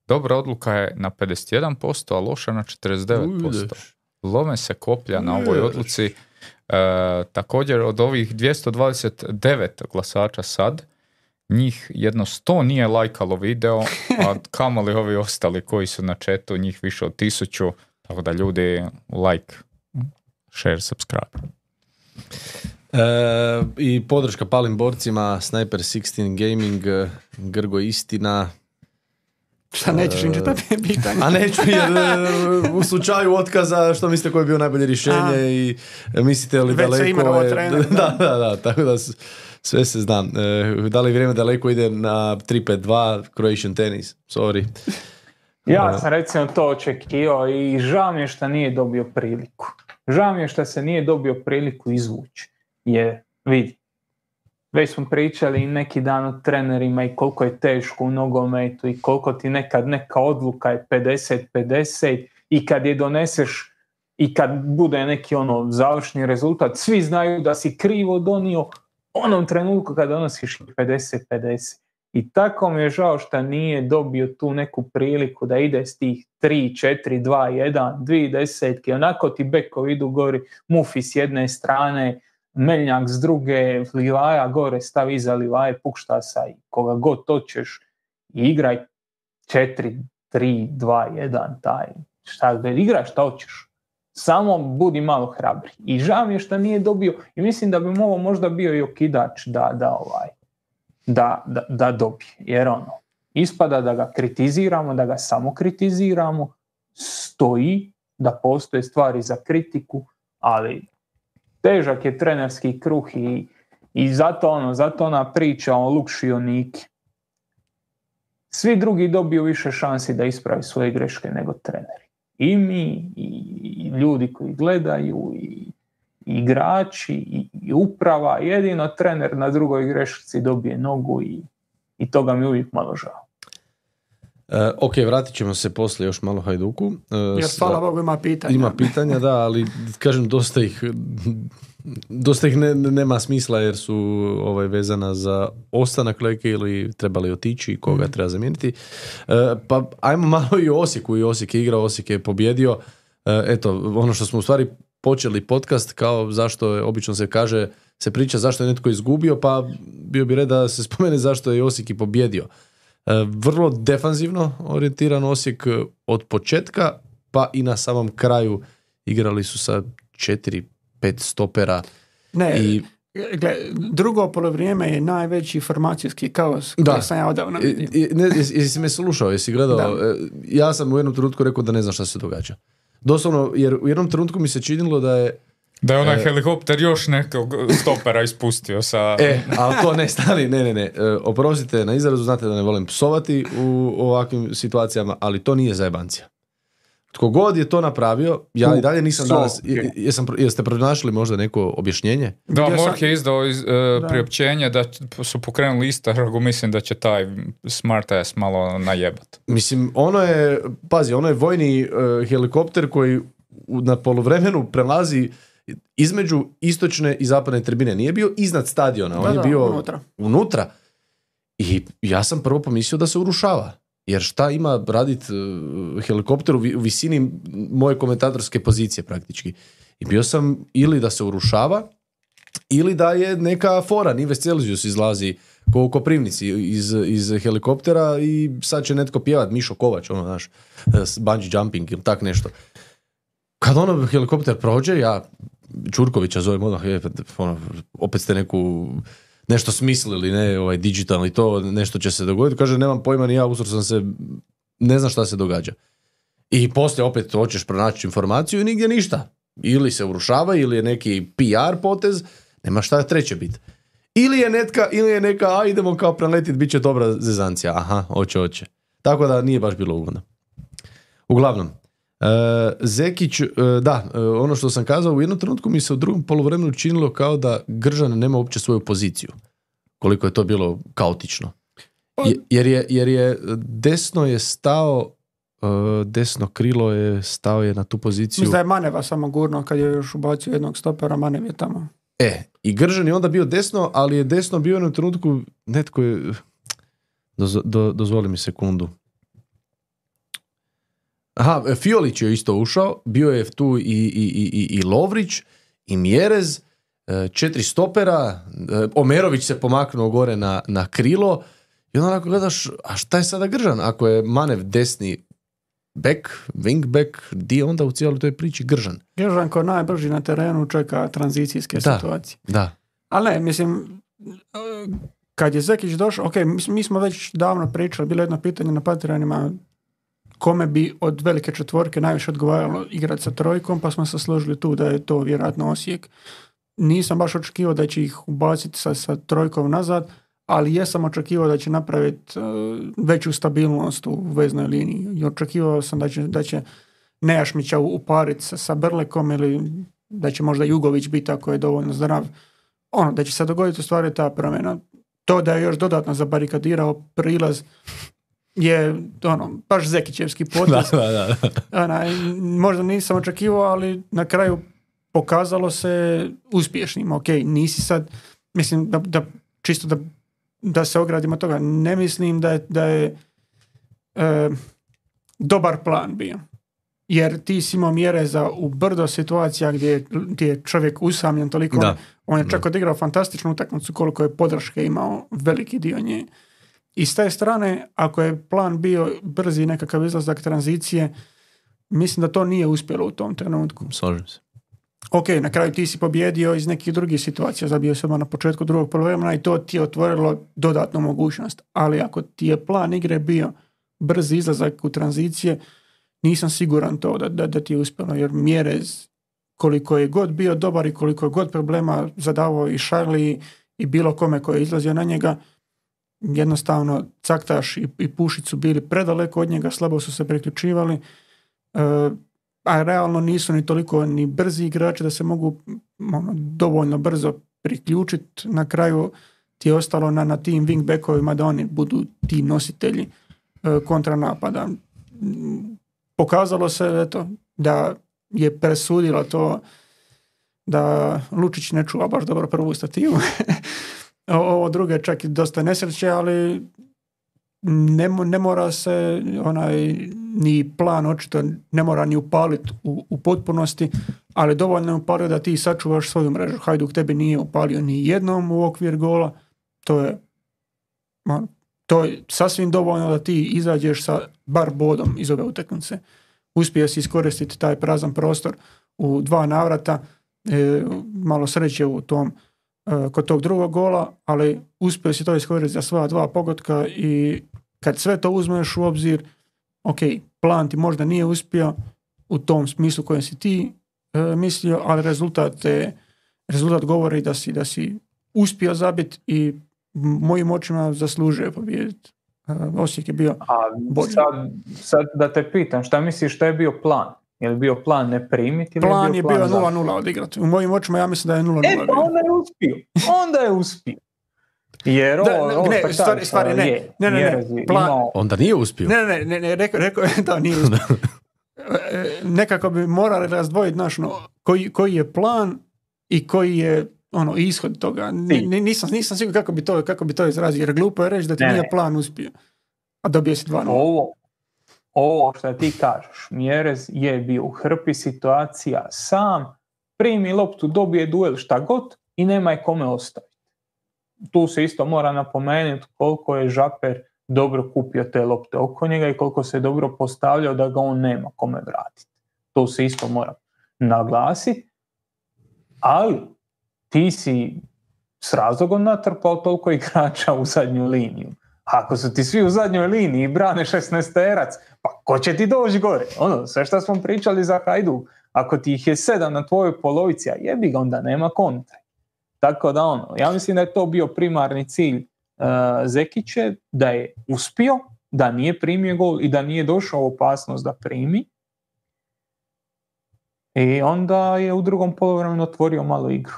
dobra odluka je na 51%, a loša na 49%. Ujdeš. Lome se koplja na ovoj odluci. E, također od ovih 229 glasača sad, njih jedno 100 nije lajkalo video, a kamoli ovi ostali koji su na chatu, njih više od tisuću, tako da ljudi like, share, subscribe. E, I podrška palim borcima, Sniper 16 Gaming, e, Grgo Istina. Šta nećeš im čitati pitanje? A neću jer e, u slučaju otkaza, što mislite koje je bio najbolje rješenje A. i e, mislite li Već se daleko imenovao je... trener, da, da, da, tako da s- sve se znam. E, da li vrijeme daleko ide na 3-5-2 Croatian Tennis? Sorry. Ja sam recimo to očekivao i žao mi je što nije dobio priliku. Žao mi je što se nije dobio priliku izvući. Jer, vidi, već smo pričali neki dan o trenerima i koliko je teško u nogometu i koliko ti nekad neka odluka je 50-50 i kad je doneseš i kad bude neki ono završni rezultat, svi znaju da si krivo donio onom trenutku kad donosiš 50-50. I tako mi je žao što nije dobio tu neku priliku da ide s tih 3, 4, 2, 1, 2 desetke. Onako ti bekovi idu gori, Mufi s jedne strane, Meljnjak s druge, Livaja gore, stavi iza Livaje, Pukštasa i koga god hoćeš i igraj 4, 3, 2, 1, taj. Šta, da igraj šta hoćeš. Samo budi malo hrabri. I žao mi je što nije dobio, i mislim da bi mu ovo možda bio i okidač da, da ovaj, da, da, da dobije. Jer ono, ispada da ga kritiziramo, da ga samo kritiziramo, stoji da postoje stvari za kritiku, ali težak je trenerski kruh i, i zato ono, zato ona priča o Lukšioniki. Svi drugi dobiju više šansi da ispravi svoje greške nego treneri. I mi, i, ljudi koji gledaju, i, igrači, i, i uprava, jedino trener na drugoj grešci dobije nogu i, i toga mi je uvijek malo žao. E, ok, vratit ćemo se poslije još malo Hajduku. E, sa- hvala Bogu ima pitanja. Ima pitanja, da, ali kažem dosta ih dosta ih ne, nema smisla jer su ovaj, vezana za ostanak Leke ili trebali otići i koga treba zamijeniti. E, pa ajmo malo i o Osijeku. I Osijek je igrao, Osijek je pobjedio. E, eto, ono što smo u stvari počeli podcast kao zašto je, obično se kaže, se priča zašto je netko izgubio, pa bio bi red da se spomene zašto je Osijek i pobjedio. E, vrlo defanzivno orijentiran Osijek od početka pa i na samom kraju igrali su sa 4-5 stopera Ne, i gle, drugo polovrijeme je najveći formacijski kaos Da. koji sam ja odavno i- vidio. ne, jesi, me slušao, jesi gledao? Da. E, Ja sam u jednom trenutku rekao da ne znam šta se događa. Doslovno, jer u jednom trenutku mi se činilo da je Da je onaj helikopter još nekog stopera ispustio sa... E, ali to ne stani, ne, ne, ne. E, oprostite na izrazu, znate da ne volim psovati u ovakvim situacijama, ali to nije zajebancija. Tko god je to napravio, ja i dalje nisam so, danas, je- jesam, jeste pronašli možda neko objašnjenje? Da, sam- MORH je izdao iz, e, priopćenje da su pokrenuli istragu, mislim da će taj smart ass malo najebat. Mislim, ono je, pazi, ono je vojni e, helikopter koji u- na poluvremenu prelazi između istočne i zapadne tribine. Nije bio iznad stadiona, on Da, je da, bio unutra. unutra. I ja sam prvo pomislio da se urušava. Jer šta ima radit e, helikopter u vi- u visini moje komentatorske pozicije praktički. I bio sam ili da se urušava, ili da je neka fora, Nives Celsius izlazi ko u Koprivnici iz, iz helikoptera i sad će netko pjevat, Mišo Kovač, ono, znaš, s bungee jumping ili tak nešto. Kad ono helikopter prođe, ja Čurkovića zovem odmah, je, ono, opet ste neku nešto smislili, ne, ovaj, digitalno i to, nešto će se dogoditi. Kaže, nemam pojma ni ja, usro sam se, ne znam šta se događa. I poslije opet hoćeš pronaći informaciju i nigdje ništa. Ili se urušava, ili je neki PR potez, nema šta treće biti. Ili je netka, ili je neka, a idemo kao preletit, bit će dobra zezancija. Aha, hoće, hoće. Tako da nije baš bilo ugodno. Uglavnom, Zekić, e, da, e, ono što sam kazao, u jednom trenutku mi se u drugom poluvremenu činilo kao da Gržan nema uopće svoju poziciju. Koliko je to bilo kaotično. Je- jer, je, jer je desno je stao, e, desno krilo je stao je na tu poziciju. Mislim da je Maneva samo gurno kad je još ubacio jednog stopera, Manev je tamo. E, i Gržan je onda bio desno, ali je desno bio u jednom trenutku, netko je, doz- do- dozvoli mi sekundu. Aha, Fiolić je isto ušao, bio je tu i, i, i, i Lovrić, i Mjerez, e, četiri stopera, e, Omerović se pomaknuo gore na, na krilo i onda onako gledaš, a šta je sada Gržan? Ako je Manev desni back, wing back, di onda u cijeloj toj priči Gržan? Gržan ko najbrži na terenu čeka tranzicijske Da. situacije. Da, Ali ne, mislim, kad je Zekić došao, ok, mi, smo- mi smo već davno pričali, bilo je jedno pitanje na Patreonima kome bi od velike četvorke najviše odgovaralo igrati sa trojkom, pa smo se složili tu da je to vjerojatno Osijek. Nisam baš očekivao da će ih ubaciti sa, sa trojkom nazad, ali jesam očekivao da će napraviti uh, veću stabilnost u veznoj liniji. I očekivao sam da će, da će Nejašmića upariti sa, sa Brlekom ili da će možda Jugović biti ako je dovoljno zdrav. Ono, da će se dogoditi u stvari ta promjena. To da je još dodatno zabarikadirao prilaz je ono, baš Zekićevski potez. da, da, da. Onaj, možda nisam očekivao, ali na kraju pokazalo se uspješnim. Ok, nisi sad, mislim da, da čisto da, da se ogradimo toga, ne mislim da je, da je e, dobar plan bio. Jer ti si imao mjere za u brdo situacija gdje, je- gdje je čovjek usamljen toliko. Da. On je čak odigrao fantastičnu utakmicu koliko je podrške imao veliki dio nje. I s te strane, ako je plan bio brzi nekakav izlazak tranzicije, mislim da to nije uspjelo u tom trenutku. Slažem se. Ok, na kraju ti si pobjedio iz nekih drugih situacija, zabio se na početku drugog poluvremena i to ti je otvorilo dodatnu mogućnost. Ali ako ti je plan igre bio brzi izlazak u tranzicije, nisam siguran to da, da, da ti je uspjelo, jer Mjerez koliko je god bio dobar i koliko je god problema zadavao i Šarli i bilo kome koji je izlazio na njega, jednostavno Caktaš i, i Pušić su bili predaleko od njega, slabo su se priključivali, e, a realno nisu ni toliko ni brzi igrači da se mogu ono, dovoljno brzo priključiti. Na kraju ti je ostalo na, na tim wingbackovima da oni budu ti nositelji e, kontranapada. Pokazalo se eto, da je presudilo to da Lučić ne čuva baš dobro prvu stativu. Ovo druge čak i dosta nesreće, ali ne, ne mora se onaj ni plan očito ne mora ni upaliti u, u potpunosti, ali dovoljno je upalio da ti sačuvaš svoju mrežu. Hajduk tebi nije upalio ni jednom u okvir gola, to je to je sasvim dovoljno da ti izađeš sa bar bodom iz ove utakmice. Uspio si iskoristiti taj prazan prostor u dva navrata, e, malo sreće u tom kod tog drugog gola, ali uspio si to iskoristiti za sva dva pogotka i kad sve to uzmeš u obzir, ok, plan ti možda nije uspio u tom smislu kojem si ti e, mislio, ali rezultat, te, rezultat govori da si, da si uspio zabiti i mojim očima zaslužuje pobijediti. E, Osijek je bio A sad, sad da te pitam, šta misliš šta je bio plan? Je li bio plan ne primiti ili plan je bio plan za- 0-0 odigrati. U mojim očima ja mislim da je 0-0 E, pa onda je uspio. Onda je uspio. Jer Da, ovo, ne, ovo ne, što stvari- stvari, ne. je, Ne, ne, ne. Plan- imao- Onda nije uspio. Ne, ne, ne, ne, rekao, rekao je da nije uspio. E, Nekako bi morali razdvojiti naš, ono, koji, koji je plan i koji je ono ishod toga. Ni- nisam, nisam siguran kako bi to, kako bi to izrazio, jer glupo je reći da ti Ne, nije plan uspio. A dobio si 2 ovo, ovo što ti kažeš, Mjerez je bio u hrpi situacija sam, primi loptu, dobije duel šta god i nema je kome ostaviti. Tu se isto mora napomenuti koliko je Žaper dobro kupio te lopte oko njega i koliko se dobro postavljao da ga on nema kome vratiti. To se isto mora naglasiti. Ali ti si s razlogom natrpao toliko igrača u zadnju liniju. Ako su ti svi u zadnjoj liniji i brane 16 terac, ko će ti doći gore? Ono, sve što smo pričali za Hajduk, ako ti ih je sedam na tvojoj polovici, a jebi ga, onda nema kontre. Tako da ono, ja mislim da je to bio primarni cilj uh, Zekiće, da je uspio, da nije primio gol i da nije došao opasnost da primi. I onda je u drugom poluvremenu otvorio malo igru.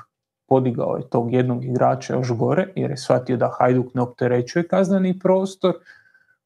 Podigao je tog jednog igrača još gore jer je shvatio da Hajduk ne opterećuje kazneni prostor.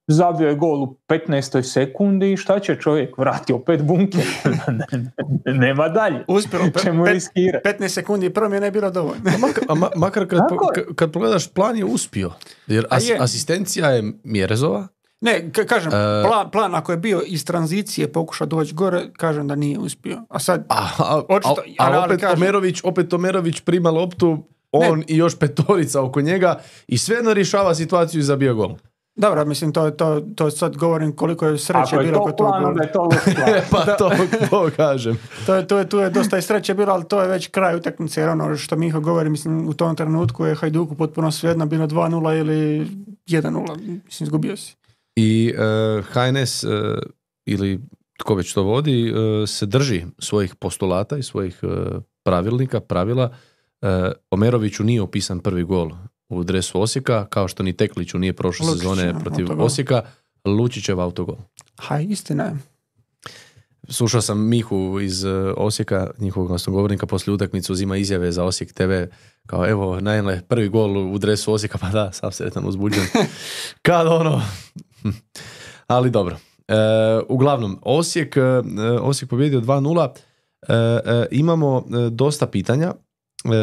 Zabio je gol u 15. sekundi i šta će čovjek? Vratio pet bunker. Nema dalje. Uspjelo, pe- Čemu pet- riskirati? 15 sekundi promjene je bilo dovoljno. A makar, a makar kad, po- kad pogledaš, plan je uspio. Jer A as- je. asistencija je Mjerezova, Ne, ka- kažem, E- plan, plan ako je bio iz tranzicije pokušao doći gore, kažem da nije uspio. A sad, A, a, Očito, a- opet, kažem- Omerović, opet Omerović prima loptu, on i još petorica oko njega i sve rješava situaciju i zabija gol. Dobro, mislim, to, to, to sad govorim koliko je sreće Ako je bilo to kod tog plan, onda je to pa to, to kažem. To je, to je, tu je dosta i sreće bilo, ali to je već kraj utakmice, jer ono što Miho govori, mislim, u tom trenutku je Hajduku potpuno svejedno bilo 2-0 ili 1-0, mislim, izgubio si. I e, HNS e, ili tko već to vodi e, se drži svojih postulata i svojih e, pravilnika, pravila. E, Omeroviću nije opisan prvi gol u dresu Osijeka, kao što ni Tekliću nije prošle Lučić, sezone protiv autogol. Osijeka. Lučićev autogol. Ha, istina je. Slušao sam Mihu iz e, Osijeka, njihovog glasnogovornika, poslije utakmice uzima izjave za Osijek TV, kao evo, najle, prvi gol u dresu Osijeka, pa da, sam sretan uzbuđen. Kad ono... Ali dobro. E, uglavnom, Osijek, e, Osijek pobjedio 2-0. E, e, imamo e, dosta pitanja. E,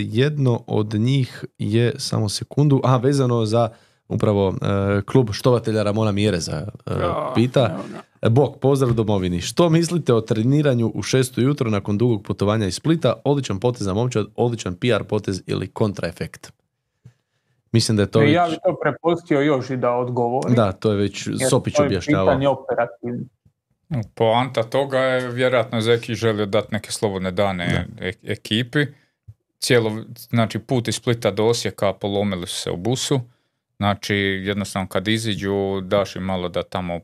jedno od njih je, samo sekundu, a vezano za upravo e, klub štovatelja Ramona Mjereza e, pita. E, Bog, pozdrav domovini. Što mislite o treniranju u šestu jutro nakon dugog putovanja iz Splita? Odličan potez za momčad, odličan PR potez ili kontraefekt? Mislim da je to već... Ja bi to prepustio još i da odgovori. Da, to je već jer Sopić to je objašnjavao. pitanje operativno. Poanta toga je vjerojatno Zeki želio dati neke slobodne dane e- ekipi. Cijelo, znači put iz Splita do Osijeka polomili su se u busu. Znači jednostavno kad iziđu daš im malo da tamo,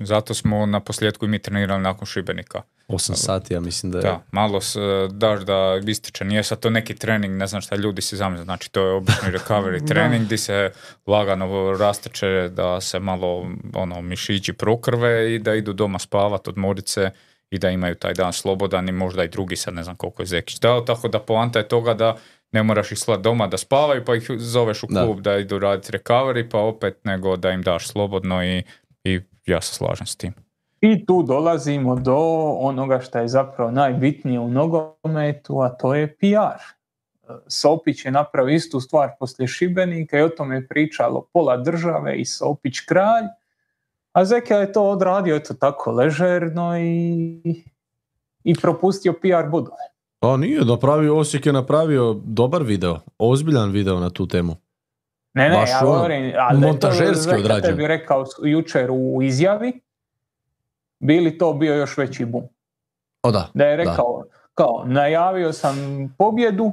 zato smo na posljedku i mi trenirali nakon Šibenika. 8 sati, ja mislim da je... Da, malo s, daš da ističe, nije sad to neki trening, ne znam šta ljudi si zamisle, znači to je obični recovery trening gdje se lagano rasteče da se malo ono mišići prokrve i da idu doma spavat, odmorit se i da imaju taj dan slobodan i možda i drugi sad ne znam koliko je Zekić dao, tako da poanta je toga da ne moraš ih slat doma da spavaju pa ih zoveš u Da. klub da, idu raditi recovery pa opet nego da im daš slobodno i, i ja se slažem s tim. I tu dolazimo do onoga što je zapravo najbitnije u nogometu, a to je PR. Sopić je napravio istu stvar poslije Šibenika i o tome je pričalo pola države i Sopić kralj, a Zeka je to odradio eto tako ležerno i, i propustio PR bodove. A nije, napravio, Osijek je napravio dobar video, ozbiljan video na tu temu. Ne, ne, Baš ja ono, govorim, ali da je to montažerski Zeka tebi rekao jučer u izjavi, bili to bio još veći bum. O da, da je rekao kao najavio sam pobjedu,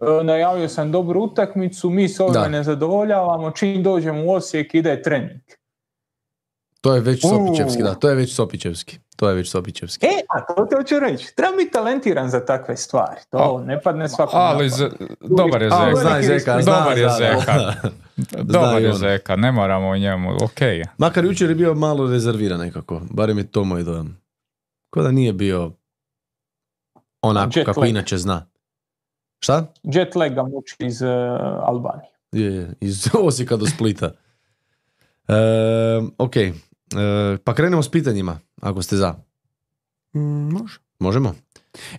e, najavio sam dobru utakmicu, mi se ovime Da. ne zadovoljavamo, čim dođemo u Osijek ide trening. To je već. Sopićevski, da, to je već Sopićevski. To je već Sopićevski. E, a to te hoću reći, treba biti talentiran za takve stvari, to ne padne svakom Ali pamet. z- dobar je A, Zeka. zna Zeka, zna, Dobar je zna, Zeka. Dobar je. Zeka, ne moramo o njemu, ok je. Makar jučer je bio malo rezerviran nekako, barem je to moj dojam. Ko da nije bio onako Jet kako lag. inače zna. Šta? Jet lag ga muči iz e, Albanije. Je, je, iz Osijeka do Splita. E, ok, pa krenemo s pitanjima, ako ste za. Mm, može. Možemo?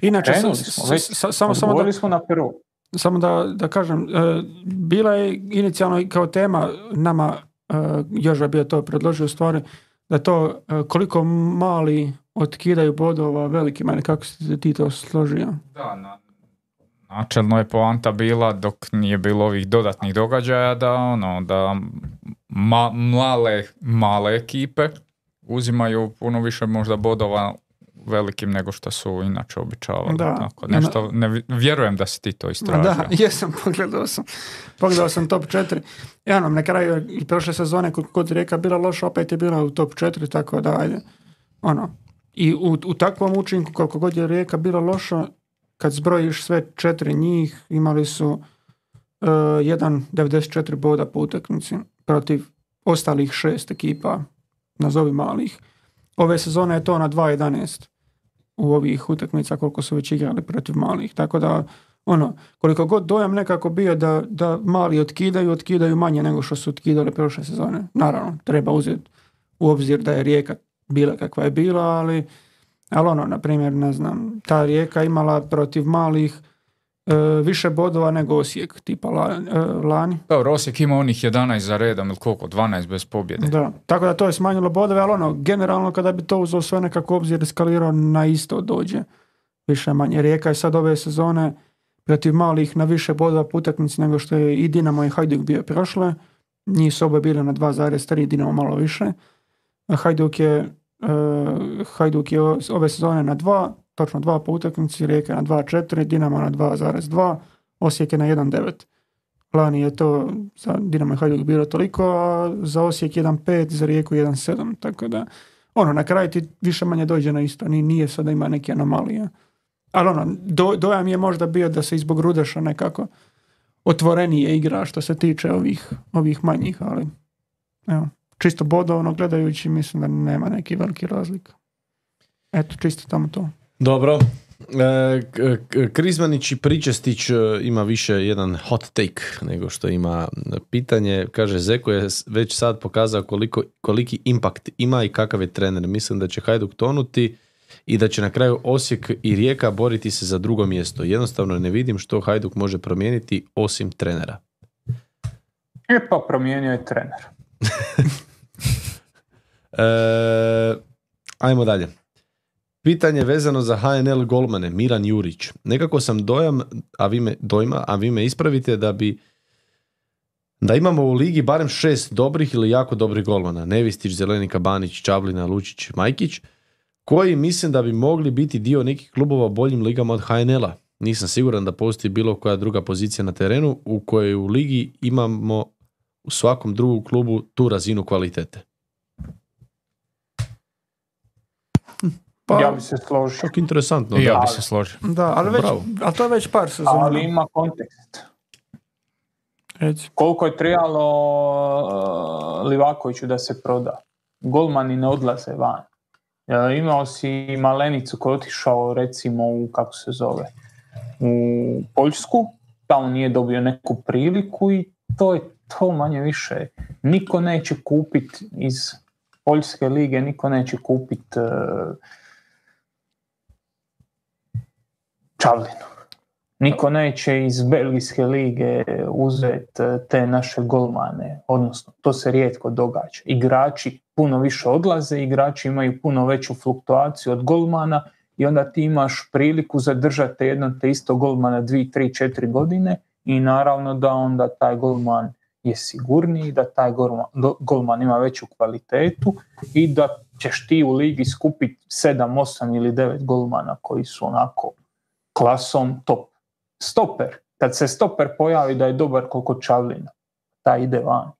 Inače, Krenuli s- smo s- već. s- samo, samo da, smo na prvo. samo da, da kažem, e, bila je inicijalno kao tema nama, e, Joža je bio to predložio stvari, da to e, koliko mali otkidaju bodova velikima, ili kako si ti to složio? Da, na, načelno je poanta bila dok nije bilo ovih dodatnih događaja da ono da ma- male, male ekipe uzimaju puno više možda bodova velikim nego što su inače običavali. Da. Tako, nešto, ne, vjerujem da si ti to istražio. Da, jesam, pogledao sam. Pogledao sam top 4. I ono, na kraju i prošle sezone god je Rijeka bila loša, opet je bila u top 4, tako da ajde. Ono, i u, u takvom učinku koliko god je Rijeka bila loša, kad zbrojiš sve četiri njih, imali su uh, 1,94 boda po utakmici protiv ostalih šest ekipa, nazovi malih. Ove sezone je to na 2,11 u ovih utakmica koliko su već igrali protiv malih. Tako da, ono, koliko god dojam nekako bio da, da mali otkidaju, otkidaju manje nego što su otkidali prošle sezone. Naravno, treba uzeti u obzir da je rijeka bila kakva je bila, ali, ali ono, na primjer, ne znam, ta rijeka imala protiv malih e, više bodova nego Osijek, tipa la- e, lani. Dobro, Osijek ima onih 11 za redom ili koliko, 12 bez pobjede. Da, tako da to je smanjilo bodove, ali ono, generalno kada bi to uzeo sve nekako obzir eskalirao na isto dođe. Više manje. Rijeka je sad ove sezone protiv malih na više bodova po utakmici nego što je i Dinamo i Hajduk bio prošle. Njih su oba bile na 2,3, Dinamo malo više. A Hajduk je, Hajduk je ove sezone na 2, točno 2 po utakmici, Rijeka na 2,4, Dinamo na 2,2, Osijek je na 1,9. Lani je to za Dinamo i Hajduk bilo toliko, a za Osijek 1.5, za Rijeku 1.7, tako da ono, na kraju ti više manje dođe na isto, Ni- nije sad da ima neke anomalije. Ali ono, do, dojam je možda bio da se i zbog Rudeša nekako otvorenije igra što se tiče ovih, ovih manjih, ali evo, čisto bodovno gledajući mislim da nema neki veliki razlika. Eto, čisto tamo to. Dobro. E, Krizmanić i Pričestić e, ima više jedan hot take nego što ima pitanje. Kaže, Zeko je već sad pokazao koliko, koliki impact ima i kakav je trener. Mislim da će Hajduk tonuti i da će na kraju Osijek i Rijeka boriti se za drugo mjesto. Jednostavno ne vidim što Hajduk može promijeniti osim trenera. E pa promijenio je trener. E, ajmo dalje. Pitanje vezano za HNL golmane, Miran Jurić. Nekako sam dojam, a vi me, dojma, a vi me ispravite da bi da imamo u ligi barem šest dobrih ili jako dobrih golmana. Nevistić, Zelenika, Banić, Čablina, Lučić, Majkić, koji mislim da bi mogli biti dio nekih klubova boljim ligama od HNL-a. Nisam siguran da postoji bilo koja druga pozicija na terenu u kojoj u ligi imamo u svakom drugom klubu tu razinu kvalitete. Pa, Ja bi se složio. Čak interesantno. I ja da. bi se složio. da, ali, već, ali to je već par sezona. Ali ima kontekst. Reci. Koliko je trebalo uh, Livakoviću da se proda? Golmani ne odlaze van. E, imao si Malenicu koji je otišao recimo u, kako se zove, u Poljsku, tamo nije dobio neku priliku i to je to manje više. Niko neće kupiti iz Poljske lige, niko neće kupiti uh, Čavlinu. Niko neće iz Belgijske lige uzeti te naše golmane, odnosno to se rijetko događa. Igrači puno više odlaze, igrači imaju puno veću fluktuaciju od golmana i onda ti imaš priliku zadržati jedno te isto golmana 2, 3, 4 godine i naravno da onda taj golman je sigurniji, da taj golman, ima veću kvalitetu i da ćeš ti u ligi skupiti 7, 8 ili 9 golmana koji su onako klasom top. Stoper, kad se stoper pojavi da je dobar koliko Čavlina, taj ide van.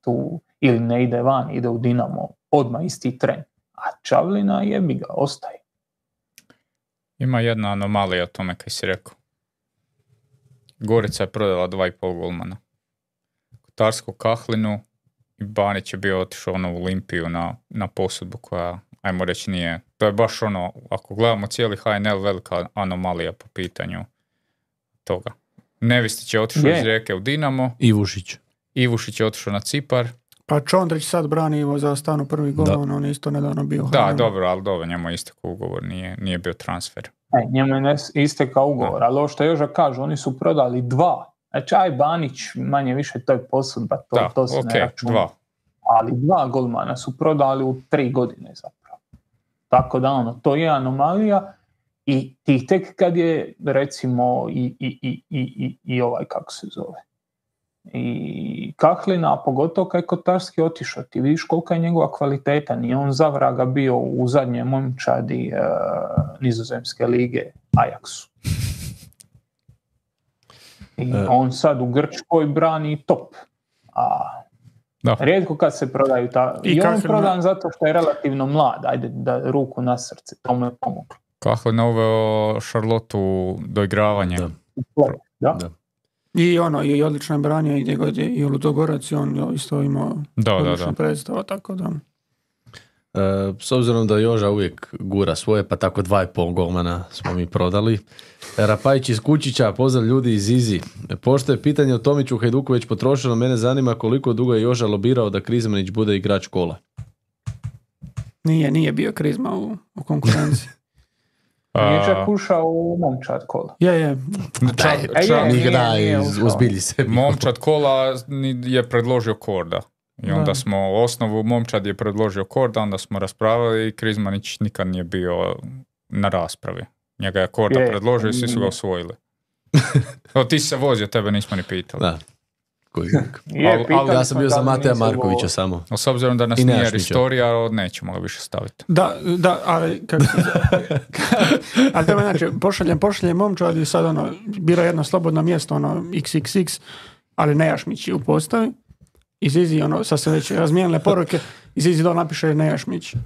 Tu, ili ne ide van, ide u Dinamo, odmah isti tren. A Čavlina jebi ga, ostaje. Ima jedna anomalija o tome kaj si rekao. Gorica je prodala dva i pol golmana. Kotarsku Kahlinu i Banić je bio otišao ono u Olimpiju na, na posudbu koja, ajmo reći, nije. To je baš ono, ako gledamo cijeli HNL, velika anomalija po pitanju toga. Nevistić je otišao Je. iz Rijeke u Dinamo, Ivušić. Ivušić je otišao na Cipar. Pa Čondrić sad brani Ivo za stanu prvi gol, Da. on, on je isto nedavno bio. Da, dobro, ali dobro, njemu je istekao ugovor, nije, nije bio transfer. E, njemu je istekao ugovor, ali ovo što Joža kaže, oni su prodali dva. Znači, aj Banić, manje više, to je posudba, to, da, to se ok, ne računa. dva. ali dva golmana su prodali u tri godine zapravo. Tako da ono, to je anomalija i ti tek kad je recimo i, i, i, i, i, i ovaj kako se zove i Kahlina, a pogotovo kad je Kotarski otišao, ti vidiš kolika je njegova kvaliteta, nije on za vraga bio u zadnje momčadi e, nizozemske lige Ajaxu. I E. on sad u Grčkoj brani top. A Da. Rijetko kad se prodaju ta... I I, on kako prodan zato što je relativno mlad, ajde da ruku na srce, to mu je pomoglo. Kahlin je uveo Šarlotu do igravanja. Da. Da? Da. I ono, i odlično je branio i gdje god je i u Ludogorac on isto imao Da, da. predstavu, tako da. E, s obzirom da Joža uvijek gura svoje, pa tako dva i pol golmana smo mi prodali. Rapajić iz Kučića, pozdrav ljudi iz Izi. Pošto je pitanje o Tomiću Hajduku već potrošeno, mene zanima koliko dugo je Joža lobirao da Krizmanić bude igrač kola. Nije, nije bio krizma u, u konkurenciji. Nije čak ušao u momčad kola. Je, je. čak, E, čak- je. Se. momčad kola ni- je predložio Korda. I onda Da. smo osnovu, momčad je predložio Korda, onda smo raspravili i Krizmanić nikad nije bio na raspravi. Njega je Korda Je, predložio i svi su ga nije. osvojili. O, ti si se vozio, tebe nismo ni pitali. Da. Koji- Je, Al- al- Ja sam bio za Mateja Markovića samo. S obzirom da nas I nije. Ristorija, nećemo ga više staviti. Da, da, ali kako ali to znači, pošaljem, pošaljem momčad i sad ono, bira jedno slobodno mjesto, ono, XXX, ali Nejašmić je u postavi. I Zizi, ono, sad se već razmijenile poruke, i Zizi do napiše Nejašmić. E,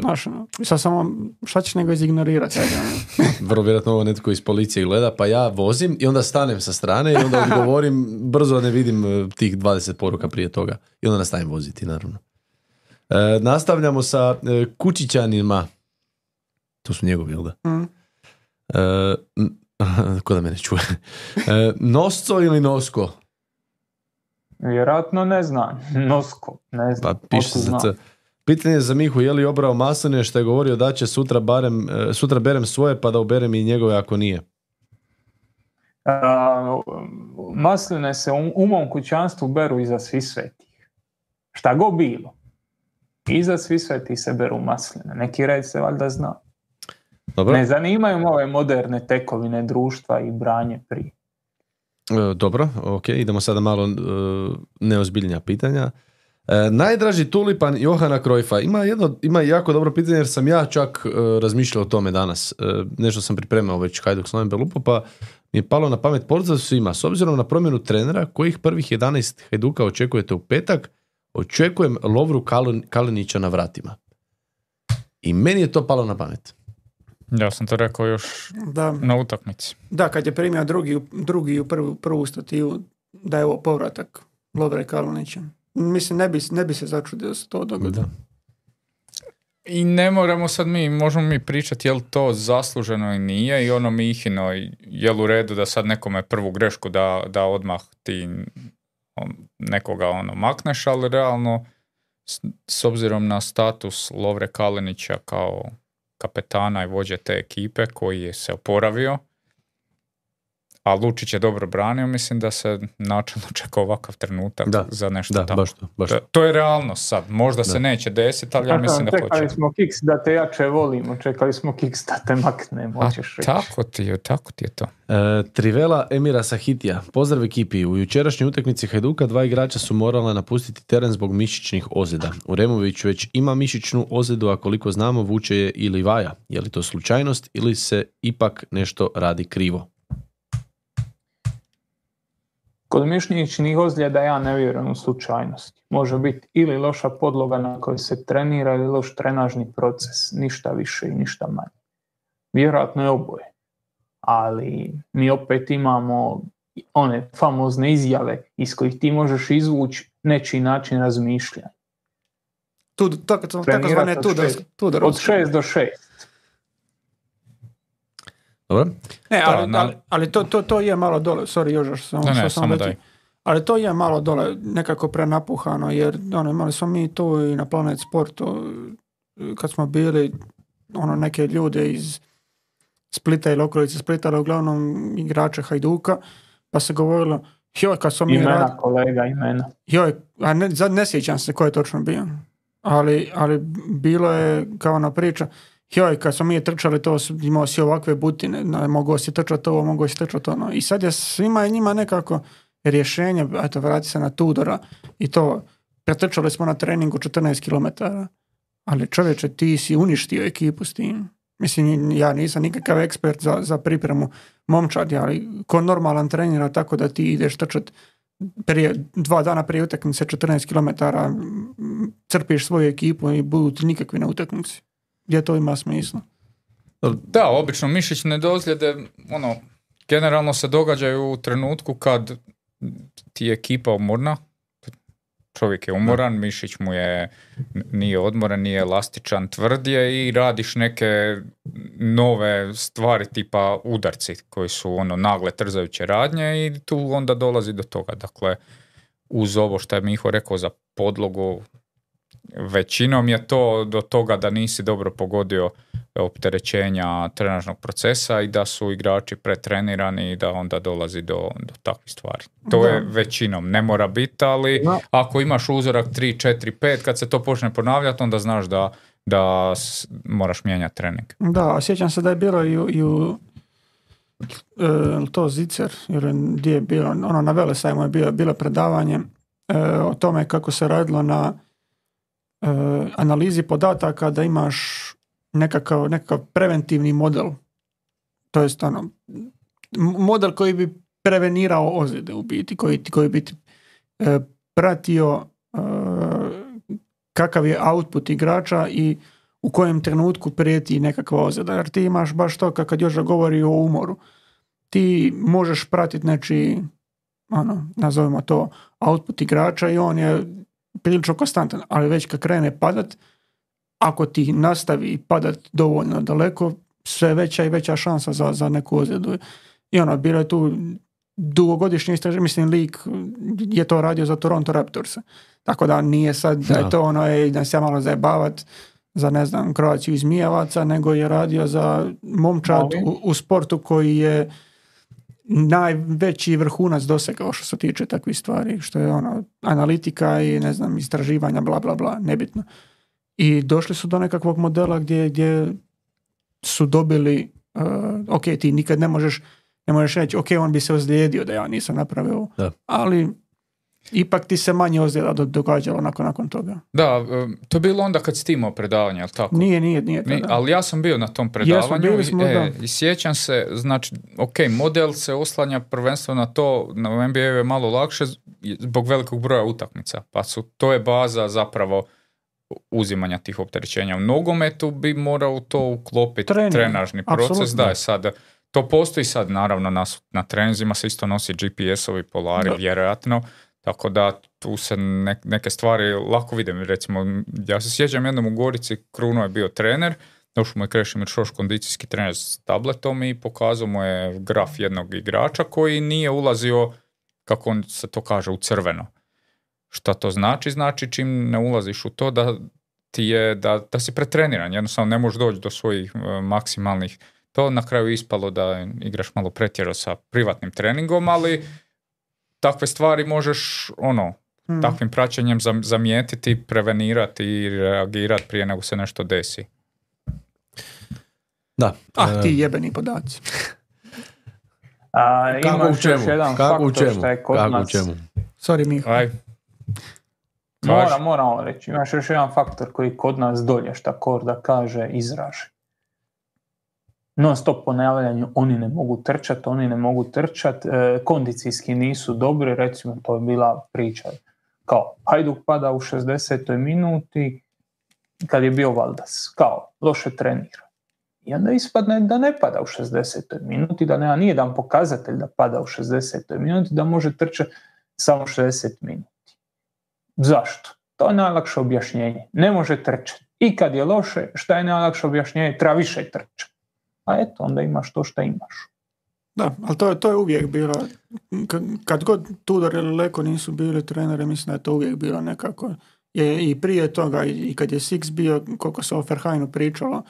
Znaš, ono, sad samo, šta ćeš nego izignorirati? ono. vrlo vjerojatno ovo netko iz policije gleda, pa ja vozim i onda stanem sa strane i onda odgovorim, brzo ne vidim e, tih 20 poruka prije toga. I onda nastavim voziti, naravno. E, nastavljamo sa e, Kučićanima. To su njegovi, jel da? Mm. N- ko da me ne čuje. Nosco ili Nosko? Vjerojatno ne znam. Nosko, ne znam. Pa piše za? C. Pitanje za Mihu, je li obrao masline što je govorio da će sutra barem, e, sutra berem svoje pa da uberem i njegove ako nije? A, masline se u, u mom kućanstvu beru iza svi svetih. Šta go bilo. Iza svi svetih se beru masline. Neki red se valjda zna. Dobro? Ne zanimaju ove moderne tekovine društva i branje prije. E, Dobro, ok, idemo sada malo e, neozbiljnija pitanja. E, najdraži tulipan Johana Krojfa. Ima jedno, ima jako dobro pitanje jer sam ja čak razmišljao o tome danas. Nešto sam pripremao već Hajduk Slaven Belupo, pa mi je palo na pamet pozdrav svima. S obzirom na promjenu trenera, kojih prvih 11 Hajduka očekujete u petak, očekujem Lovru Kalin- Kalinića na vratima. I meni je to palo na pamet. Ja sam to rekao još Da, na utakmici. da, kad je primio drugi, drugi u prvu, prvu stativu, da je ovo povratak Lovre Kalunića. Mislim, ne bi, ne bi se začudio da se to dogodi. Da. I ne moramo sad mi, možemo mi pričati je li to zasluženo i nije i ono Mihino, je li u redu da sad nekome prvu grešku da, da odmah ti on, nekoga ono makneš, ali realno s, s obzirom na status Lovre Kalinića kao kapetana i vođe te ekipe koji je se oporavio, a Lučić je dobro branio, mislim da se načelno čeka ovakav trenutak Da, za nešto Da, tako. baš to. Baš. To, to je realnost sad. Možda se Da. neće desiti, ali ja mislim da čekali hoće. smo kiks da te jače volimo, čekali smo kiks da te maknemo, A hoćeš reći. tako ti je, tako ti je to. E, Trivela Emira Sahitija. Pozdrav ekipi. U jučerašnjoj utakmici Hajduka dva igrača su morala napustiti teren zbog mišićnih ozljeda. Uremović već ima mišićnu ozljedu, a koliko znamo vuče je i Livaja. Je li to slučajnost ili se ipak nešto radi krivo? Kod mišićnih ozljeda ja ne vjerujem u slučajnosti. Može biti ili loša podloga na kojoj se trenira ili loš trenažni proces, ništa više i ništa manje. Vjerojatno je oboje. Ali mi opet imamo one famozne izjave iz kojih ti možeš izvući nečiji način razmišljanja. Tu, tako, tako, takozvane od šest-. Od 6 do 6. Dobro? Ne, ali, ali, ali to, to, to je malo dole, sorry Joža, samo, Ne, ne, što sam samo daj. Ali to je malo dole nekako prenapuhano, jer ono, imali smo mi tu i na Planet Sportu, kad smo bili ono, neke ljude iz Splita ili okolice Splita, ali uglavnom igrače Hajduka, pa se govorilo, joj, kad smo mi Imena rad- kolega, imena. Joj, a ne, za- ne sjećam se ko je točno bio. Ali, ali bilo je kao na priča, joj, kad smo mi trčali to, imao si ovakve butine, na, mogao si trčati ovo, mogao si trčati ono. I sad je svima njima nekako rješenje, eto, vrati se na Tudora i to, pretrčali smo na treningu 14 km. Ali čovječe, ti si uništio ekipu s tim. Mislim, ja nisam nikakav ekspert za, za pripremu momčadi, ali ko normalan trenira tako da ti ideš trčati prije, dva dana prije utakmice 14 km crpiš svoju ekipu i budu ti nikakvi na utakmici. Gdje to ima smisla? Da, obično mišićne dozljede, ono, generalno se događaju u trenutku kad ti je ekipa umorna, čovjek je umoran, mišić mu je, nije odmoran, nije elastičan, tvrd je i radiš neke nove stvari tipa udarci koji su ono nagle trzajuće radnje i tu onda dolazi do toga. Dakle, uz ovo što je Miho rekao za podlogu, većinom je to do toga da nisi dobro pogodio opterećenja trenažnog procesa i da su igrači pretrenirani i da onda dolazi do, do takvih stvari. To je većinom, ne mora biti, ali No. ako imaš uzorak 3, 4, 5, kad se to počne ponavljati, onda znaš da, da moraš mijenjati trening. Da, sjećam se da je bilo i u, i u e, to Zicer, jer gdje je bilo, ono na Velesajmu je bilo, bilo predavanje e, o tome kako se radilo na e, analizi podataka da imaš nekakav, nekakav preventivni model. To jest ono, model koji bi prevenirao ozljede u biti, koji, koji bi e, pratio e, kakav je output igrača i u kojem trenutku prijeti nekakva ozljeda. Jer ti imaš baš to kad Joža govori o umoru. Ti možeš pratiti neči, ono, nazovimo to, output igrača i on je prilično konstantan, ali već kad krene padat, ako ti nastavi padat dovoljno daleko, sve veća i veća šansa za, za neku ozljedu. I ono, bilo je tu dugogodišnje istraživanje, mislim, lik je to radio za Toronto Raptors. Tako da nije sad da je to ono, ej, da se ja malo zajebavat za, ne znam, Croaciju iz Mijevaca, nego je radio za momčad u, u sportu koji je najveći vrhunac dosegao što se tiče takvih stvari, što je ono, analitika i ne znam, istraživanja, bla, bla, bla, nebitno. I došli su do nekakvog modela gdje, gdje su dobili, uh, ok, ti nikad ne možeš, ne možeš reći, ok, on bi se ozlijedio da ja nisam napravio Da. ali ipak ti se manje ozljeda do- događalo nakon, nakon toga. Da, em, to je bilo onda kad si imao predavanje, jel tako? Nije, nije, nije. Mi- tada. ali ja sam bio na tom predavanju bili i- smo, e, da. i sjećam se, znači, ok, model se oslanja prvenstveno na to, na NBA je malo lakše zbog velikog broja utakmica, pa su, to je baza zapravo uzimanja tih opterećenja. U nogometu bi morao to uklopiti Trening, trenažni proces, da je sad, to postoji sad naravno na, na trenizima se isto nosi GPS-ovi, polari, Da. vjerojatno, tako da tu se ne- neke stvari lako vidim. Recimo, ja se sjećam jednom u Gorici, Kruno je bio trener, došao mu je Krešimir Šoš, kondicijski trener s tabletom i pokazao mu je graf jednog igrača koji nije ulazio, kako on se to kaže, u crveno. Šta to znači? Znači čim ne ulaziš u to da ti je, da, da si pretreniran, jednostavno ne možeš doći do svojih e, maksimalnih to na kraju ispalo da igraš malo pretjero sa privatnim treningom, ali takve stvari možeš ono, Hmm. takvim praćenjem zam- zamijetiti, prevenirati i reagirati prije nego se nešto desi. Da. Ah, e, ti jebeni podaci. A, Kako u još čemu? jedan Kako u čemu? što je kod Kako u čemu? Sorry, Miho. Aj, Mora, Kaži. moramo reći. Imaš još jedan faktor koji kod nas dolje, šta Korda kaže, izraže. Non stop ponavljanje, oni ne mogu trčati, oni ne mogu trčati, kondicijski nisu dobri, recimo to je bila priča. Kao, Hajduk pada u 60. minuti, kad je bio Valdas, kao, loše trenira. I onda ispadne da ne pada u 60. minuti, da nema nijedan pokazatelj da pada u 60. minuti, da može trčati samo 60 minuti. Zašto? To je najlakše objašnjenje. Ne može trčati. I kad je loše, šta je najlakše objašnjenje? Treba više trčati. A eto, onda imaš to što imaš. Da, ali to je, to je uvijek bilo, kad, god Tudor ili Leko nisu bili treneri, mislim da je to uvijek bilo nekako, je i prije toga i, kad je Six bio, koliko se o Ferhajnu pričalo,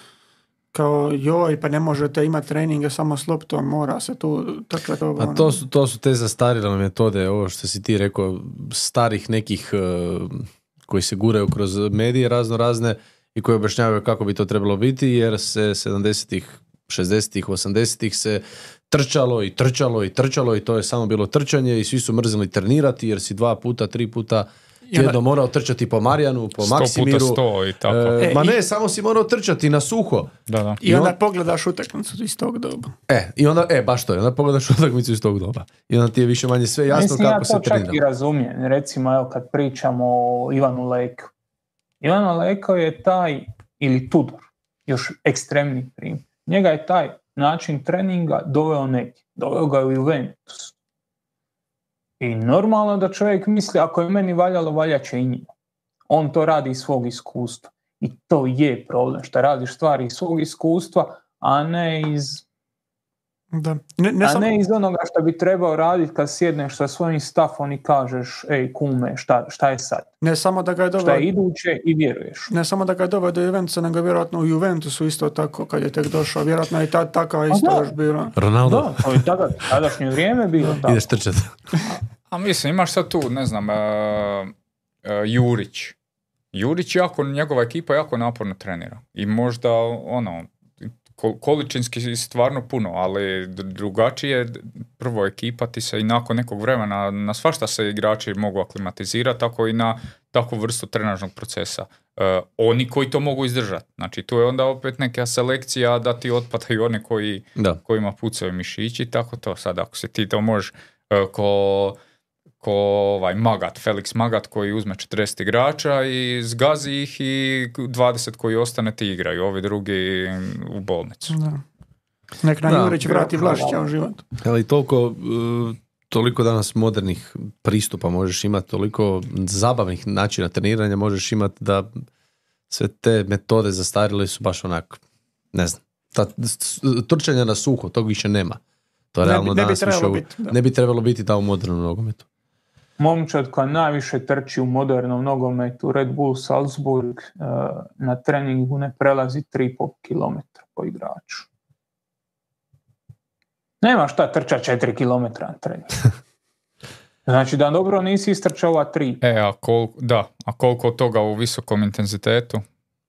kao joj, pa ne možete imati treninge samo s loptom, mora se tu trčati ovo. A ono. to su, to su te zastarjele metode, ovo što si ti rekao, starih nekih e, koji se guraju kroz medije razno razne i koji objašnjavaju kako bi to trebalo biti, jer se 70-ih, 60-ih, 80-ih se trčalo i trčalo i trčalo i to je samo bilo trčanje i svi su mrzili trenirati jer si dva puta, tri puta tjedno morao trčati po Marijanu, po sto Maksimiru. puta sto i tako. E, E, ma i- ne, samo si morao trčati na suho. da, da. I onda on- pogledaš utakmicu iz tog doba. E, i onda, e, baš to, i onda pogledaš utakmicu iz tog doba. I onda ti je više manje sve jasno Mislim, ja kako to se čak trenira. i razumijem. Recimo, evo, kad pričamo o Ivanu Leku. Ivano Leko je taj, ili Tudor, još ekstremni primjer. Njega je taj način treninga doveo neki. Doveo ga je u Juventus. I normalno da čovjek misli, ako je meni valjalo, valjat će i njima. On to radi iz svog iskustva. I to je problem, što radiš stvari iz svog iskustva, a ne iz Da. Ne, ne a samo- ne iz onoga što bi trebao raditi kad sjedneš sa svojim stafom i kažeš, ej kume, šta, šta je sad? ne samo da ga je Šta doveo je iduće i vjeruješ. Ne samo da ga je doveo do Juventusa, nego vjerojatno u Juventusu isto tako kad je tek došao. Vjerojatno je i tad takva isto još bila. Ronaldo, Da, to je tada, tadašnje vrijeme bilo tako. ideš trčat. A mislim, imaš sad tu, ne znam, e, e, Jurić. Jurić jako, njegova ekipa jako naporno trenira. I možda, ono, količinski stvarno puno, ali drugačije, prvo ekipa ti se i nakon nekog vremena, na svašta se igrači mogu aklimatizirati, tako i na takvu vrstu trenažnog procesa. E, oni koji to mogu izdržati. Znači, tu je onda opet neka selekcija da ti otpadaju one koji Da. kojima pucaju mišići, tako to sad ako se ti to možeš e, ko, ko ovaj Magat, Felix Magat koji uzme 40 igrača i zgazi ih i 20 koji ostane ti igraju, ovi drugi u bolnicu. Da. Nek Da. Jurić vrati Vlašića u život. Ali toliko, uh, toliko danas modernih pristupa možeš imati, toliko zabavnih načina treniranja možeš imati da sve te metode zastarile su baš onak, ne znam, ta, trčanja na suho, tog više nema. To Ne bi- realno ne bi danas više trebalo u- biti, da. ne bi trebalo biti da u modernom nogometu. Momčad koja najviše trči u modernom nogometu, Red Bull Salzburg, eh, na treningu ne prelazi 3,5 km po igraču. Nema šta trča 4 km na treningu. Znači da dobro nisi istrčao ova 3. E, a kol, da, a koliko toga u visokom intenzitetu?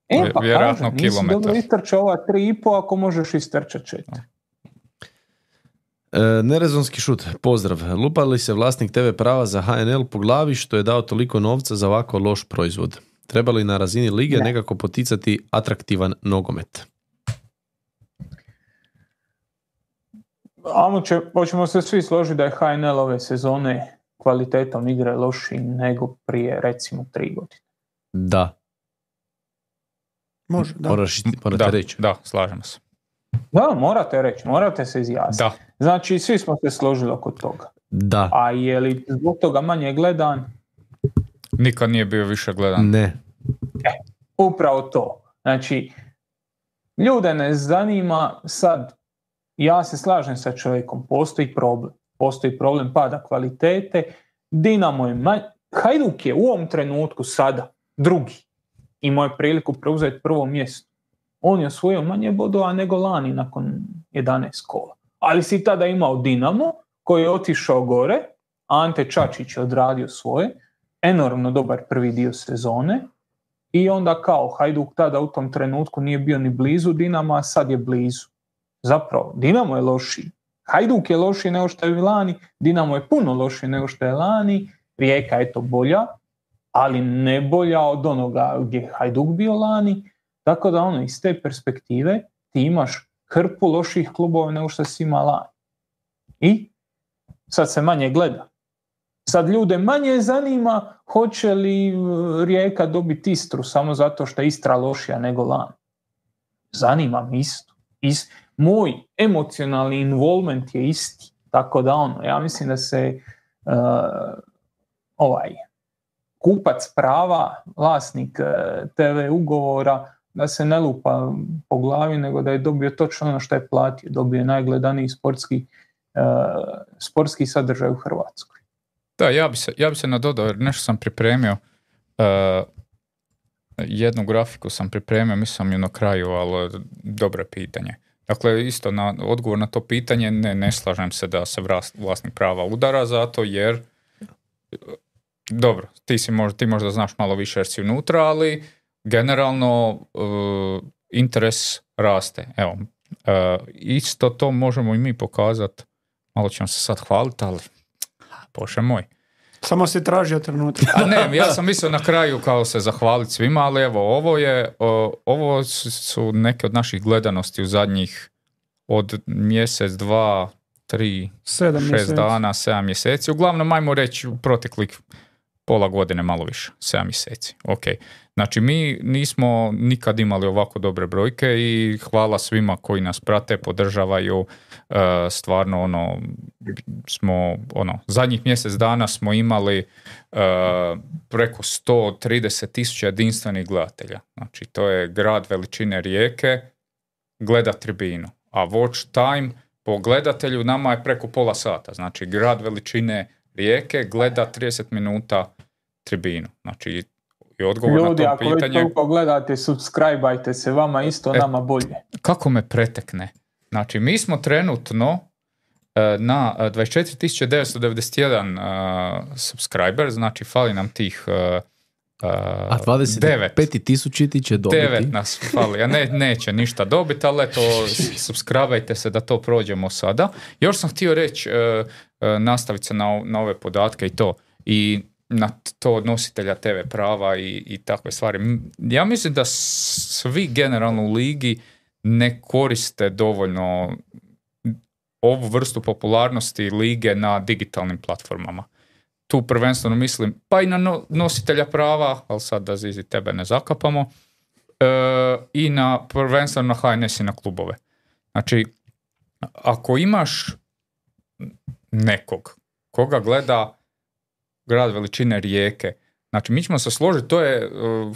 E, pa Vjerojatno kažem, nisi kilometar. dobro istrčao ova 3,5 ako možeš istrčati 4. E, nerezonski šut, pozdrav. Lupa li se vlasnik TV prava za HNL po glavi što je dao toliko novca za ovako loš proizvod? Treba li na razini lige Ne. nekako poticati atraktivan nogomet? Amo će, hoćemo se svi složiti da je HNL ove sezone kvalitetom igre lošiji nego prije recimo 3 godine. Da, Može, da. moraš, morate da, reći. da, slažemo se. Da, morate reći, morate se izjasniti. Da, Znači, svi smo se složili oko toga. Da, A je li zbog toga manje gledan? nikad nije bio više gledan. ne. Upravo to. Znači, ljude ne zanima sad, ja se slažem sa čovjekom, postoji problem. Postoji problem pada kvalitete, Dinamo je manj... Hajduk je u ovom trenutku sada drugi. Imao je priliku preuzeti prvo mjesto. On je osvojio manje bodova nego lani nakon 11 kola. Ali si tada imao Dinamo koji je otišao gore, Ante Čačić je odradio svoje, enormno dobar prvi dio sezone i onda kao Hajduk tada u tom trenutku nije bio ni blizu Dinama, a sad je blizu. Zapravo, Dinamo je lošiji. Hajduk je lošiji nego što je lani, Dinamo je puno lošiji nego što je lani, Rijeka je to bolja, ali ne bolja od onoga gdje je Hajduk bio lani, tako da ono, iz te perspektive ti imaš hrpu loših klubova nego što si ima lani. I sad se manje gleda. Sad ljude manje zanima hoće li e, Rijeka dobiti Istru samo zato što je Istra lošija nego lani. Zanima me isto. Is, moj emocionalni involvement je isti. Tako da ono, ja mislim da se e, ovaj kupac prava, vlasnik e, TV ugovora, da se ne lupa po glavi, nego da je dobio točno ono što je platio. Dobio je najgledaniji sportski, e, sportski sadržaj u Hrvatskoj. Da, ja bi se, ja bi se nadodao jer nešto sam pripremio. e, jednu grafiku sam pripremio, mislim ju na kraju, ali dobro je pitanje. Dakle, isto na odgovor na to pitanje, ne, ne slažem se da se vlasnik prava udara zato jer dobro, ti si možda, ti možda znaš malo više jer si unutra, ali generalno e, interes raste. Evo, e, isto to možemo i mi pokazati. Malo ćemo se sad hvaliti, ali Bože moj. Samo si tražio trenutak. A ne, ja sam mislio na kraju kao se zahvaliti svima, ali evo, ovo je, ovo su- su neke od naših gledanosti u zadnjih od mjesec, dva, tri, Sedam šest mjeseci. dana, sedam mjeseci. Uglavnom, ajmo reći u proteklih pola godine, malo više, sedam mjeseci. Ok. Znači, mi nismo nikad imali ovako dobre brojke i hvala svima koji nas prate, podržavaju. E, stvarno, ono, smo, ono, zadnjih mjesec dana smo imali e, preko 130 tisuća jedinstvenih gledatelja. Znači, to je grad veličine rijeke, gleda tribinu. A watch time po gledatelju nama je preko pola sata. Znači, grad veličine rijeke gleda 30 minuta tribinu. Znači, i odgovor Ljudi, na to ako već pitanje... toliko gledate, subscribeajte se, vama isto, E. nama bolje. kako me pretekne? Znači, mi smo trenutno e, na e, 24.991 e, subscriber, znači fali nam tih e, A devet. 25 tisućiti će dobiti. Devet nas fali, a ne, neće ništa dobiti, ali eto, subscribeajte se da to prođemo sada. Još sam htio reći, e, e, nastaviti se na, na ove podatke i to, i na to nositelja TV prava i, i takve stvari. Ja mislim da svi generalno u ligi ne koriste dovoljno ovu vrstu popularnosti lige na digitalnim platformama. Tu prvenstveno mislim, pa i na no- nositelja prava, ali sad da Zizi tebe ne zakapamo, e, i na prvenstveno na HNS i na klubove. Znači, ako imaš nekog koga gleda grad veličine rijeke, znači mi ćemo se složiti, to je e,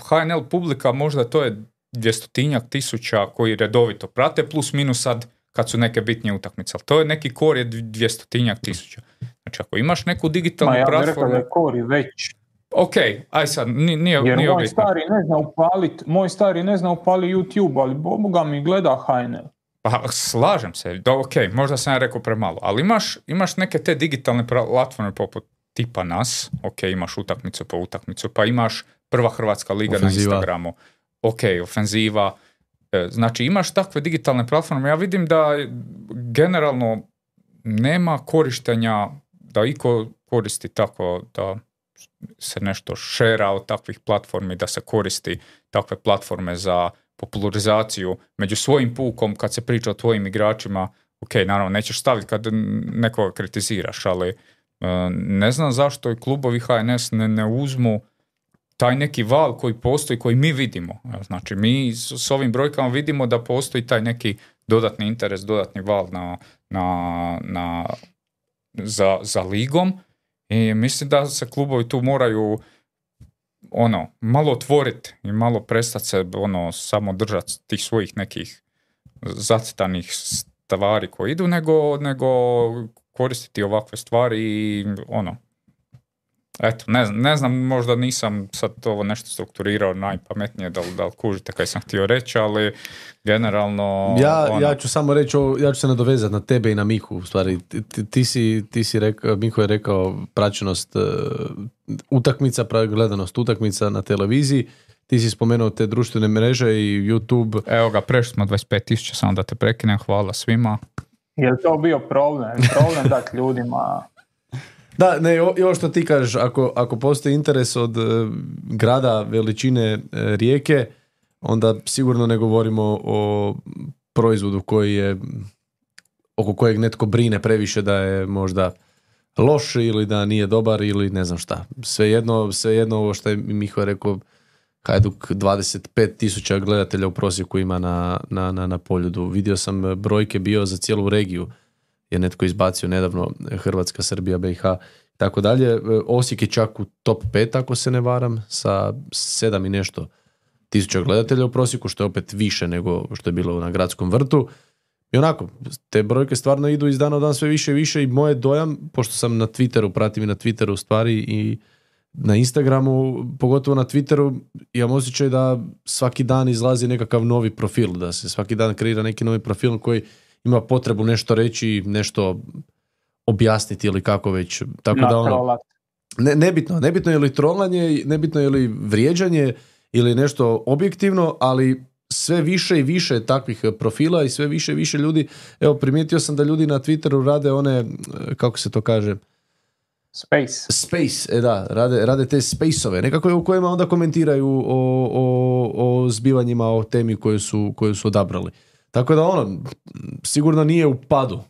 HNL publika, možda to je dvjestotinjak tisuća koji redovito prate, plus minus sad kad su neke bitnije utakmice, ali to je neki kor je dvjestotinjak tisuća. Znači ako imaš neku digitalnu Ma ja rekao platformu, da je kori već. ok, aj sad, ni- nije, Jer nije moj stari ne zna upalit, moj stari ne zna upali YouTube, ali boga mi gleda HNL. Pa slažem se, da, ok, možda sam ja rekao premalo, ali imaš, imaš neke te digitalne platforme poput tipa nas, ok, imaš utakmicu po utakmicu, pa imaš prva Hrvatska liga Ofenziva. na Instagramu, ok, ofenziva, e, znači imaš takve digitalne platforme, ja vidim da generalno nema korištenja da iko koristi tako da se nešto šera od takvih platformi, da se koristi takve platforme za popularizaciju među svojim pukom kad se priča o tvojim igračima, ok, naravno nećeš staviti kad nekoga kritiziraš, ali e, ne znam zašto i klubovi HNS ne, ne uzmu taj neki val koji postoji, koji mi vidimo. Znači, mi s ovim brojkama vidimo da postoji taj neki dodatni interes, dodatni val na, na, na, za, za ligom i mislim da se klubovi tu moraju ono, malo otvoriti i malo prestati se ono, samo držati tih svojih nekih zacitanih stvari koje idu, nego, nego koristiti ovakve stvari i ono, Eto, ne, znam- ne znam, možda nisam sad ovo nešto strukturirao najpametnije da, li- da li kužite kaj sam htio reći, ali generalno... Ja, ono, ja ću samo reći, ja ću se nadovezati na tebe i na Mihu, u stvari. Ti, ti- ti si, ti si rekao, Miho je rekao praćenost e, utakmica, pravi gledanost utakmica na televiziji. Ti si spomenuo te društvene mreže i YouTube. Evo ga, prešli smo 25.000, samo da te prekinem, hvala svima. Je li to bio problem? Problem dati ljudima... Da, ne, i ovo što ti kažeš, ako, ako postoji interes od e, grada veličine e, rijeke, onda sigurno ne govorimo o proizvodu koji je, oko kojeg netko brine previše da je možda loš ili da nije dobar ili ne znam šta. Svejedno, svejedno ovo što je Miho rekao, Hajduk 25 tisuća gledatelja u prosjeku ima na, na, na, na poljudu. Vidio sam brojke bio za cijelu regiju je netko izbacio nedavno Hrvatska, Srbija, BiH i tako dalje. E, Osijek je čak u top 5 ako se ne varam sa 7 i nešto tisuća gledatelja u prosjeku što je opet više nego što je bilo na gradskom vrtu. I onako, te brojke stvarno idu iz dana u dan sve više i više i moj je dojam, pošto sam na Twitteru, pratim i na Twitteru stvari i na Instagramu, pogotovo na Twitteru, imam osjećaj da svaki dan izlazi nekakav novi profil, da se svaki dan kreira neki novi profil koji ima potrebu nešto reći, nešto objasniti ili kako već. Tako da ono, ne, nebitno, nebitno je li trolanje, nebitno je li vrijeđanje ili nešto objektivno, ali sve više i više takvih profila i sve više i više ljudi, evo primijetio sam da ljudi na Twitteru rade one, e, kako se to kaže, Space. space, e da, rade, rade te spaceove, nekako u kojima onda komentiraju o, o, o zbivanjima, o temi koju su, koju su odabrali. Tako da ono, sigurno nije u padu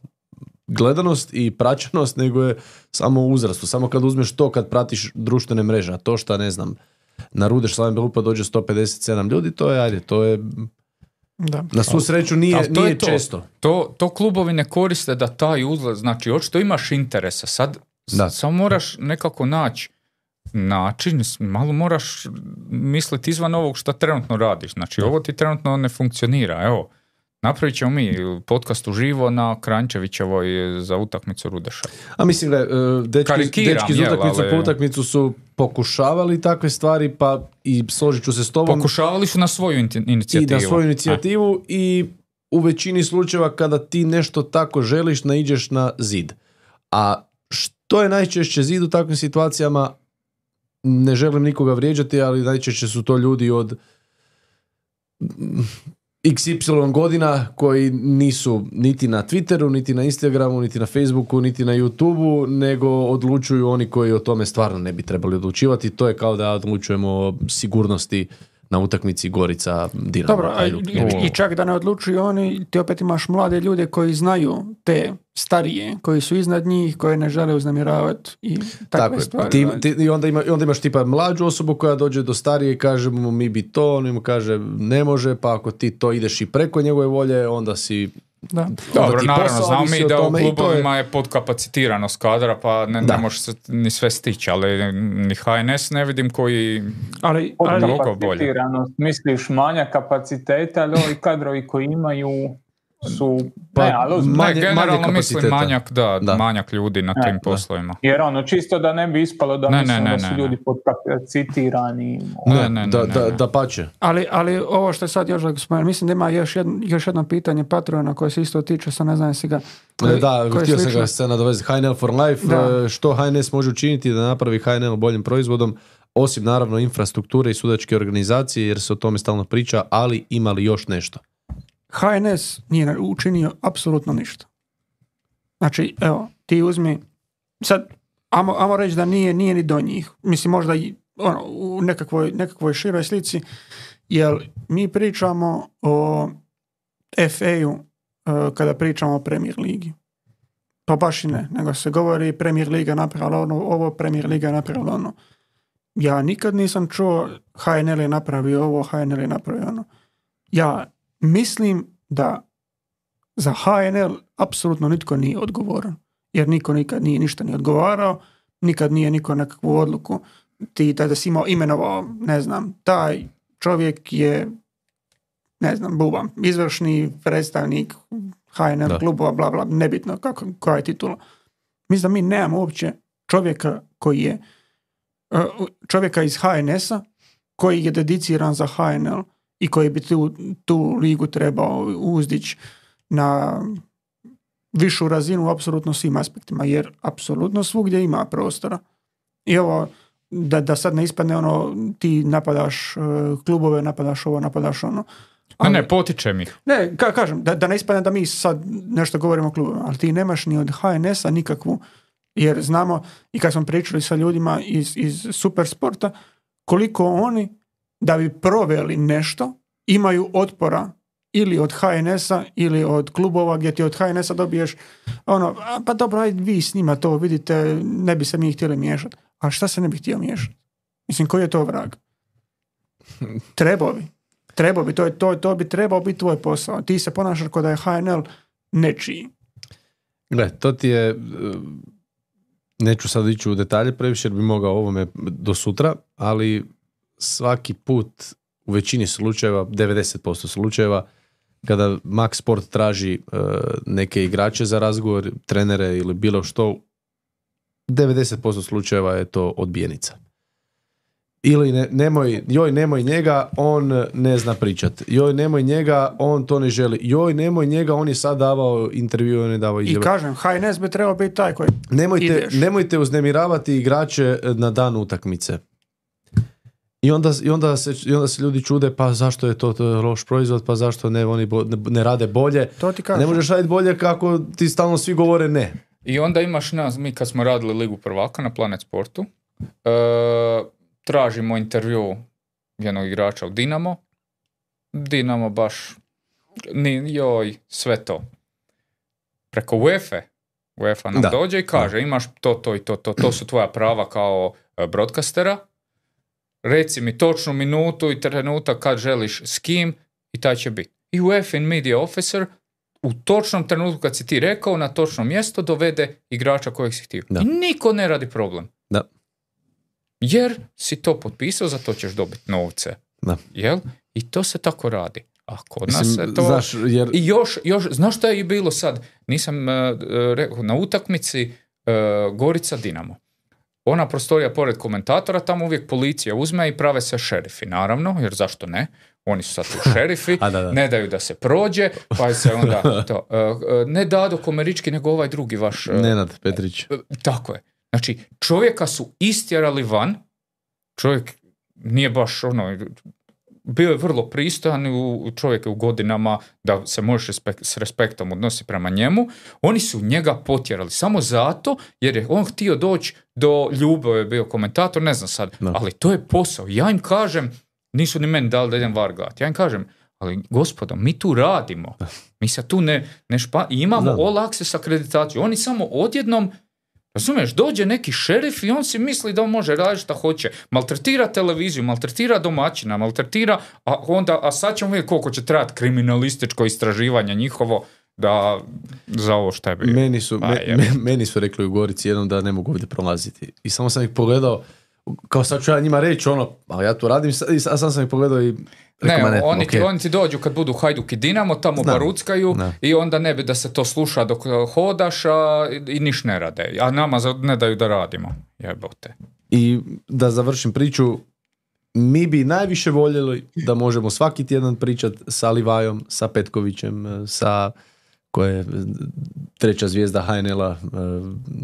gledanost i praćenost, nego je samo u uzrastu. Samo kad uzmeš to kad pratiš društvene mreže, a to šta ne znam, na Rudeš Slaven Belupa dođe 157 ljudi, to je, ajde, to je, Da. na svu sreću nije, to nije je to. često. To, to klubovi ne koriste da taj uzlaz, znači očito imaš interesa, sad Da. samo moraš nekako naći način, malo moraš misliti izvan ovog što trenutno radiš, znači ovo ti trenutno ne funkcionira, evo, Napravit ćemo mi podcast uživo na Krančevićevoj za utakmicu Rudeša. A mislim, gle, e, dečki, Karikiram, dečki jel, utakmicu ali- po utakmicu su pokušavali takve stvari, pa i složit ću se s tobom Pokušavali su na svoju inti- i inicijativu. na svoju inicijativu i u većini slučajeva kada ti nešto tako želiš, naiđeš na zid. A što je najčešće zid u takvim situacijama? Ne želim nikoga vrijeđati, ali najčešće su to ljudi od XY godina koji nisu niti na Twitteru, niti na Instagramu, niti na Facebooku, niti na YouTubeu, nego odlučuju oni koji o tome stvarno ne bi trebali odlučivati. To je kao da odlučujemo o sigurnosti na utakmici Gorica Dinamo. Dobro, a i, i čak da ne odlučuju oni, ti opet imaš mlade ljude koji znaju te starije, koji su iznad njih, koje ne žele uznamiravati i takve Tako je. stvari. Ti, ti- i, onda ima, I onda imaš tipa mlađu osobu koja dođe do starije i kaže mu mi bi to, on mu kaže ne može, pa ako ti to ideš i preko njegove volje, onda si... Da. Dobro, naravno, posao znamo mi da u to je- klubovima je podkapacitiranost kadra, pa ne, ne može se ni sve stići, ali ni HNS ne vidim koji... Ali, ali bolje. Podkapacitiranost, misliš manja kapaciteta, ali ovi kadrovi koji imaju su... Pa, ne, ali ozbiljno. Manje- ne, generalno manje mislim kapaciteta. manjak, da, Da. manjak ljudi na E, tim da. poslovima. Jer ono, čisto da ne bi ispalo da Ne, ne, mislimo ne, da ne, su ne. ljudi podkapacitirani. Ne, ne, da, ne, da, ne. da pače. Ali, ali ovo što je sad još da spomenuo, mislim da ima još jedno, još jedno pitanje patrona koje se isto tiče, sad ne znam jesi ga... E, Da, koje je htio sam ga se nadovezati. HNL for life, Da. e, što HNS može učiniti da napravi HNL boljim proizvodom, osim naravno infrastrukture i sudačke organizacije, jer se o tome stalno priča, ali ima li još nešto? HNS nije učinio apsolutno ništa. Znači, evo, ti uzmi, sad, amo, amo reći da nije, nije ni do njih. Mislim, možda i ono, u nekakvoj, nekakvoj široj slici, jer mi pričamo o FA-u e, kada pričamo o Premier Ligi. Pa baš i ne, nego se govori Premier Liga napravila ono, ovo, Premier Liga napravila ono. Ja nikad nisam čuo HNL je napravio ovo, HNL je napravio ono. Ja mislim da za HNL apsolutno nitko nije odgovoran. Jer niko nikad nije ništa ni odgovarao, nikad nije niko nekakvu odluku. Ti da, da si imao imenovao, ne znam, taj čovjek je ne znam, buban, izvršni predstavnik HNL Da. klubova, bla, bla, nebitno kako, koja je titula. Mislim da mi nemamo uopće čovjeka koji je e, čovjeka iz HNS-a koji je dediciran za HNL i koji bi tu, tu ligu trebao uzdići na višu razinu u apsolutno svim aspektima, jer apsolutno svugdje ima prostora. I ovo, da, da sad ne ispadne ono, ti napadaš e, klubove, napadaš ovo, napadaš ono. Ne, Ali- ne, potičem ih. ne, ka, kažem, da, da ne ispadne da mi sad nešto govorimo o klubovima, ali ti nemaš ni od HNS-a nikakvu, jer znamo i kad smo pričali sa ljudima iz, iz supersporta, koliko oni da bi proveli nešto imaju otpora ili od HNS-a ili od klubova gdje ti od HNS-a dobiješ ono, "A, pa dobro, ajde vi s njima to vidite, ne bi se mi htjeli miješati. A šta se ne bi htio miješati? Mislim, koji je to vrag? Trebao bi. Trebao bi, to, je, to, to bi trebao biti tvoj posao. Ti se ponašaš kao da je HNL nečiji. Gle, to ti je, e, neću sad ići u detalje previše jer bi mogao ovome do sutra, ali svaki put u većini slučajeva, 90% slučajeva, kada Max Sport traži e, neke igrače za razgovor, trenere ili bilo što, 90% slučajeva je to odbijenica. Ili ne, nemoj, joj nemoj njega, on ne zna pričat. Joj nemoj njega, on to ne želi. Joj nemoj njega, on je sad davao intervju, on je davao I izjave. kažem, HNS bi trebao biti taj koji... Nemojte, ideš. nemojte uznemiravati igrače na dan utakmice. I onda, i, onda se, I onda se ljudi čude, pa zašto je to, to je loš proizvod, pa zašto ne, oni bo- ne, ne rade bolje. To ti kažem. Ne možeš raditi bolje kako ti stalno svi govore ne. I onda imaš nas, mi kad smo radili Ligu prvaka na Planet Sportu, e, tražimo intervju jednog igrača u Dinamo. Dinamo baš, ni, joj, sve to. Preko UEFA, UEFA nam Da. dođe i kaže, imaš to, to i to, to, to su tvoja prava kao e, broadcastera. Reci mi točnu minutu i trenutak kad želiš s kim i taj će biti. I UEFA Media Officer u točnom trenutku kad si ti rekao na točno mjesto dovede igrača kojeg si htio. Da. I niko ne radi problem. Da. Jer si to potpisao, za to ćeš dobiti novce. Da. Jel? I to se tako radi. A kod nas Mislim, to... znaš, jer I još, još, znaš šta je bilo sad? Nisam e, rekao, na utakmici e, Gorica Dinamo. Ona prostorija pored komentatora, tamo uvijek policija uzme i prave se šerifi, naravno, jer zašto ne? Oni su sad tu šerifi, da, da. ne daju da se prođe, pa se onda to, e, e, ne Dado Komerički, nego ovaj drugi vaš... e, Nenad Petrić. Tako je. Znači, čovjeka su istjerali van, čovjek nije baš ono, bio je vrlo pristojan, u, čovjek je u godinama da se možeš respek- s respektom odnosi prema njemu, oni su njega potjerali samo zato jer je on htio doći do Ljubo je bio komentator, ne znam sad, Da. ali to je posao. Ja im kažem, nisu ni meni dali da idem var gledati, ja im kažem, ali gospodo, mi tu radimo. Mi se tu ne, ne špa... imamo Znam. all access akreditaciju. Oni samo odjednom Razumiješ, dođe neki šerif i on si misli da on može raditi šta hoće. Maltretira televiziju, maltretira domaćina, maltretira, a onda, a sad ćemo vidjeti koliko će trajati kriminalističko istraživanje njihovo da za ovo šta je bilo. Meni su, me- me- meni su rekli u Gorici jednom da ne mogu ovdje prolaziti. I samo sam ih pogledao, kao sad ću ja njima reći ono, a ja tu radim, sa- sam sam ih pogledao i Ne, ne, oni, ti, okej. oni ti dođu kad budu Hajduk i Dinamo, tamo Znam. baruckaju Da. i onda ne bi da se to sluša dok uh, hodaš a, i, i niš ne rade. A nama za- ne daju da radimo. Jebote. I da završim priču, mi bi najviše voljeli da možemo svaki tjedan pričat sa Livajom, sa Petkovićem, e, sa koje je treća zvijezda HNL-a, e,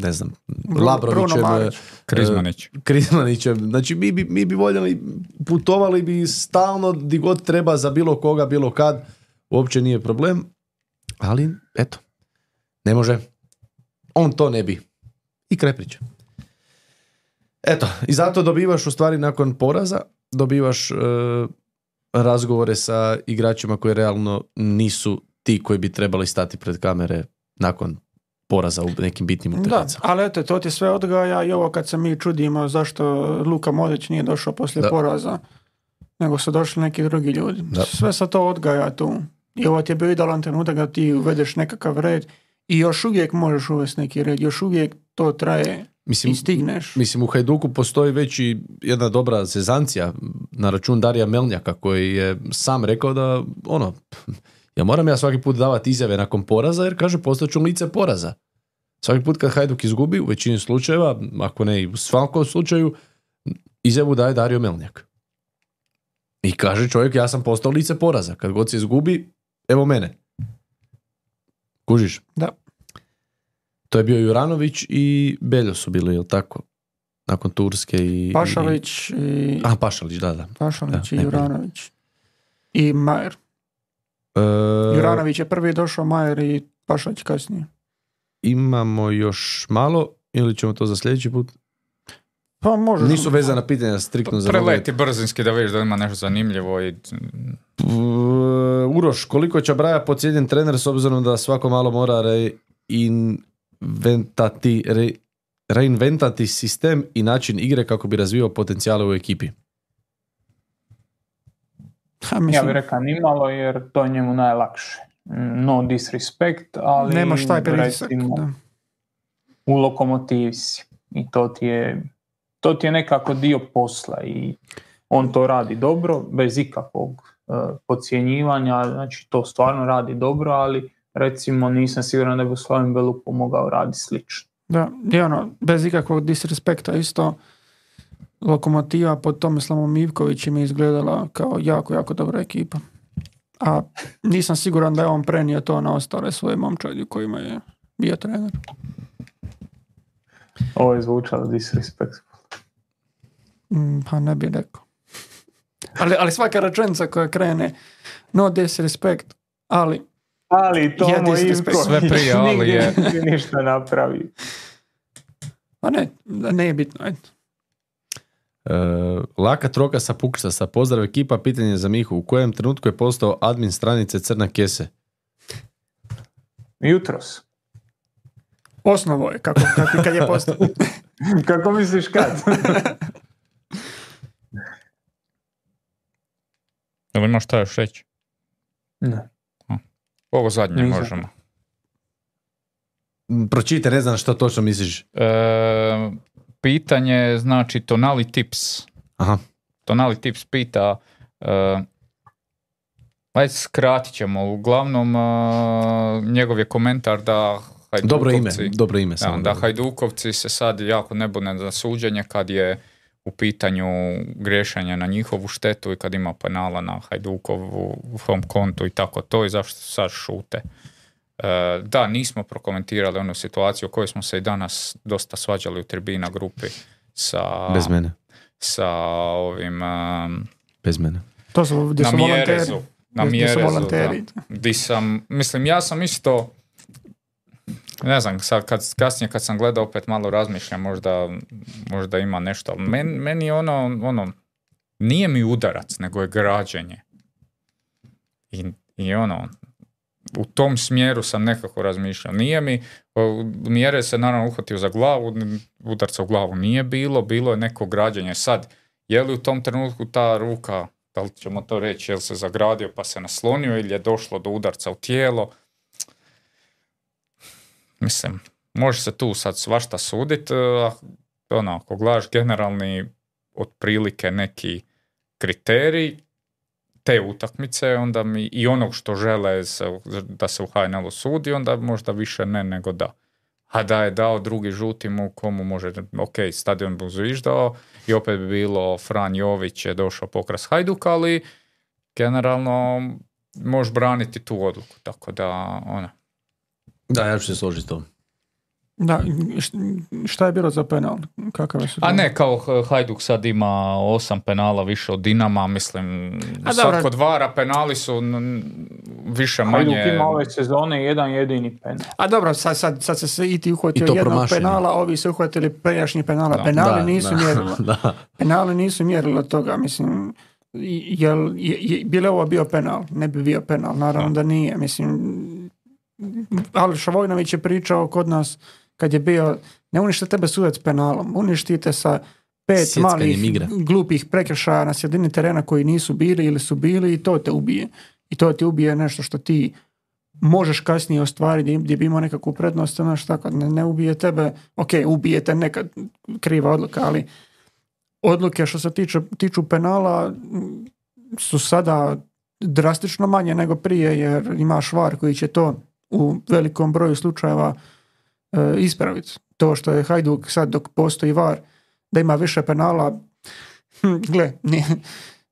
ne znam, Labrovićem, e. Krizmanić. Krizmanićem. Znači mi bi, mi bi voljeli, putovali bi stalno di god treba za bilo koga, bilo kad. Uopće nije problem. Ali, eto, ne može. On to ne bi. I Kreprić. Eto, i zato dobivaš u stvari nakon poraza, dobivaš e, razgovore sa igračima koji realno nisu ti koji bi trebali stati pred kamere nakon poraza u nekim bitnim Da, utakmicama. ali eto, to ti sve odgaja i ovo kad se mi čudimo zašto Luka Modrić nije došao poslije Da. poraza, nego su došli neki drugi ljudi. Da. Sve se to odgaja tu. I ovo ti je bio idealan trenutak da ti uvedeš nekakav red i još uvijek možeš uvesti neki red, još uvijek to traje Mislim, i stigneš. Mislim, u Hajduku postoji već i jedna dobra sezancija na račun Darija Melnjaka koji je sam rekao da, ono, ja moram ja svaki put davati izjave nakon poraza jer kaže postaću lice poraza. Svaki put kad Hajduk izgubi, u većini slučajeva, ako ne i u svakom slučaju, izjavu daje Dario Melnjak. I kaže čovjek, ja sam postao lice poraza. Kad god se izgubi, evo mene. Kužiš? Da. To je bio Juranović i Beljo su bili, jel tako? Nakon Turske i... i- Pašalić i, A, Pašalić, da, da. Pašalić da, i Juranović. I Majer. E, Juranović je prvi došao, Majer i Pašalić kasnije. imamo još malo, ili ćemo to za sljedeći put? Pa možeš. Nisu vezana pitanja striktno za. Preleti brzinski da vidiš da ima nešto zanimljivo i Uroš, koliko će Braja pocijenjen trener s obzirom da svako malo mora reinventati, re, reinventati sistem i način igre kako bi razvio potencijale u ekipi? Ha, Ja mislim, bih rekao nimalo jer to je njemu najlakše. No disrespect, ali nemaš taj pritisak. Da. u lokomotivi si. I to ti je to ti je nekako dio posla i on to radi dobro, bez ikakvog uh, podcjenjivanja, znači to stvarno radi dobro, ali recimo nisam siguran da bi u Slavim Belu pomogao radi slično. Da, i ono, bez ikakvog disrespekta isto Lokomotiva pod Tomislavom Ivkovićem je izgledala kao jako, jako dobra ekipa. A nisam siguran da je on prenio to na ostale svoje momčadi kojima je bio trener. Ovo je zvučalo disrespect. Mm, Pa ne bi rekao. Ali, ali svaka rečenica koja krene no disrespect, ali Ali Tomo Ja disrespect. Sve prije, ali je. ništa napravi. pa ne, ne je bitno. ajde. E, laka troka sa Puksasa. Pozdrav ekipa, pitanje za Mihu. U kojem trenutku je postao admin stranice Crna Kese? Jutros. Osnovo je, kako, kako kad je postao. Kako misliš kad? Jel imaš šta još reći? ne. Ovo zadnje Nisam. možemo. Pročite, ne znam što točno misliš. E, pitanje, znači, Tonali Tips. Aha. Tonali Tips pita e, Ajde, skratit ćemo. Uglavnom, a, njegov je komentar da Hajdukovci... Dobro ime, dobro ime Da, samo. da Hajdukovci se sad jako ne bune za suđenje kad je u pitanju griješenja na njihovu štetu i kad ima penala na Hajdukovu u kontu i tako to i zašto sad šute. E, da, nismo prokomentirali onu situaciju o kojoj smo se i danas dosta svađali u tribina grupi sa, Bez mene, sa ovim um, bez mene. To su, gdje na su volonteri. mjerezu. Na mjerezu, volonteri. da. Di sam, mislim, ja sam isto, ne znam, sad kad, kasnije kad sam gledao opet malo razmišljam, možda, možda ima nešto, ali men, meni je ono, ono, nije mi udarac, nego je građenje. I, I ono, u tom smjeru sam nekako razmišljao. Nije mi, mjere se naravno uhvatio za glavu, udarca u glavu nije bilo, bilo je neko građenje. Sad, je li u tom trenutku ta ruka, da li ćemo to reći, je li se zagradio pa se naslonio ili je došlo do udarca u tijelo? Mislim, može se tu sad svašta sudit, a ono, ako gledaš generalni otprilike neki kriterij te utakmice, onda mi i onog što žele da se u HNL-u sudi, onda možda više ne nego da. A da je dao drugi žuti mu komu može, ok, stadion bi zviždao i opet bi bilo Fran Jović je došao pokras Hajduka, ali generalno možeš braniti tu odluku, tako da ono, Da, ja ću se složiti s tom. Da, šta je bilo za penal? Kakav je su A ne, kao H- Hajduk sad ima osam penala više od Dinama, mislim, A sad dobro. kod Vara penali su n- više Hajduk manje... ima ove sezone jedan jedini penal. A dobro, sad, sad, sad se se i ti uhvatio I jednog penala, ovi se uhvatili prijašnji penala. Da. Penali Da, nisu da, mjerilo. da. Penali nisu mjerilo toga, mislim, jel, je, je, bi li ovo bio penal? Ne bi bio penal, naravno da nije, mislim, ali Šavojnović je pričao kod nas kad je bio, ne unište tebe sudac penalom, uništite sa pet malih glupih prekršaja na sredini terena koji nisu bili ili su bili i to te ubije. I to ti ubije nešto što ti možeš kasnije ostvariti gdje bi imao nekakvu prednost, znaš tako, ne, ne ubije tebe, ok, ubije te nekad kriva odluka, ali odluke što se tiču, tiču penala su sada drastično manje nego prije jer ima švar koji će to u velikom broju slučajeva ispraviti. To što je Hajduk sad dok postoji var da ima više penala, hm, gle, nije,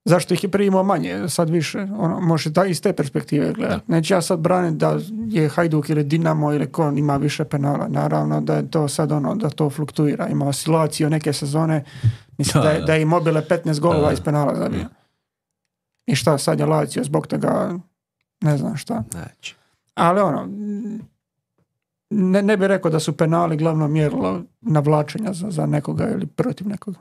zašto ih je prije imao manje, sad više, ono, može da iz te perspektive gledati. Neću ja sad braniti da je Hajduk ili Dinamo ili ko ima više penala, naravno da je to sad ono, da to fluktuira, ima oscilaciju neke sezone, mislim Da, da, je, da. da je Immobile 15 golova Da. iz penala zabio. I šta, sad je Lazio zbog toga, ne znam šta. Znači. Ali ono, ne, ne bih rekao da su penali glavno mjerilo navlačenja za, za nekoga ili protiv nekoga.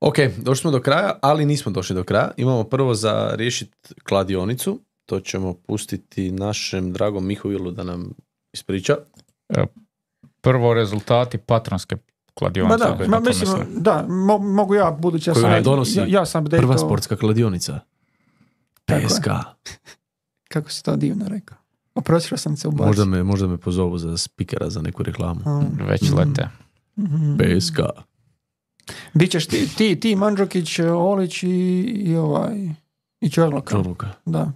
Ok, došli smo do kraja, ali nismo došli do kraja. Imamo prvo za riješiti kladionicu. To ćemo pustiti našem dragom Mihovilu da nam ispriča. Prvo rezultati patronske kladionice. Ma da, ma to mislim, da, mo- mogu ja, budući ja sam, donosi ja, ja sam Prva updateao- sportska kladionica. PSK. Kako si to divno rekao. Oprostio sam se u. Možda me, možda me pozovu za spikera za neku reklamu. Mm, Već mhm, lete. mhm. PSK. Bićeš ti, ti, ti Mandžukić, Olić i, i ovaj, i Čorloka. Čorluka. Da.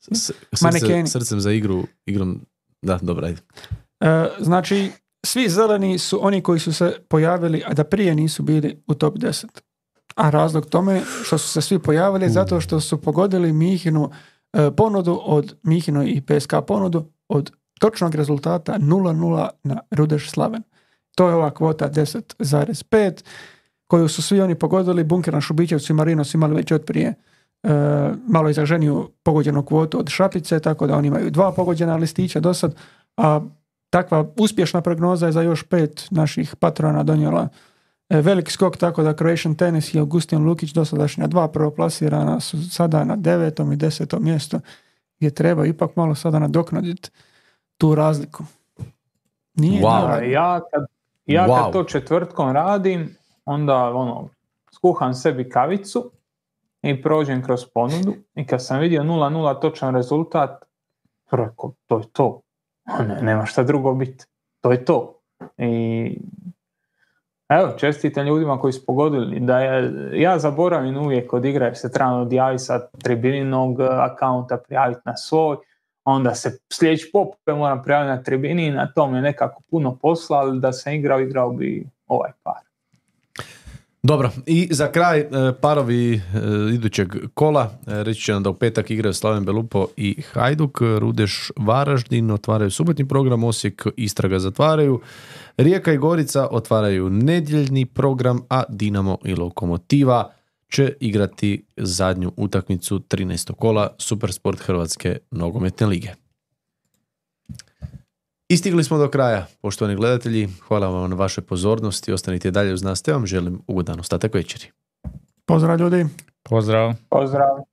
S-. Srce, srcem za igru, igrom, da, dobro, ajde. E, znači, svi zeleni su oni koji su se pojavili, a da prije nisu bili u top 10. A razlog tome što su se svi pojavili je zato što su pogodili Mihinu ponudu od Mihinu i PSK ponudu od točnog rezultata 0-0 na Rudeš Slaven. To je ova kvota 10,5 koju su svi oni pogodili. Bunker Šubićevci i Marino su imali već od prije e, malo izraženiju pogođenu kvotu od Šapice, tako da oni imaju dva pogođena listića do sad, a takva uspješna prognoza je za još pet naših patrona donijela e, veliki skok, tako da Croatian Tennis i Augustin Lukić, dosadašnja dva prvoplasirana, su sada na devetom i desetom mjestu, gdje treba ipak malo sada nadoknaditi tu razliku. Nije Wow. Ja kad, ja Wow. kad to četvrtkom radim, onda ono, skuham sebi kavicu i prođem kroz ponudu i kad sam vidio 0-0 točan rezultat, rekao, to je to. Ne, nema šta drugo biti. To je to. I Evo, čestitam ljudima koji su pogodili. Da je, ja zaboravim uvijek od igre se trebam odjaviti sa tribininog akaunta, prijaviti na svoj. Onda se sljedeći pop moram prijaviti na tribini i na tom je nekako puno posla, ali da sam igrao, igrao bi ovaj par. Dobro, i za kraj e, parovi e, idućeg kola, e, reći će nam da u petak igraju Slaven Belupo i Hajduk, Rudeš Varaždin otvaraju subotni program, Osijek Istraga zatvaraju, Rijeka i Gorica otvaraju nedjeljni program, a Dinamo i Lokomotiva će igrati zadnju utakmicu 13. kola Supersport Hrvatske nogometne lige. Istigli smo do kraja, poštovani gledatelji. Hvala vam na vašoj pozornosti. Ostanite dalje uz nas, te vam želim ugodan ostatak večeri. Pozdrav ljudi. Pozdrav. Pozdrav.